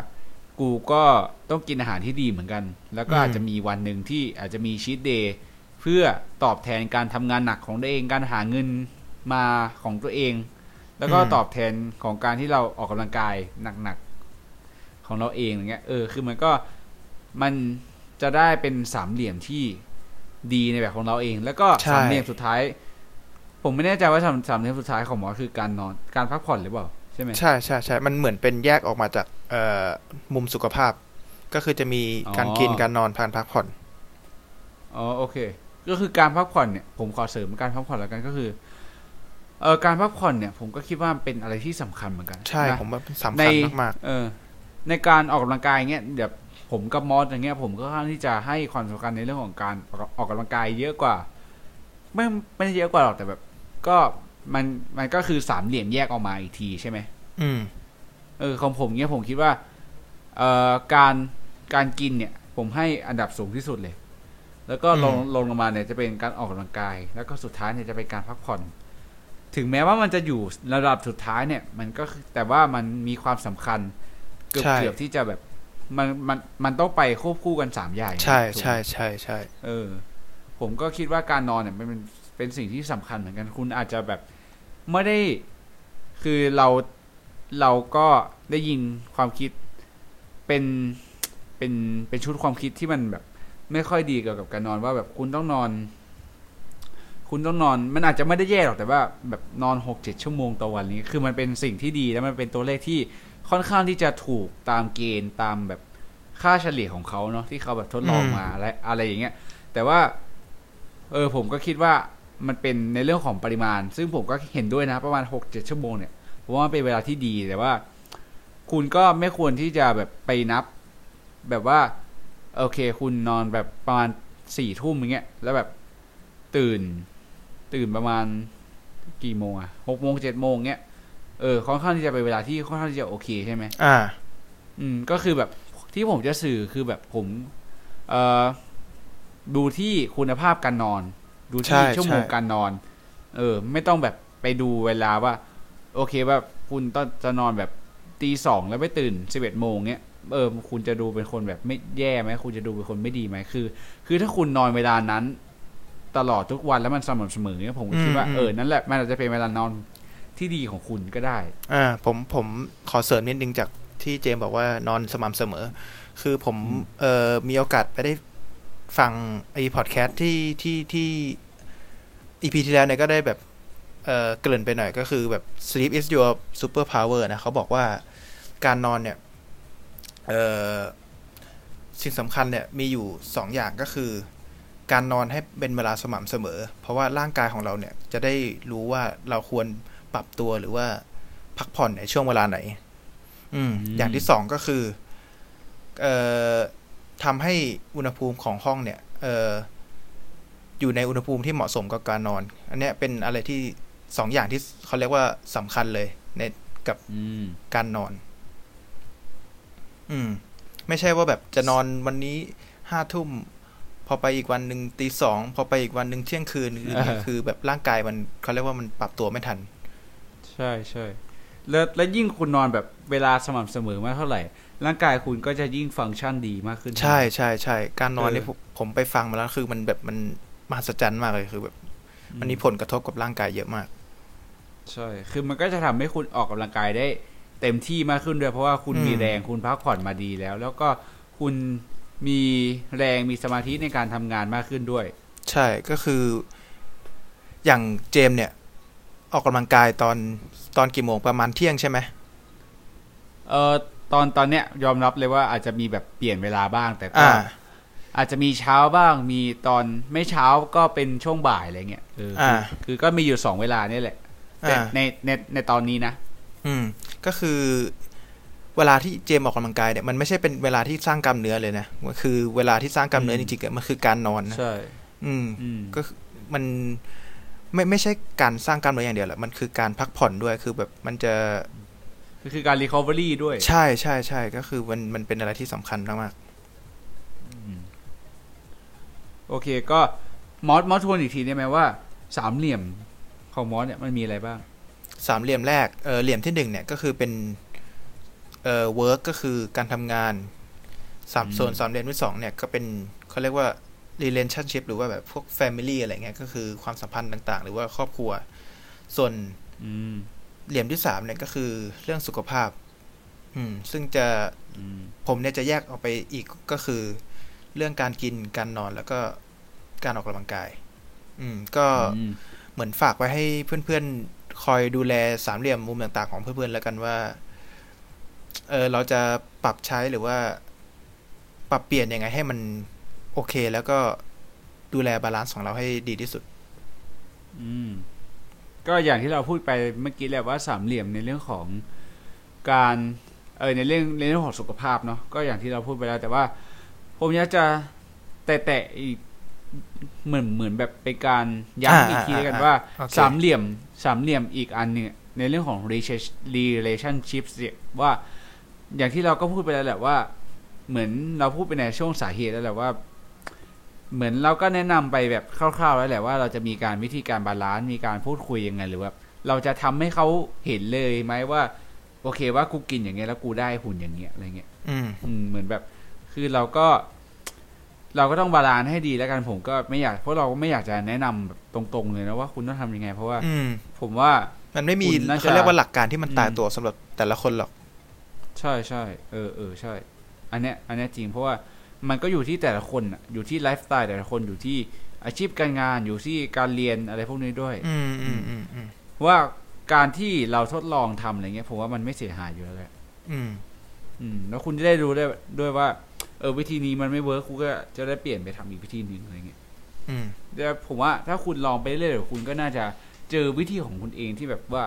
กูก็ต้องกินอาหารที่ดีเหมือนกัน แล้วก็อืมอาจจะมีวันหนึ่งที่อาจจะมีชีตเดย์เพื่อตอบแทนการทำงานหนักของตัวเองการหาเงินมาของตัวเอง แล้วก็ตอบแทนของการที่เราออกกำลังกายหนักๆของเราเองอย่างเงี้ยเออคือมันก็มัน จะได้เป็นสามเหลี่ยมที่ดีในแบบของเราเอง แล้วก็ใช่สามเหลี่ยมสุดท้าย ผมไม่แน่ใจว่าสามสามเหลี่ยมสุดท้ายของหมอคือการนอนการพักผ่อนหรือเปล่าใช่ไหมใช่ใช่ใช่มันเหมือนเป็นแยกออกมาจากเอ่อมุมสุขภาพ ก็คือจะมีการอ๋อกินการนอนการพักผ่อนอ๋อโอเค ก็คือการพักผ่อนเนี่ยผมขอเสริมการพักผ่อนแล้วกันก็คือเออการพักผ่อนเนี่ย ผมก็คิดว่ามันเป็นอะไรที่สำคัญเหมือนกัน ใช่นะผมว่าสำในคัญมากเออในการออกกำลังกายเงี้ยเดี๋ยว ผมกับมอสอย่างเงี้ยผมก็ค่อนข้างที่จะให้ความสำคัญในเรื่องของการออกกำลังกายเยอะกว่า ไม่ไม่ได้เยอะกว่าหรอกแต่แบบ ก็มันมันก็คือสามเหลี่ยมแยกออกมาอีกทีใช่ไหมๆอืม เออของผมเนี้ยผมคิดว่า เอ่อการการกินเนี่ย ผมให้อันดับสูงที่สุดเลย แล้วก็ลงอืมลงลงมาเนี่ยจะเป็นการออกกำลังกาย แล้วก็สุดท้ายเนี่ยจะเป็นการพักผ่อน ถึงแม้ว่ามันจะอยู่ระดับสุดท้ายเนี่ย มันก็คือแต่ว่ามันมีความสำคัญ เกือบใช่ เกือบที่จะแบบ มันมันมันต้องไปควบคู่กันสามอย่างใช่ถูกไหมใช่ใช่ใช่เออ ผมก็คิดว่าการนอนเนี่ยมันเป็นเป็นสิ่งที่สำคัญเหมือนกันคุณอาจจะแบบไม่ได้คือเราเราก็ได้ยินความคิดเป็นเป็นเป็นชุดความคิดที่มันแบบ ไม่ค่อยดีเกี่ยวกับการนอนว่าแบบคุณต้องนอน คุณต้องนอน มันอาจจะไม่ได้แย่หรอกแต่ว่า แบบนอนหกเจ็ดชั่วโมงต่อวันนี้ คือมันเป็นสิ่งที่ดีแล้วมันเป็นตัวเลขที่ ค่อนข้างที่จะถูกตามเกณฑ์ตามแบบค่าเฉลี่ยของเขาเนาะที่เขาแบบทดลองมาอะไรอะไรอย่างเงี้ย แต่ว่า เออผมก็คิดว่ามันเป็นในเรื่องของปริมาณ ซึ่งผมก็เห็นด้วยนะ ประมาณหกเจ็ดชั่วโมงเนี่ยผมว่ามันเป็นเวลาที่ดีแต่ว่า คุณก็ไม่ควรที่จะแบบไปนับ แบบว่า โอเค คุณนอนแบบประมาณสี่ทุ่มอย่างเงี้ย แล้วแบบตื่น ตื่นประมาณกี่โมงอะหกโมงเจ็ดโมงเงี้ย เออค่อนข้างที่จะเป็นเวลาที่ค่อนข้างที่จะโอเคใช่ไหมอ่า อืม ก็คือแบบที่ผมจะสื่อคือแบบผม เอ่อดูที่คุณภาพการนอน ดูใช่ที่ชั่วโมงใช่การนอน เออ ไม่ต้องแบบไปดูเวลาว่า โอเคว่าคุณต้องจะนอนแบบตีสองแล้วไปตื่นสิบเอ็ดโมงเนี้ยเออคุณจะดูเป็นคนแบบไม่แย่ไหมคุณจะดูเป็นคนไม่ดีไหมคือ คือถ้าคุณนอนเวลานั้น ตลอดทุกวันแล้วมันสม่ำเสมอเนี่ยผมคิดว่าอืมเออนั่นแหละมันอาจจะเป็นเวลานอน ที่ดีของคุณก็ได้ อ่า ผมผมขอเสริมนิดนึงจากที่เจมส์บอกว่านอนสม่ำเสมอ คือผมอืมเอ่อมีโอกาสไปได้ฟังไอ้พอดแคสต์ที่ที่ที่อีพีที่แล้วเนี่ยก็ได้แบบเอ่อเกริ่นไปหน่อยก็คือแบบ sleep is your super power นะเขาบอกว่าการนอนเนี่ยเอ่อสิ่งสำคัญเนี่ยมีอยู่สองอย่างก็คือ การนอนให้เป็นเวลาสม่ำเสมอ เพราะว่าร่างกายของเราเนี่ยจะได้รู้ว่าเราควร ปรับตัวหรือว่าพักผ่อนในช่วงเวลาไหนอืมอืม อย่างที่สองก็คือ เอ่อทำให้อุณหภูมิของห้องเนี่ย เอ่ออยู่ในอุณหภูมิที่เหมาะสมกับการนอน อันเนี้ยเป็นอะไรที่สองอย่างที่เขาเรียกว่าสำคัญเลยในกับอืมการนอน อืม ไม่ใช่ว่าแบบจะนอนวันนี้ห้าทุ่มพอไปอีกวันหนึ่งตีสองพอไปอีกวันหนึ่งเที่ยงคืนคือเออคือแบบร่างกายมันเขาเรียกว่ามันปรับตัวไม่ทัน ใช่ใช่แล้วแล้วยิ่งคุณนอนแบบเวลาสม่ำเสมอมากเท่าไหร่ ร่างกายคุณก็จะยิ่งฟังก์ชันดีมากขึ้น ใช่ใช่ใช่การนอนเออนี่ผมผมไปฟังมาแล้วคือมันแบบมันมหัศจรรย์มากเลยคือแบบ มันมีผลกระทบกับร่างกายเยอะมาก ใช่ คือมันก็จะทำให้คุณออกกำลังกายได้เต็มที่มากขึ้นด้วยเพราะว่าคุณอืมมีแรงคุณพักผ่อนมาดีแล้ว แล้วก็คุณมีแรงมีสมาธิในการทำงานมากขึ้นด้วย ใช่ก็คือ อย่างเจมส์เนี่ย ออกกำลังกายตอนตอนกี่โมงประมาณเที่ยงใช่ไหมเออตอนตอนเนี้ยยอมรับเลยว่าอาจจะมีแบบเปลี่ยนเวลาบ้างแต่ก็อ่าอาจจะมีเช้าบ้างมีตอนไม่เช้าก็เป็นช่วงบ่ายอะไรเงี้ยเออคืออ่าคือก็มีอยู่สองเวลานี่แหละแต่อ่าในในในตอนนี้นะ อืม ก็คือเวลาที่เจมส์ออกกำลังกายเนี่ยมันไม่ใช่เป็นเวลาที่สร้างกล้ามเนื้อเลยนะมันคือเวลาที่สร้างกล้ามเนื้ออืจมริงๆอะมันคือการนอนนะใช่ อืมอืมก็คือมัน ไม่ไม่ใช่การสร้างกล้ามเนื้ออย่างเดียวแหละมันคือการพักผ่อนด้วยคือแบบมันจะก็คือการ recovery ด้วย ใช่ใช่ใช่ก็คือมันมันเป็นอะไรที่สำคัญมากโอเคก็มอสมอสทวนอีกทีได้ไหมว่า สามเหลี่ยมของมอสเนี่ยมันมีอะไรบ้างๆสามเหลี่ยมแรกเออเหลี่ยมที่หนึ่งเนี่ยก็คือเป็นเอ่อ work ก็คือการทำงานสามอืมส่วนสามเหลี่ยมที่สองเนี่ยก็เป็นเขาเรียกว่า relationship หรือว่าแบบพวก family อะไรเงี้ยก็คือความสัมพันธ์ต่าง ๆ หรือว่าครอบครัว ส่วนอืมเหลี่ยมที่สามเนี่ยก็คือเรื่องสุขภาพ อืม ซึ่งจะอืมผมเนี่ยจะแยกออกไปอีกก็คือ เรื่องการกินการนอนแล้วก็การออกกำลังกาย อืม ก็อืมเหมือนฝากไว้ให้เพื่อนๆ คอยดูแลสามเหลี่ยมมุมต่าง ๆ ของเพื่อนๆแล้วกันว่า เออเราจะปรับใช้หรือว่า ปรับเปลี่ยนยังไงให้มัน โอเค แล้วก็ดูแล balance ของเราให้ดีที่สุด อืม ก็อย่างที่เราพูดไปเมื่อกี้แหละว่าสามเหลี่ยมในเรื่องของการเออในเรื่องในเรื่องของสุขภาพเนาะก็อย่างที่เราพูดไปแล้ว แต่ว่าผมอยากจะแตะๆอีกเหมือนเหมือนแบบเป็นการย้ำอีกทีแล้วกันว่าโอเคสามเหลี่ยมสามเหลี่ยมอีกอันหนึ่งในเรื่องของ relation- relationship เนี่ยว่าอย่างที่เราก็พูดไปแล้วแหละว่า เหมือนเราพูดไปในช่วงสาเหตุแล้วแหละว่า เหมือนเราก็แนะนำไปแบบคร่าวๆแล้วแหละว่าเราจะมีการวิธีการ balance มีการพูดคุยยังไงหรือว่าเราจะทำให้เขาเห็นเลยไหมว่า โอเคว่ากูกินอย่างเงี้ยแล้วกูได้หุ่นอย่างเงี้ยอะไรเงี้ยอืมอืมเหมือนแบบ คือเราก็ เราก็ต้อง balance ให้ดีแล้วกันผมก็ไม่อยากเพราะเราก็ไม่อยากจะแนะนำแบบตรงๆเลยนะว่าคุณต้องทำยังไง เพราะว่า อืมผมว่ามันไม่มีคุณน่าจะเขาเรียกว่าหลักการที่มันอืมตายตัวสำหรับแต่ละคนหรอก ใช่ใช่เออเออใช่ อันเนี้ย อันเนี้ยจริงเพราะว่า มันก็อยู่ที่แต่ละคนอะอยู่ที่ไลฟ์สไตล์แต่ละคนอยู่ที่อาชีพการงานอยู่ที่การเรียนอะไรพวกนี้ด้วยอืมอืมอืมอืมว่าการที่เราทดลองทำอะไรเงี้ยผมว่ามันไม่เสียหายอยู่แล้วแหละอืมอืมแล้วคุณจะได้รู้ได้ด้วยว่า เออวิธีนี้มันไม่เวิร์คคุณก็จะได้เปลี่ยนไปทำอีกวิธีหนึ่งอะไรเงี้ยอืมแต่ผมว่าถ้าคุณลองไปเรื่อยๆคุณก็น่าจะเจอวิธีของคุณเองที่แบบว่า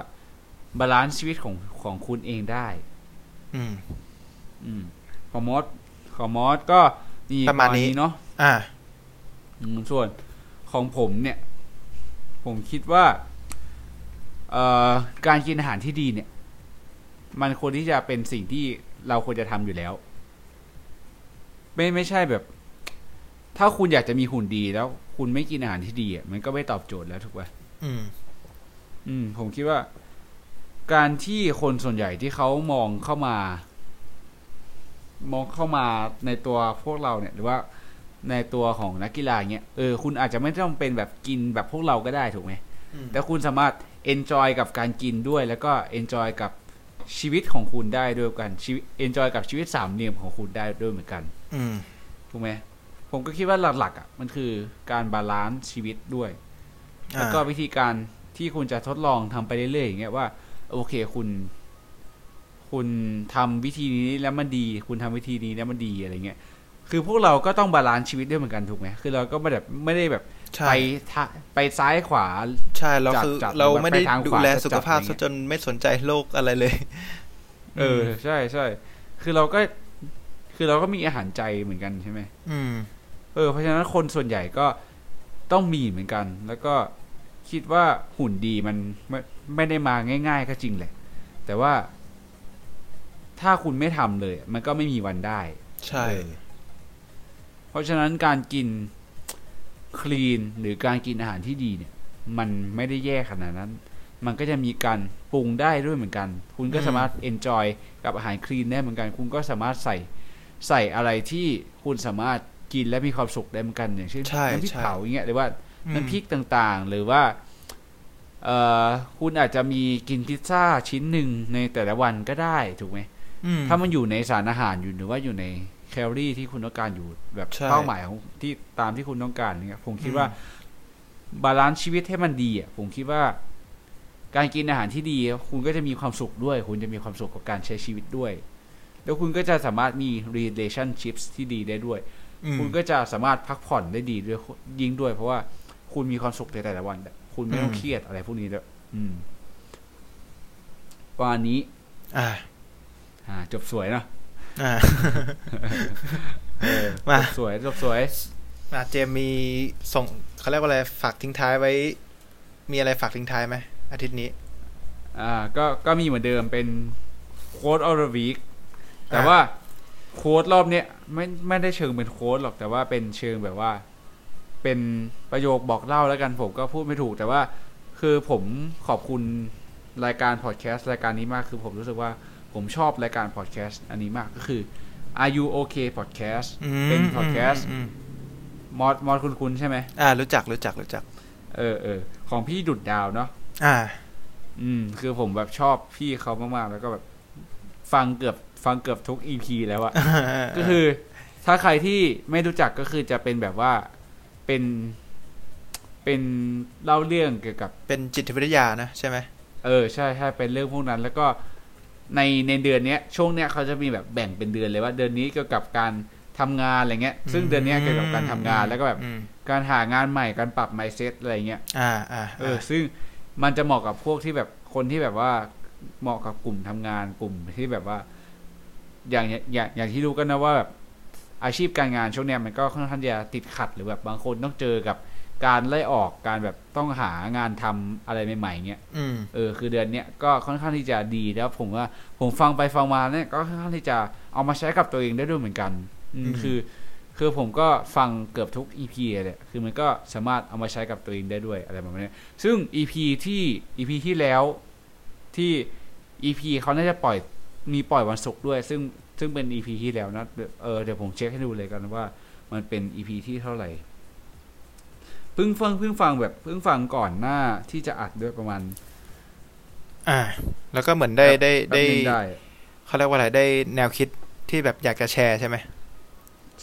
balance ชีวิตของของคุณเองได้ อืม อืม ของมอสของมอสก็ มีประมาณนี้เนาะอ่าอืมส่วนของผมเนี่ย ผมคิดว่า เอ่อการกินอาหารที่ดีเนี่ย มันควรที่จะเป็นสิ่งที่เราควรจะทำอยู่แล้ว ไม่ไม่ใช่แบบ ถ้าคุณอยากจะมีหุ่นดีแล้ว คุณไม่กินอาหารที่ดีอะมันก็ไม่ตอบโจทย์แล้วถูกป่ะอืม อืม ผมคิดว่า การที่คนส่วนใหญ่ที่เขามองเข้ามา มองเข้ามาในตัวพวกเราเนี่ย หรือว่าในตัวของนักกีฬาเงี้ยเออคุณอาจจะไม่ต้องเป็นแบบกินแบบพวกเราก็ได้ถูกไหมอืมแต่คุณสามารถ enjoy กับการกินด้วย แล้วก็ enjoy กับชีวิตของคุณได้ด้วยกันชีวิต enjoy กับชีวิตสามเหลี่ยมของคุณได้ด้วยเหมือนกัน อืมถูกไหมผมก็คิดว่าหลักๆอะมันคือการ balance ชีวิตด้วย แล้วก็วิธีการที่คุณจะทดลองทำไปเรื่อยๆอย่างเงี้ยว่า โอเคคุณ คุณทำวิธีนี้แล้วมันดี คุณทำวิธีนี้แล้วมันดีอะไรเงี้ยคือพวกเราก็ต้อง balance ชีวิตด้วยเหมือนกันถูกไหมคือเราก็ไม่แบบไม่ได้แบบใช่ไปทะไปซ้ายขวาใช่เราจัดคือจัดเราไม่ได้ไปทางดูขวาแลจัดสุขภาพอะไรเงี้ซะยจนไม่สนใจโลกอะไรเลย เออ ใช่ใช่คือเราก็ คือเราก็มีอาหารใจเหมือนกันใช่ไหมอืม เออ เพราะฉะนั้นคนส่วนใหญ่ก็ต้องมีเหมือนกัน แล้วก็คิดว่าหุ่นดีมันไม่ไม่ได้มาง่าย ๆ ก็จริงแหละ แต่ว่า ถ้าคุณไม่ทำเลย มันก็ไม่มีวันได้ ใช่เออเพราะฉะนั้นการกินคลีนหรือการกินอาหารที่ดีเนี่ย มันไม่ได้แย่ขนาดนั้น มันก็จะมีการปรุงได้ด้วยเหมือนกัน คุณก็สามารถเอนจอยกับอาหารคลีนได้เหมือนกัน คุณก็สามารถใส่ใส่อะไรที่คุณสามารถกินและมีความสุขได้เหมือนกันอย่างเช่นใช่น้ำพริกใช่เผาอย่างเงี้ยหรือว่าอืมน้ำพริกต่างๆ หรือว่าเอ่อคุณอาจจะมีกินพิซซ่าชิ้นหนึ่งในแต่ละวันก็ได้ถูกไหมอืม ถ้ามันอยู่ในสารอาหารอยู่หรือว่าอยู่ในแคลอรี่ที่คุณต้องการอยู่แบบใช่เป้าหมายของที่ตามที่คุณต้องการเนี่ยผมคิดอืมว่า balance ชีวิตให้มันดีอะผมคิดว่า การกินอาหารที่ดี คุณก็จะมีความสุขด้วย คุณจะมีความสุขกับการใช้ชีวิตด้วย แล้วคุณก็จะสามารถมี relationships ที่ดีได้ด้วยอืมคุณก็จะสามารถพักผ่อนได้ดีด้วยยิ่งด้วย เพราะว่าคุณมีความสุขในแต่ละวันคุณไม่ต้องอืมเครียดอะไรพวกนี้ด้วยอืมประมาณนี้ อ่า อ่า จบสวยเนาะอ่าเออมาจบสวยจบสวยอะเจมมีส่งเขาเรียกว่าอะไรฝากทิ้งท้ายไว้ มีอะไรฝากทิ้งท้ายไหมอาทิตย์นี้ อ่า ก็ก็มีเหมือนเดิมเป็น quote of the week แต่อะว่า quote รอบเนี้ยไม่ไม่ได้เชิงเป็น quote หรอกแต่ว่าเป็นเชิงแบบว่า เป็นประโยคบอกเล่าแล้วกันผมก็พูดไม่ถูก แต่ว่าคือผมขอบคุณรายการพอดแคสต์รายการนี้มากคือผมรู้สึกว่า ผมชอบรายการพอดแคสต์อันนี้มากก็คือ Are You Okay Podcast อืมเป็น podcast อืมมอดมอดคุณคุณใช่ไหมอ่า รู้จักรู้จักรู้จัก เออเออของพี่ดุดดาวเนาะอ่า อืม คือผมแบบชอบพี่เขามากๆ แล้วก็แบบ ฟังเกือบฟังเกือบทุกอีพีแล้วอะก็คือ ถ้าใครที่ไม่รู้จักก็คือจะเป็นแบบว่าเป็นเป็นเล่าเรื่องเกี่ยวกับ เป็นจิตวิทยานะใช่ไหมเออใช่ใช่เป็นเรื่องพวกนั้น แล้วก็ ในในเดือนเนี้ยช่วงเนี้ยเขาจะมีแบบแบ่งเป็นเดือนเลยว่าเดือนนี้เกี่ยวกับการทำงานอะไรเงี้ย ซึ่งเดือนเนี้ยเกี่ยวกับการทำงานแล้วก็แบบอืมการหางานใหม่การปรับ mindset อะไรเงี้ย อ่าอ่าเออ ซึ่งมันจะเหมาะกับพวกที่แบบคนที่แบบว่าเหมาะกับกลุ่มทำงานกลุ่มที่แบบว่า อย่างอย่างอย่างที่รู้กันนะว่าแบบอาชีพการงานช่วงเนี้ยมันก็ค่อนข้างจะติดขัดหรือแบบบางคนต้องเจอกับ การไล่ออกการแบบต้องหางานทำอะไรใหม่ๆเงี้ยอืมเออคือเดือนเนี้ยก็ค่อนข้างที่จะดีแล้วผมว่าผมฟังไปฟังมาเนี่ยก็ค่อนข้างที่จะเอามาใช้กับตัวเองได้ด้วยเหมือนกันอืมอืมคือ คือผมก็ฟังเกือบทุก EP เลยคือมันก็สามารถเอามาใช้กับตัวเองได้ด้วยอะไรประมาณนี้ซึ่ง EP ที่ EP ที่แล้วที่ EP เขาน่าจะปล่อยมีปล่อยวันศุกร์ด้วย ซึ่งซึ่งเป็น EP ที่แล้วนะเออเดี๋ยวผมเช็คให้ดูเลยกันว่า มันเป็น EP ที่เท่าไหร่ เพิ่งฟังเพิ่งฟังแบบเพิ่งฟังก่อนหน้าที่จะอัดด้วยประมาณ อ่า แล้วก็เหมือนได้ได้แป๊บได้นึงได้เขาเรียกว่าอะไรได้แนวคิดที่แบบอยากจะแชร์ใช่ไหม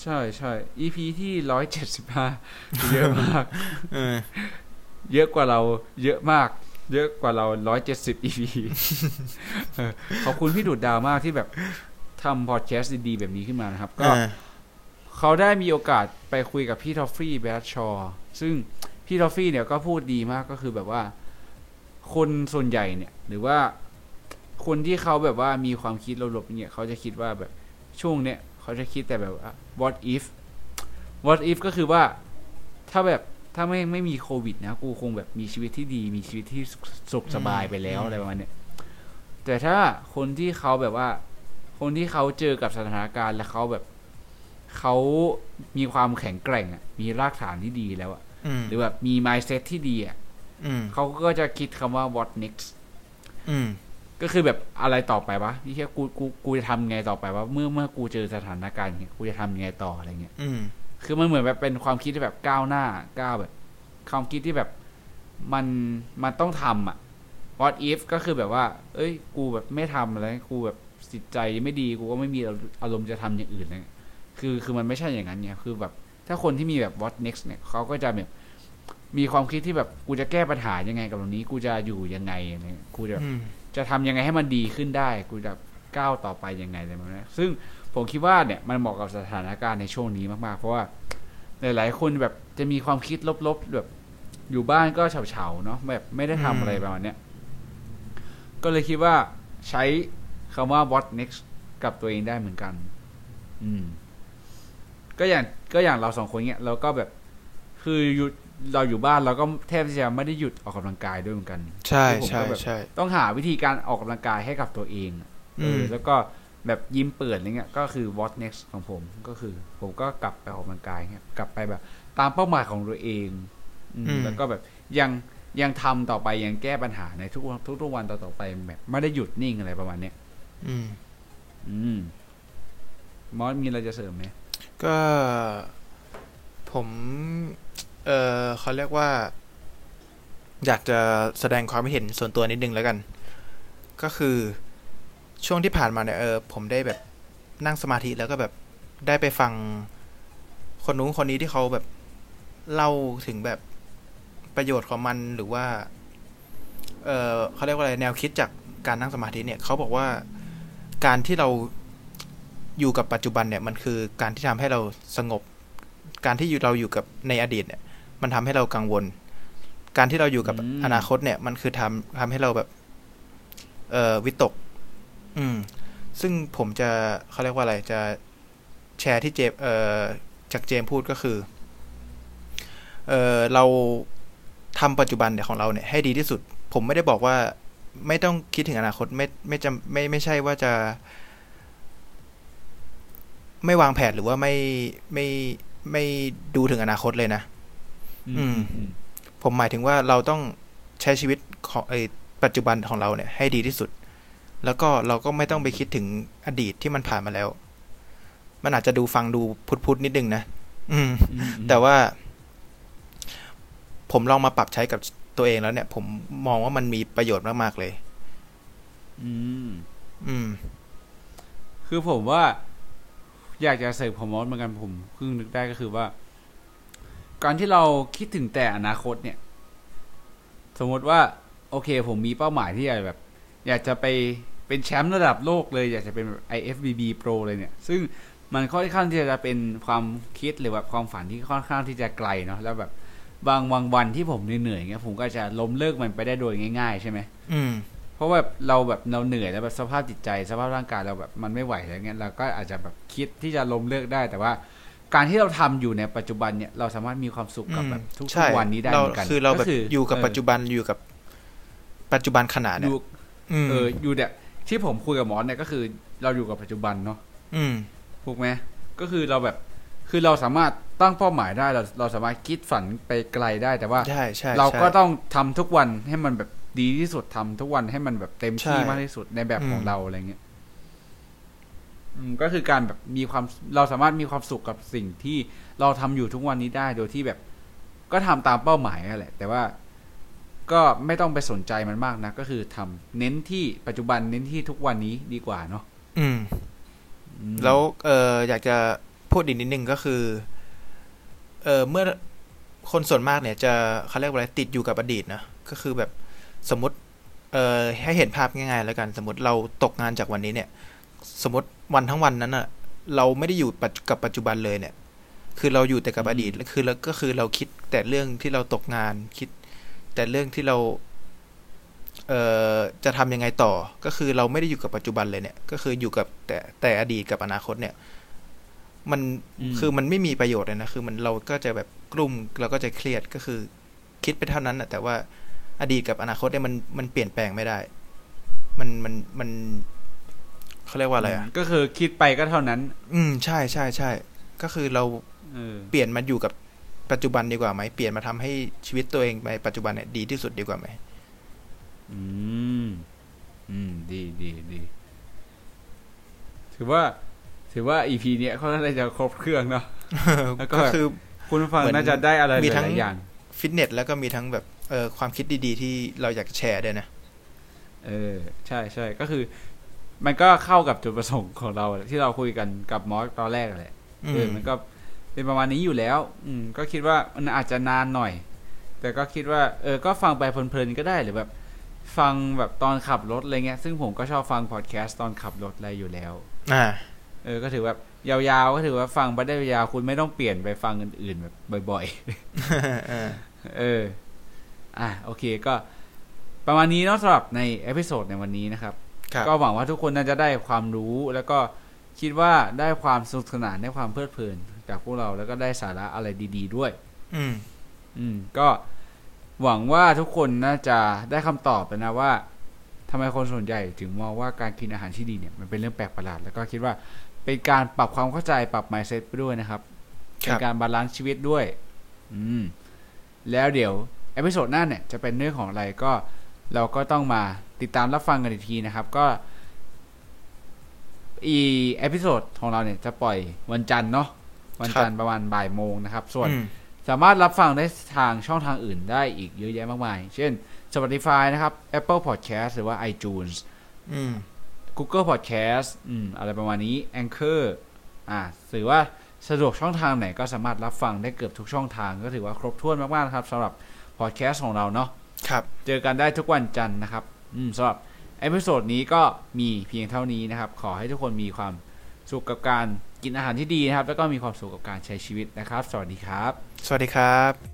ใช่ใช่ EP ที่ร้อยเจ็ดสิบห้าเยอะมากเออเยอะกว่าเรา เยอะมาก เยอะกว่าเราร้อยเจ็ดสิบ EP เออขอบคุณพี่ดูดดาวมากที่แบบทำพอดแคสต์ดีๆแบบนี้ขึ้นมานะครับ ก็อ่าเขาได้มีโอกาสไปคุยกับพี่ทอฟฟี่แบรดชอว์ ซึ่งพี่ทอฟฟี่เนี่ยก็พูดดีมากก็คือแบบว่า คนส่วนใหญ่เนี่ย หรือว่าคนที่เขาแบบว่ามีความคิดลบๆเนี่ยเขาจะคิดว่าแบบช่วงเนี้ยเขาจะคิดแต่แบบว่า what if what if ก็คือว่าถ้าแบบถ้าไม่ไม่มีโควิดนะ กูคงแบบมีชีวิตที่ดี มีชีวิตที่สุขสุขสบายไปแล้วอืมอะไรประมาณเนี้ยแต่ถ้าคนที่เขาแบบว่า คนที่เขาเจอกับสถานการณ์แล้วเขาแบบ เขามีความแข็งแกร่งอะ มีรากฐานที่ดีแล้วอะอืมหรือแบบมี mindset ที่ดีอะอืมเขาก็จะคิดคำว่า what next อืมก็คือแบบอะไรต่อไปวะนี่แค่กูกูกูจะทำไงต่อไปวะเมื่อเมื่อกูเจอสถานการณ์อย่างเงี้ยกูจะทำยังไงต่ออะไรเงี้ยอืมคือมันเหมือนแบบเป็นความคิดที่แบบก้าวหน้าก้าวแบบความคิดที่แบบมันมันต้องทำอะ what if ก็คือแบบว่า เอ้ย กูแบบไม่ทำอะไรกูแบบจิตใจไม่ดี กูก็ไม่มีอารมณ์จะทำอย่างอื่นเลย คือคือมันไม่ใช่อย่างนั้นเนี่ยคือแบบถ้าคนที่มีแบบ what next เนี่ยเขาก็จะแบบมีความคิดที่แบบกูจะแก้ปัญหายังไงกับตรงนี้ กูจะอยู่ยังไงอะไรเงี้ยกูจะอืมจะทำยังไงให้มันดีขึ้นได้ กูจะก้าวต่อไปยังไงอะไรแบบนี้ซึ่งผมคิดว่าเนี่ยมันเหมาะกับสถานการณ์ในช่วงนี้มากๆ เพราะว่าหลายๆคนแบบจะมีความคิดลบๆแบบอยู่บ้านก็เฉาๆเนาะแบบไม่ได้ทำอะไรประมาณเนี้ยก็เลยคิดว่าใช้คำว่า what next กับตัวเองได้เหมือนกัน อืม ก็อย่างก็อย่างเราสองคนเนี้ยเราก็แบบคืออยู่เราอยู่บ้านเราก็แทบจะไม่ได้หยุดออกกำลังกายด้วยเหมือนกัน ใช่ผมใช่ก็แบบใช่ต้องหาวิธีการออกกำลังกายให้กับตัวเองอะเออือมแล้วก็แบบยิมเปิดอะไรเงี้ยก็คือ what next ของผมก็คือ ผมก็กลับไปออกกำลังกายเงี้ยกลับไปแบบ ตามเป้าหมายของตัวเองอืมอืมแล้วก็แบบยังยังทำต่อไปยังแก้ปัญหาในทุกวันทุกๆวันต่อๆไปแบบไม่ได้หยุดนิ่งอะไรประมาณเนี้ยอืม อืมมอสมีอะไรจะเสริมไหม ก็ผมเออเขาเรียกว่า อยากจะแสดงความเห็นส่วนตัวนิดนึงแล้วกัน ก็คือช่วงที่ผ่านมาเนี่ยเออผมได้แบบนั่งสมาธิแล้วก็แบบได้ไปฟังคนนู้นคนนี้ที่เขาแบบเล่าถึงแบบประโยชน์ของมันหรือว่า เออเขาเรียกว่าอะไรแนวคิดจากการนั่งสมาธิเนี่ยเขาบอกว่าการที่เรา อยู่กับปัจจุบันเนี่ยมันคือการที่ทำให้เราสงบ การที่อยู่เราอยู่กับในอดีตเนี่ย มันทำให้เรากังวล การที่เราอยู่กับอนาคตเนี่ย มันคือทำทำให้เราแบบ เอ่อวิตก อืม ซึ่งผมจะเขาเรียกว่าอะไรจะแชร์ที่เจมเอ่อจากเจมพูดก็คือ เออเราทำปัจจุบันเนี่ยของเราเนี่ยให้ดีที่สุด ผมไม่ได้บอกว่าไม่ต้องคิดถึงอนาคตไม่ไม่จำไม่ไม่ใช่ว่าจะ ไม่วางแผนหรือว่าไม่ไม่ไม่ดูถึงอนาคตเลยนะ อืม ผมหมายถึงว่าเราต้องใช้ชีวิตของไอปัจจุบันของเราเนี่ย ให้ดีที่สุด แล้วก็เราก็ไม่ต้องไปคิดถึงอดีตที่มันผ่านมาแล้ว มันอาจจะดูฟังดูพุทธๆนิดนึงนะอืมอืมแต่ว่า ผมลองมาปรับใช้กับตัวเองแล้วเนี่ย ผมมองว่ามันมีประโยชน์มากๆเลย อืม อืม คือผมว่า อยากจะเสริมของมอสเหมือนกันผมเพิ่งนึกได้ก็คือว่า การที่เราคิดถึงแต่อนาคตเนี่ย สมมติว่า โอเค ผมมีเป้าหมายที่อยากแบบ อยากจะไปเป็นแชมป์ระดับโลกเลย อยากจะเป็น IFBB Pro เลยเนี่ย ซึ่งมันค่อนข้างที่จะเป็นความคิดหรือแบบความฝันที่ค่อนข้างที่จะไกลเนาะแล้วแบบบางวันที่ผมเหนื่อยๆเงี้ยผมก็จะล้มเลิกมันไปได้โดยง่าย ๆ ใช่ไหมอืม ราะว่าเราแบบเราเหนื่อยแล้วแบบสภาพจิตใจ สภาพร่างกายเราแบบมันไม่ไหวอะไรเงี้ยเราก็อาจจะแบบคิดที่จะล้มเลิกได้แต่ว่าการที่เราทำอยู่ในปัจจุบันเนี่ยเราสามารถมีความสุขกับแบบทุกใช่ๆวันนี้ได้เราเหมือนกันคือเราแบบก็อยู่กับเปัจจุบันอยู่กับปัจจุบันขนาดอเนี่ยยู่อืมเอออยู่เนี่ยที่ผมคุยกับหมอเนี่ยก็คือเราอยู่กับปัจจุบันเนาะอืมถูกไหมก็คือเราแบบคือเราสามารถตั้งเป้าหมายได้เราเราสามารถคิดฝันไปไกลได้แต่ว่าใช่ใช่เราใช่ก็ต้องทำทุกวันให้มันแบบ ดีที่สุดทำทุกวันให้มันแบบเต็มที่ใช่มากที่สุดในแบบของอืมเราอะไรเงี้ยอืมก็คือการแบบมีความเราสามารถมีความสุขกับสิ่งที่เราทำอยู่ทุกวันนี้ได้โดยที่แบบ ก็ทำตามเป้าหมายนั่นแหละ แต่ว่าก็ไม่ต้องไปสนใจมันมากนะก็คือทำเน้นที่ปัจจุบันเน้นที่ทุกวันนี้ดีกว่าเนาะอืมอืม แล้วเอออยากจะพูดอีกนิดนึงก็คือ เออเมื่อคนส่วนมากเนี่ย จะเขาเรียกว่าอะไรติดอยู่กับอดีตนะก็คือแบบ สมมติเออให้เห็นภาพง่ายๆแล้วกัน สมมติเราตกงานจากวันนี้เนี่ย สมมติวันทั้งวันนั้นอะเราไม่ได้อยู่ปัจจุกับปัจจุบันเลยเนี่ย คือเราอยู่แต่กับอดีตแล้วคือแล้วก็คือเราคิดแต่เรื่องที่เราตกงานคิด แต่เรื่องที่เราเอ่อจะทำยังไงต่อ ก็คือเราไม่ได้อยู่กับปัจจุบันเลยเนี่ย ก็คืออยู่กับแต่แต่อดีตกับอนาคตเนี่ย มันมคือมันไม่มีประโยชน์เลยนะ คือมันเราก็จะแบบกลุ่มเราก็จะเครียดก็คือ คิดไปเท่านั้นนะแต่ว่า อดีตกับอนาคตเนี่ยมันมันเปลี่ยนแปลงไม่ได้ มันมันมันเขาเรียกว่าอะไรอะก็คือคิดไปก็เท่านั้น อืมใช่ใช่ใช่ก็คือเราเออเปลี่ยนมาอยู่กับปัจจุบันดีกว่าไหมเปลี่ยนมาทำให้ชีวิตตัวเองในปัจจุบันเนี่ยดีที่สุดดีกว่าไหมอืม อืม ดีดีดีถือว่า ถือว่าอีพีเนี้ยเขาน่าจะครบเครื่องเนาะแล้วก็ก็คือคุณผู้ฟังเหมือนน่าจะได้อะไรหมีทั้งลายๆอย่าง ฟิตเนสแล้วก็มีทั้งแบบเออความคิดดีๆ ที่เราอยากจะแชร์ด้วยนะ เออ ใช่ใช่ก็คือ มันก็เข้ากับจุดประสงค์ของเราแหละที่เราคุยกันกับมอสตอนแรกแหละอืเออมมันก็เป็นประมาณนี้อยู่แล้ว อืม ก็คิดว่ามันอาจจะนานหน่อย แต่ก็คิดว่า เออ ก็ฟังไปเพลินๆก็ได้หรือแบบ ฟังแบบตอนขับรถอะไรเงี้ย ซึ่งผมก็ชอบฟังพอดแคสต์ตอนขับรถอะไรอยู่แล้ว อ่า เออ ก็ถือแบบยาวๆ ก็ถือว่าฟังไปได้ยาวคุณไม่ต้องเปลี่ยนไปฟังอื่นๆแบบบ่อยเออๆเออ อะโอเคก็ประมาณนี้เนาะสำหรับใน episode ในวันนี้นะครับครับก็หวังว่าทุกคนน่าจะได้ความรู้แล้วก็คิดว่าได้ความสนุกสนานได้ความเพลิดเพลินจากพวกเราแล้วก็ได้สาระอะไรดี ๆด้วย อืม อืม ก็หวังว่าทุกคนน่าจะได้คำตอบแล้วนะว่าทำไมคนส่วนใหญ่ถึงมองว่าการกินอาหารที่ดีเนี่ยมันเป็นเรื่องแปลกประหลาด แล้วก็คิดว่าเป็นการปรับความเข้าใจปรับ mindset ไปด้วยนะครับครับเป็นการ balance ชีวิตด้วย อืม แล้วเดี๋ยว episode หน้าเนี่ยจะเป็นเรื่องของอะไรก็เราก็ต้องมาติดตามรับฟังกันอีกทีนะครับ ก็ episode ของเราเนี่ยจะปล่อยวันจันทร์เนาะวันจันทร์ประมาณบ่ายโมงนะครับ ส่วนอืมสามารถรับฟังได้ทางช่องทางอื่นได้อีกเยอะแยะมากมาย เช่น Spotify นะครับ Apple Podcast หรือว่า iTunes อืม Google Podcast อืมอะไรประมาณนี้ Anchor อ่าถือว่าสะดวกช่องทางไหนก็สามารถรับฟังได้เกือบทุกช่องทาง ก็ถือว่าครบถ้วนมากๆนะครับสำหรับ Podcast ของเราเนาะครับเจอกันได้ทุกวันจันทร์นะครับ อืมสำหรับ episode นี้ก็มีเพียงเท่านี้นะครับ ขอให้ทุกคนมีความสุขกับการกินอาหารที่ดีนะครับ แล้วก็มีความสุขกับการใช้ชีวิตนะครับ สวัสดีครับ สวัสดีครับ